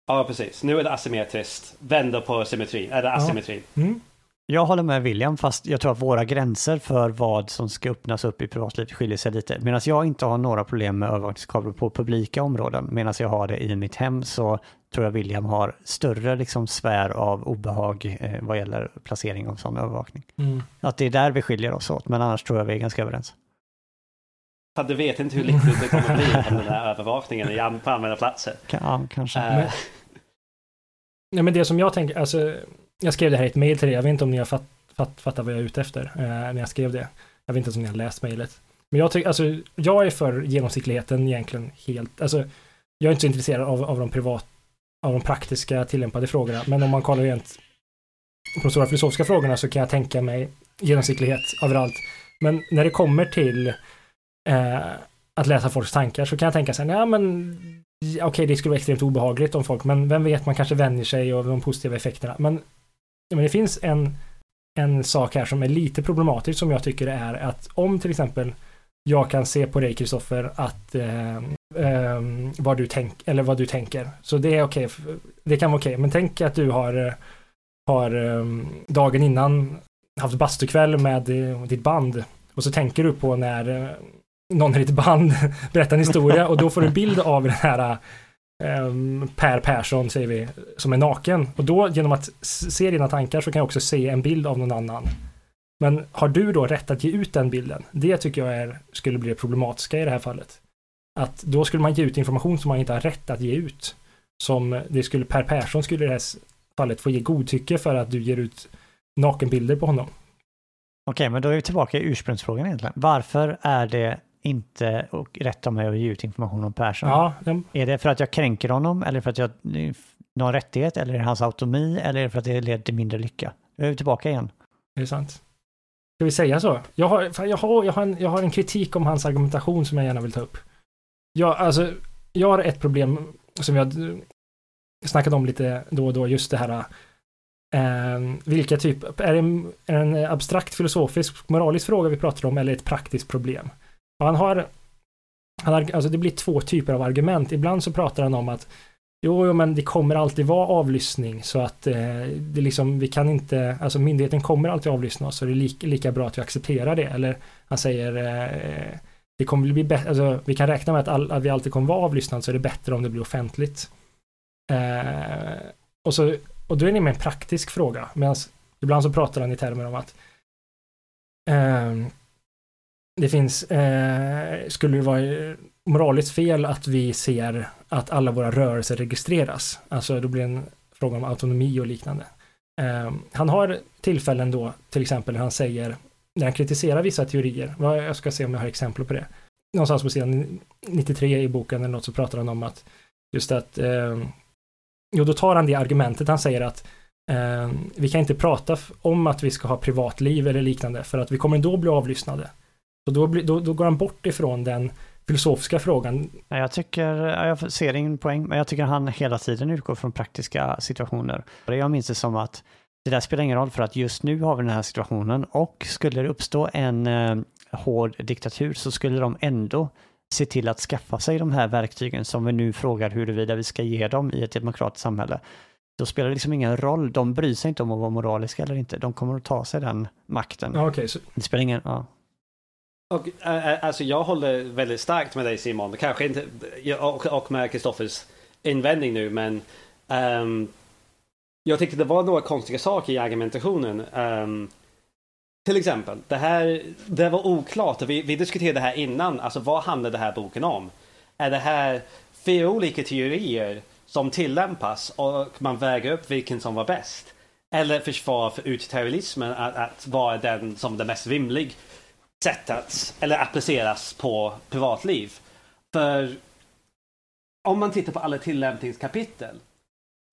Ja, precis. Nu är det asymmetriskt. Vänder på symmetrin. Är det asymmetrin? Mm. Jag håller med William, fast jag tror att våra gränser för vad som ska öppnas upp i privatlivet skiljer sig lite. Medan jag inte har några problem med övervakningskameror på publika områden, medan jag har det i mitt hem, så tror jag William har större liksom sfär av obehag eh, vad gäller placering av sån övervakning. Mm. Att det är där vi skiljer oss åt, men annars tror jag vi är ganska överens. För du vet inte hur lyckligt det kommer bli med den här övervakningen på användarplatser. Ja, kanske. Äh, Men- Nej, men det som jag tänker, alltså, jag skrev det här i ett mejl till er, jag vet inte om ni har fatt, fatt, fattat vad jag är ute efter eh, när jag skrev det. Jag vet inte om ni har läst mejlet. Men jag tycker, alltså, jag är för genomsnittligheten egentligen helt, alltså, jag är inte så intresserad av, av de privat, av de praktiska tillämpade frågorna, men om man kollar rent på de stora filosofiska frågorna så kan jag tänka mig genomsnittlighet överallt. Men när det kommer till eh, att läsa folks tankar så kan jag tänka så här, ja men okej Okej, det skulle vara extremt obehagligt om folk, men vem vet, man kanske vänjer sig och de positiva effekterna. Men, men det finns en, en sak här som är lite problematisk som jag tycker är att om till exempel jag kan se på dig Kristoffer att eh, eh, vad du tänk, eller vad du tänker. Så det är okej, okay, det kan vara okej, men tänk att du har, eh, har eh, dagen innan haft bastukväll med eh, ditt band och så tänker du på när eh, någon i ditt band berättar en historia och då får du en bild av den här um, Per Persson, säger vi, som är naken. Och då genom att se dina tankar så kan jag också se en bild av någon annan. Men har du då rätt att ge ut den bilden? Det tycker jag är, skulle bli det problematiska i det här fallet. Att då skulle man ge ut information som man inte har rätt att ge ut. Som det skulle, Per Persson skulle i det här fallet få ge godtycke för att du ger ut nakenbilder på honom. Okej, men då är vi tillbaka i ursprungsfrågan egentligen. Varför är det inte och rätt av mig att ge ut information om Persson? Ja, den, Är det för att jag kränker honom eller för att jag någon rättighet eller är det hans autonomi eller är det för att det leder till mindre lycka? Då är vi tillbaka igen. Det är sant. Ska vi säga så? Jag har, jag har, jag har, en, jag har en kritik om hans argumentation som jag gärna vill ta upp. Jag, alltså, jag har ett problem som jag snackat om lite då och då, just det här Eh, vilka typ, är det en, en abstrakt filosofisk moralisk fråga vi pratar om eller ett praktiskt problem? Han har, han har, alltså det blir två typer av argument. Ibland så pratar han om att Jo, jo, men det kommer alltid vara avlyssning så att eh, det liksom, vi kan inte, alltså myndigheten kommer alltid avlyssna oss så det är lika, lika bra att vi accepterar det. Eller han säger, eh, det kommer bli bättre, alltså vi kan räkna med att, all, att vi alltid kommer vara avlyssnade så är det bättre om det blir offentligt. Eh, och, så, och då är det mer en praktisk fråga, medan ibland så pratar han i termer om att eh, det finns, eh, skulle det vara eh, moraliskt fel att vi ser att alla våra rörelser registreras. Alltså då blir det en fråga om autonomi och liknande. Eh, han har tillfällen då, till exempel när han säger, när han kritiserar vissa teorier, jag ska se om jag har exempel på det. Någonstans på sidan 93 i boken eller något så pratar han om att just att, eh, jo då tar han det argumentet, han säger att eh, vi kan inte prata om att vi ska ha privatliv eller liknande för att vi kommer ändå bli avlyssnade. Så då, blir, då, då går han bort ifrån den filosofiska frågan. Jag tycker, jag ser ingen poäng, men jag tycker han hela tiden utgår från praktiska situationer. Jag minns det som att det där spelar ingen roll för att just nu har vi den här situationen och skulle det uppstå en eh, hård diktatur så skulle de ändå se till att skaffa sig de här verktygen som vi nu frågar huruvida vi ska ge dem i ett demokratiskt samhälle. Då spelar det liksom ingen roll, de bryr sig inte om att vara moraliska eller inte, de kommer att ta sig den makten. Ja, okay, så... Det spelar ingen, ja. Och, eh, eh, alltså jag håller väldigt starkt med dig Simon, kanske inte, och, och med Kristoffers invändning nu, men um, jag tyckte det var några konstiga saker i argumentationen. Um, till exempel, det här, det var oklart, vi, vi diskuterade det här innan, alltså vad handlar den här boken om? Är det här fyra olika teorier som tillämpas och man väger upp vilken som var bäst? Eller försvar för utilitarianismen att, att vara den som är mest rimlig sättas eller appliceras på privatliv. För om man tittar på alla tillämpningskapitel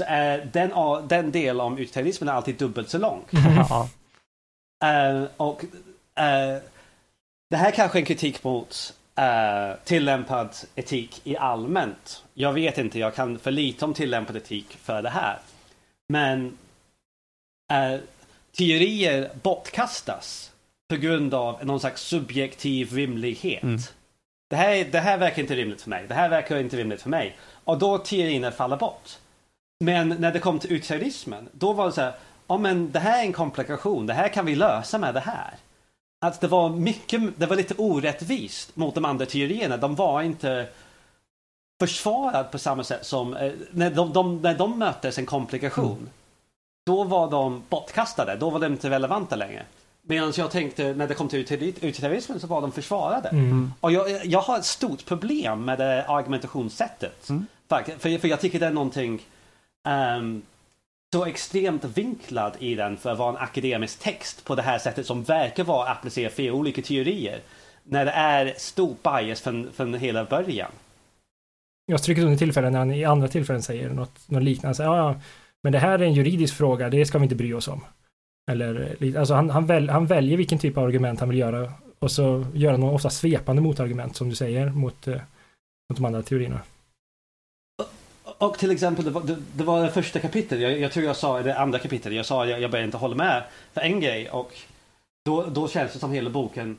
så är den, den del om utilitarismen alltid dubbelt så lång. uh, och uh, det här kanske är en kritik mot uh, tillämpad etik i allmänt. Jag vet inte, jag kan för lite om tillämpad etik för det här. Men teorier bortkastas på grund av någon slags subjektiv rimlighet. Mm. Det, här, det här verkar inte rimligt för mig. Det här verkar inte rimligt för mig. Och då teorierna faller bort. Men när det kom till utilitarismen, då var det så här, ja men det här är en komplikation, det här kan vi lösa med det här. Att det var mycket, det var lite orättvist mot de andra teorierna. De var inte försvarade på samma sätt som eh, när, de, de, när de möttes en komplikation. Mm. Då var de bortkastade, då var de inte relevanta längre. Medan jag tänkte när det kom till utilitarismen så var de försvarade. Mm. Och jag, jag har ett stort problem med det argumentationssättet. Mm. För, för jag tycker det är någonting um, så extremt vinklad i den för att vara en akademisk text på det här sättet som verkar vara att applicera flera olika teorier. När det är stor bias från, från hela början. Jag stryker under tillfällen när han i andra tillfällen säger något, något liknande. Ja, ja, men det här är en juridisk fråga, det ska vi inte bry oss om. Eller, alltså han, han, väl, han väljer vilken typ av argument han vill göra och så gör han ofta svepande motargument som du säger mot, eh, mot de andra teorierna. Och till exempel, det var det, det, var det första kapitlet, jag, jag tror jag sa, det andra kapitlet, jag sa jag, jag börjar inte hålla med för en grej och då, då känns det som hela boken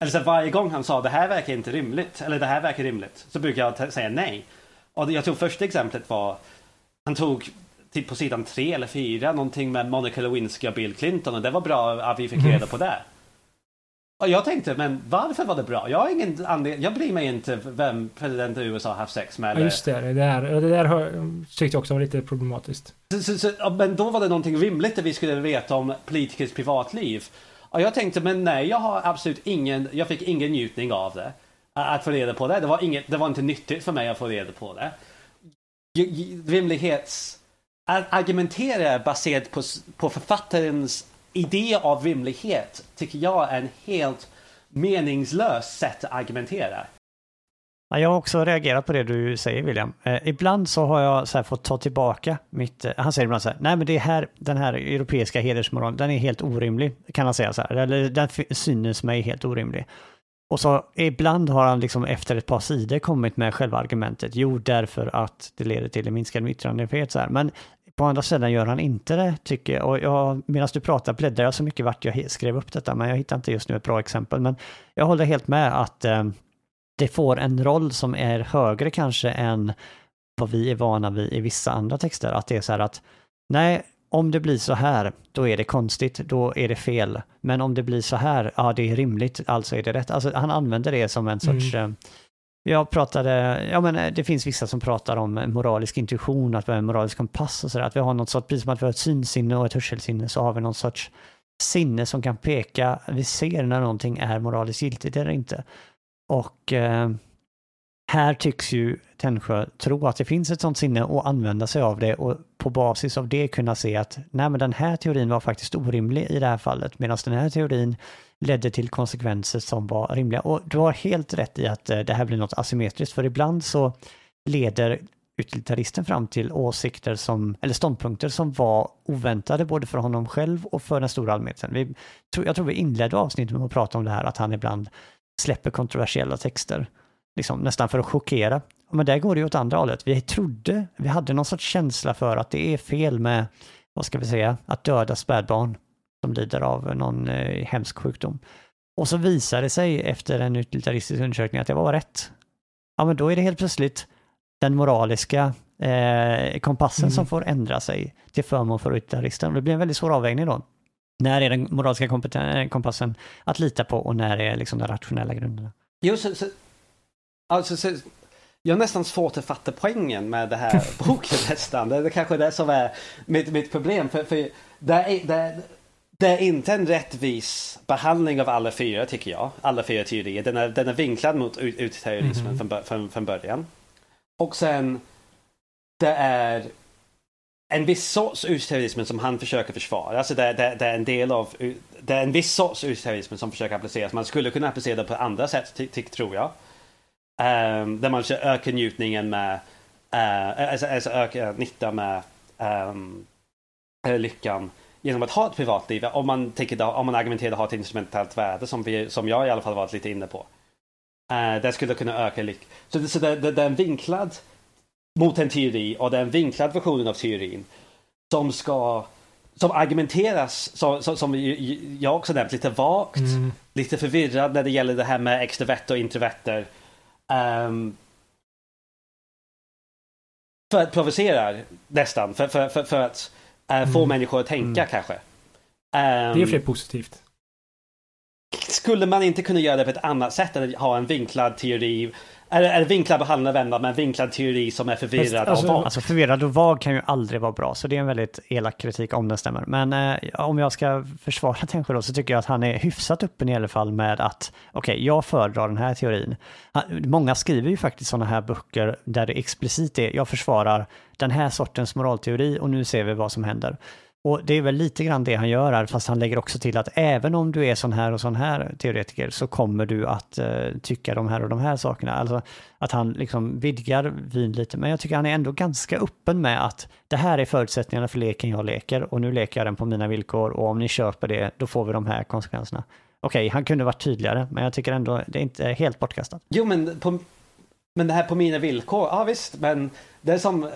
eller så varje gång han sa det här verkar inte rimligt, eller det här verkar rimligt, så brukar jag säga nej. Och jag tror första exemplet var, han tog typ på sidan tre eller fyra någonting med Monica Lewinsky och Bill Clinton och det var bra att vi fick reda mm. på det. Och jag tänkte, men varför var det bra? Jag har ingen anledning, jag bryr mig inte vem presidenten i USA har haft sex med. Ja, just det, det där, det där tyckte jag också var lite problematiskt. Så, så, så, men då var det någonting rimligt att vi skulle veta om politikers privatliv. Och jag tänkte, men nej, jag har absolut ingen, jag fick ingen njutning av det. Att få reda på det. Det var, inget, det var inte nyttigt för mig att få reda på det. Rimlighets argumentera baserat på, på författarens idé av rimlighet tycker jag är en helt meningslös sätt att argumentera. Jag har också reagerat på det du säger William. Eh, ibland så har jag så fått ta tillbaka mitt, eh, han säger ibland så här, nej men det här, den här europeiska hedersmoralen, den är helt orimlig, kan han säga så här, eller den synes mig helt orimlig. Och så ibland har han liksom efter ett par sidor kommit med själva argumentet, jo därför att det leder till en minskad yttrandefrihet så här. Men på andra sidan gör han inte det, tycker jag. Och jag, medan du pratar bläddrar jag så mycket vart jag skrev upp detta, men jag hittar inte just nu ett bra exempel. Men jag håller helt med att eh, det får en roll som är högre kanske än vad vi är vana vid i vissa andra texter. Att det är så här att, nej, om det blir så här, då är det konstigt, då är det fel. Men om det blir så här, ja det är rimligt, alltså är det rätt. Alltså han använder det som en sorts mm. Jag pratade, ja men eh, det finns vissa som pratar om eh, moralisk intuition, att vi har en moralisk kompass och sådär, att vi har något sorts, precis som att vi har ett synsinne och ett hörselsinne så har vi någon sorts sinne som kan peka, vi ser när någonting är moraliskt giltigt eller inte. Och eh, här tycks ju Tännsjö tro att det finns ett sånt sinne och använda sig av det och på basis av det kunna se att nej men den här teorin var faktiskt orimlig i det här fallet medan den här teorin ledde till konsekvenser som var rimliga. Och du har helt rätt i att eh, det här blir något asymmetriskt för ibland så leder utilitaristen fram till åsikter som, eller ståndpunkter som var oväntade både för honom själv och för den stora allmänheten. Vi, jag tror vi inledde avsnittet med att prata om det här att han ibland släpper kontroversiella texter liksom, nästan för att chockera. Men där går det ju åt andra hållet. Vi trodde, vi hade någon sorts känsla för att det är fel med, vad ska vi säga, att döda spädbarn som lider av någon eh, hemsk sjukdom. Och så visar det sig efter en utilitaristisk undersökning att det var rätt. Ja, men då är det helt plötsligt den moraliska eh, kompassen mm. som får ändra sig till förmån för utilitaristen. Det blir en väldigt svår avvägning då. När är den moraliska kompassen att lita på och när är liksom de rationella grunderna? Jo, så, så, Alltså, så, jag har nästan svårt att fatta poängen med det här boken nästan. Det är kanske det som är mitt, mitt problem. För, för det, är, det, det är inte en rättvis behandling av alla fyra tycker jag. Alla fyra teorier. Den är, den är vinklad mot uterrorismen mm. från, från, början. Och sen det är en viss sorts uterrorism som han försöker försvara. Alltså det, det, det, är en del av, det är en viss sorts uterrorism som försöker appliceras. Man skulle kunna applicera det på andra sätt, tror jag. Um, där man ökar njutningen med, uh, alltså, alltså ökar nytta med um, lyckan genom att ha ett privatliv. Om man, tänker, om man argumenterar ha ett instrumentellt värde som, vi, som jag i alla fall varit lite inne på. Uh, det skulle kunna öka lyckan. Så, så det, det, det är en vinklad mot en teori och det är en vinklad version av teorin som ska som argumenteras, som, som, som jag också nämnt, lite vagt, mm. lite förvirrad när det gäller det här med extroverter och introverter. Um, för att provocera nästan, för, för, för, för att uh, få mm. människor att tänka mm. kanske. Um, det är för positivt. Skulle man inte kunna göra det på ett annat sätt än att ha en vinklad teori är, är vinklad behandlad vända med en vinklad teori som är förvirrad alltså, och vag. Alltså förvirrad och vag kan ju aldrig vara bra, så det är en väldigt elak kritik om den stämmer. Men eh, om jag ska försvara Tännsjö då, så tycker jag att han är hyfsat öppen i alla fall med att okej, okay, jag föredrar den här teorin. Många skriver ju faktiskt sådana här böcker där det explicit är, jag försvarar den här sortens moralteori och nu ser vi vad som händer. Och det är väl lite grann det han gör här, fast han lägger också till att även om du är sån här och sån här teoretiker så kommer du att eh, tycka de här och de här sakerna. Alltså att han liksom vidgar vin lite. Men jag tycker han är ändå ganska öppen med att det här är förutsättningarna för leken jag leker och nu leker jag den på mina villkor och om ni köper det då får vi de här konsekvenserna. Okej, okay, han kunde varit tydligare, men jag tycker ändå det är inte helt bortkastat. Jo, men, på, men det här på mina villkor, ja visst, men det är som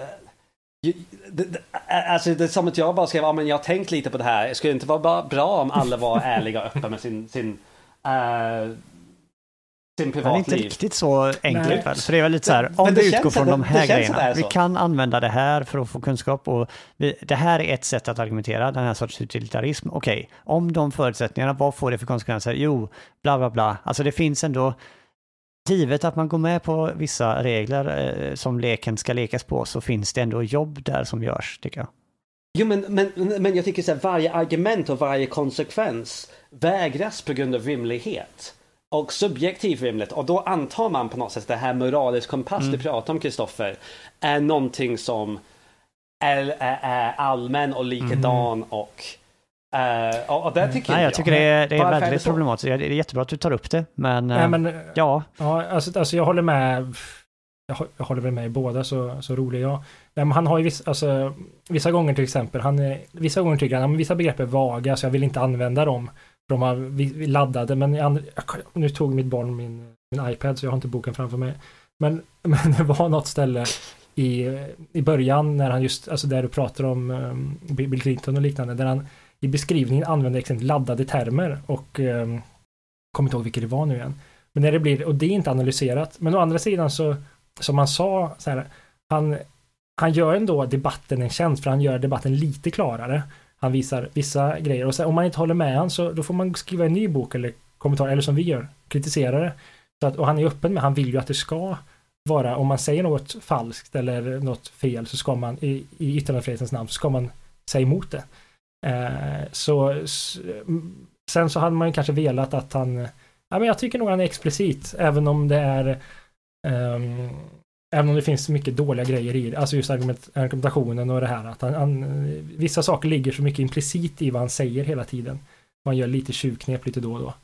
Alltså det är som att jag bara skrev, ja men jag har tänkt lite på det här. Det skulle inte vara bra om alla var ärliga och öppna med sin, sin, uh, sin privatliv? Det är inte riktigt så enkelt väl? För det är väl lite så här, om vi utgår från de här grejerna. Vi kan använda det här för att få kunskap och vi, det här är ett sätt att argumentera, den här sorts utilitarism. Okej, okay, om de förutsättningarna, vad får det för konsekvenser? Jo, bla bla bla. Alltså det finns ändå givet att man går med på vissa regler eh, som leken ska lekas på så finns det ändå jobb där som görs, tycker jag. Jo, men, men, men jag tycker att varje argument och varje konsekvens vägras på grund av rimlighet och subjektiv rimlighet och då antar man på något sätt det här moralisk kompass mm. du pratar om Kristoffer är någonting som är, är, är allmän och likadan mm. och Uh, och det tycker Nej, jag. jag tycker det är, det är väldigt är det problematiskt. Det är jättebra att du tar upp det, men, Nej, men ja. Ja, alltså, alltså jag håller med. Jag, håller väl med i båda, så, så rolig jag. Nej, men han har ju vissa, alltså, vissa gånger till exempel, han är, vissa gånger tycker han att vissa begrepp är vaga, så jag vill inte använda dem. De har laddade, men jag, nu tog mitt barn min, min iPad, så jag har inte boken framför mig. Men, men det var något ställe i, i början när han just, alltså där du pratar om um, Bill Clinton och liknande, där han i beskrivningen använder exempelvis laddade termer och eh, kommer inte ihåg vilket det var nu igen. Men när det blir, och det är inte analyserat, men å andra sidan så, som han sa, så här, han, han gör ändå debatten en tjänst, för han gör debatten lite klarare. Han visar vissa grejer och sen, om man inte håller med han så då får man skriva en ny bok eller kommentar, eller som vi gör, kritisera det. Så att, och han är öppen med, han vill ju att det ska vara, om man säger något falskt eller något fel så ska man i, i yttrandefrihetens namn så ska man säga emot det. Eh, så sen så hade man ju kanske velat att han, ja men jag tycker nog han är explicit, även om det är um, Även om det finns mycket dåliga grejer i det, alltså just argument, argumentationen och det här att han, han, vissa saker ligger så mycket implicit i vad han säger hela tiden. Man gör lite tjuvknep lite då och då.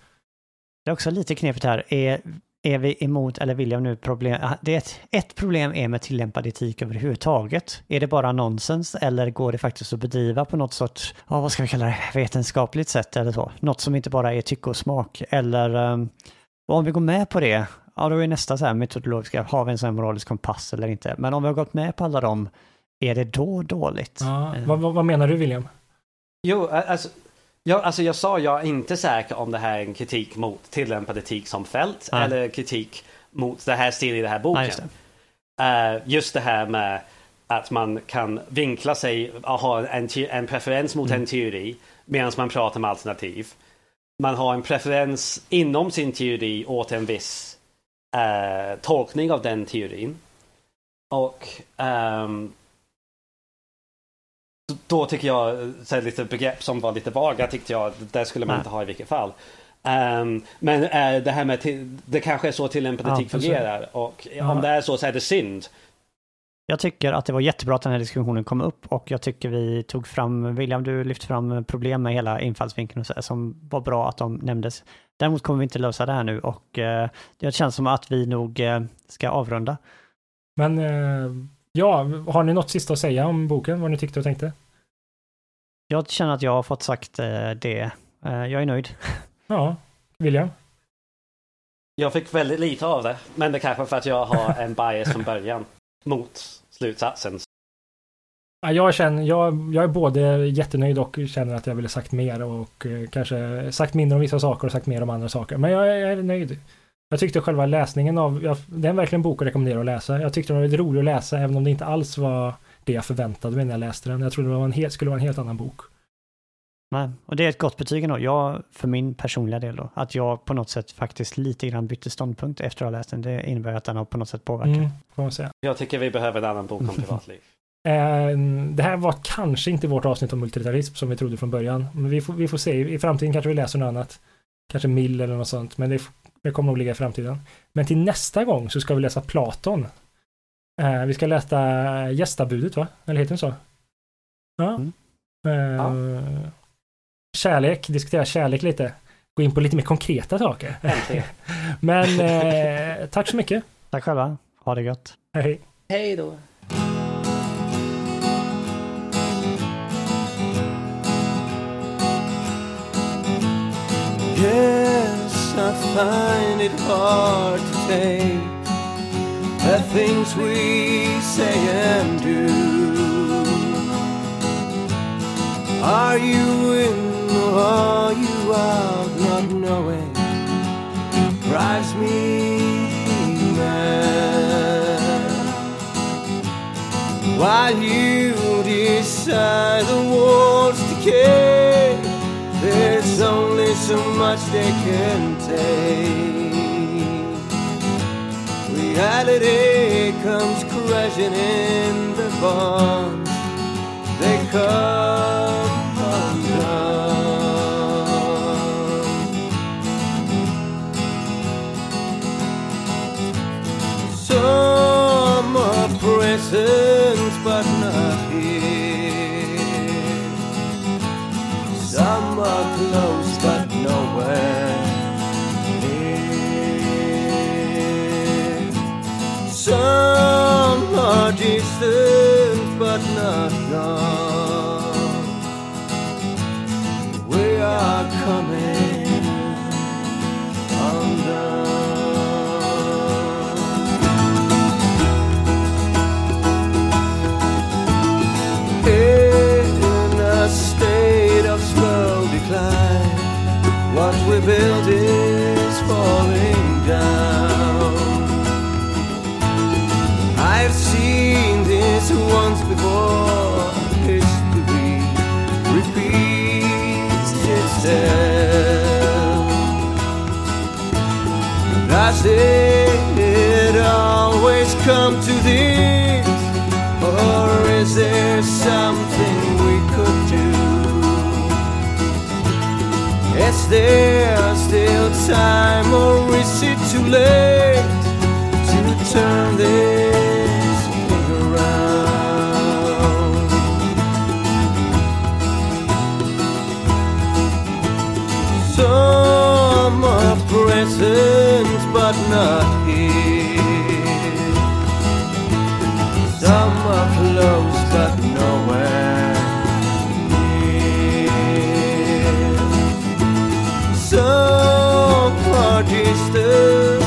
Det är också lite knepigt här. Är, är vi emot, eller vill jag nu problem, det är ett, ett problem är med tillämpad etik överhuvudtaget. Är det bara nonsens eller går det faktiskt att bedriva på något sorts, ja, vad ska vi kalla det, vetenskapligt sätt eller så? Något som inte bara är tycke och smak. Eller um, om vi går med på det, ja då är nästa så här metodologiska, har vi en sån här moralisk kompass eller inte? Men om vi har gått med på alla dem, är det då dåligt? Ja, vad, vad menar du William? Jo, alltså Ja, alltså jag sa jag är inte säker om det här är en kritik mot tillämpad etik som fält Nej. eller kritik mot det här stilen i den här boken. Just det. Uh, just det här med att man kan vinkla sig och ha en, en preferens mot mm. en teori medan man pratar om alternativ. Man har en preferens inom sin teori åt en viss uh, tolkning av den teorin. Och um, då tycker jag, så lite begrepp som var lite vaga tyckte jag, det skulle man Nej. inte ha i vilket fall. Um, men uh, det här med, till, det kanske är så tillämpad ja, etik fungerar och ja. om det är så så är det synd. Jag tycker att det var jättebra att den här diskussionen kom upp och jag tycker vi tog fram, William du lyfte fram problem med hela infallsvinkeln och så, som var bra att de nämndes. Däremot kommer vi inte lösa det här nu och uh, det känns som att vi nog uh, ska avrunda. Men Ja, har ni något sista att säga om boken? Vad ni tyckte och tänkte? Jag känner att jag har fått sagt eh, det. Eh, jag är nöjd. Ja, William? Jag fick väldigt lite av det, men det kanske för att jag har en bias från början mot slutsatsen. jag, känner, jag, jag är både jättenöjd och känner att jag ville sagt mer och eh, kanske sagt mindre om vissa saker och sagt mer om andra saker. Men jag, jag är nöjd. Jag tyckte själva läsningen av, jag, det är verkligen en bok att rekommendera att läsa. Jag tyckte den var väldigt rolig att läsa även om det inte alls var det jag förväntade mig när jag läste den. Jag trodde det var en helt, skulle vara en helt annan bok. Nej, och det är ett gott betyg ändå. Jag, för min personliga del då, att jag på något sätt faktiskt lite grann bytte ståndpunkt efter att ha läst den. Det innebär att den har på något sätt påverkat. Mm, får man säga. Jag tycker vi behöver en annan bok om privatliv. Eh, det här var kanske inte vårt avsnitt om multiliterarism som vi trodde från början. Men vi får, vi får se. I framtiden kanske vi läser något annat. Kanske Mill eller något sånt. Men det det kommer nog ligga i framtiden. Men till nästa gång så ska vi läsa Platon. Eh, vi ska läsa gästabudet va? Eller heter det så? Ja. Mm. Eh, ja. Kärlek, diskutera kärlek lite. Gå in på lite mer konkreta saker. Men eh, tack så mycket. Tack själva. Ha det gött. Hej. Hej då. Yeah. I find it hard to take the things we say and do. Are you in or are you out? Not knowing drives me mad. While you decide the walls to decay, there's only so much they can take. Reality comes crashing in the bonds. They come undone. Some are present but not here. Some are close but nowhere. Distant but not gone. We are Does it always come to this? Or is there something we could do? Is there still time or is it too late to turn this thing around? Some are present but not here. Some are close but nowhere near. Some are distant.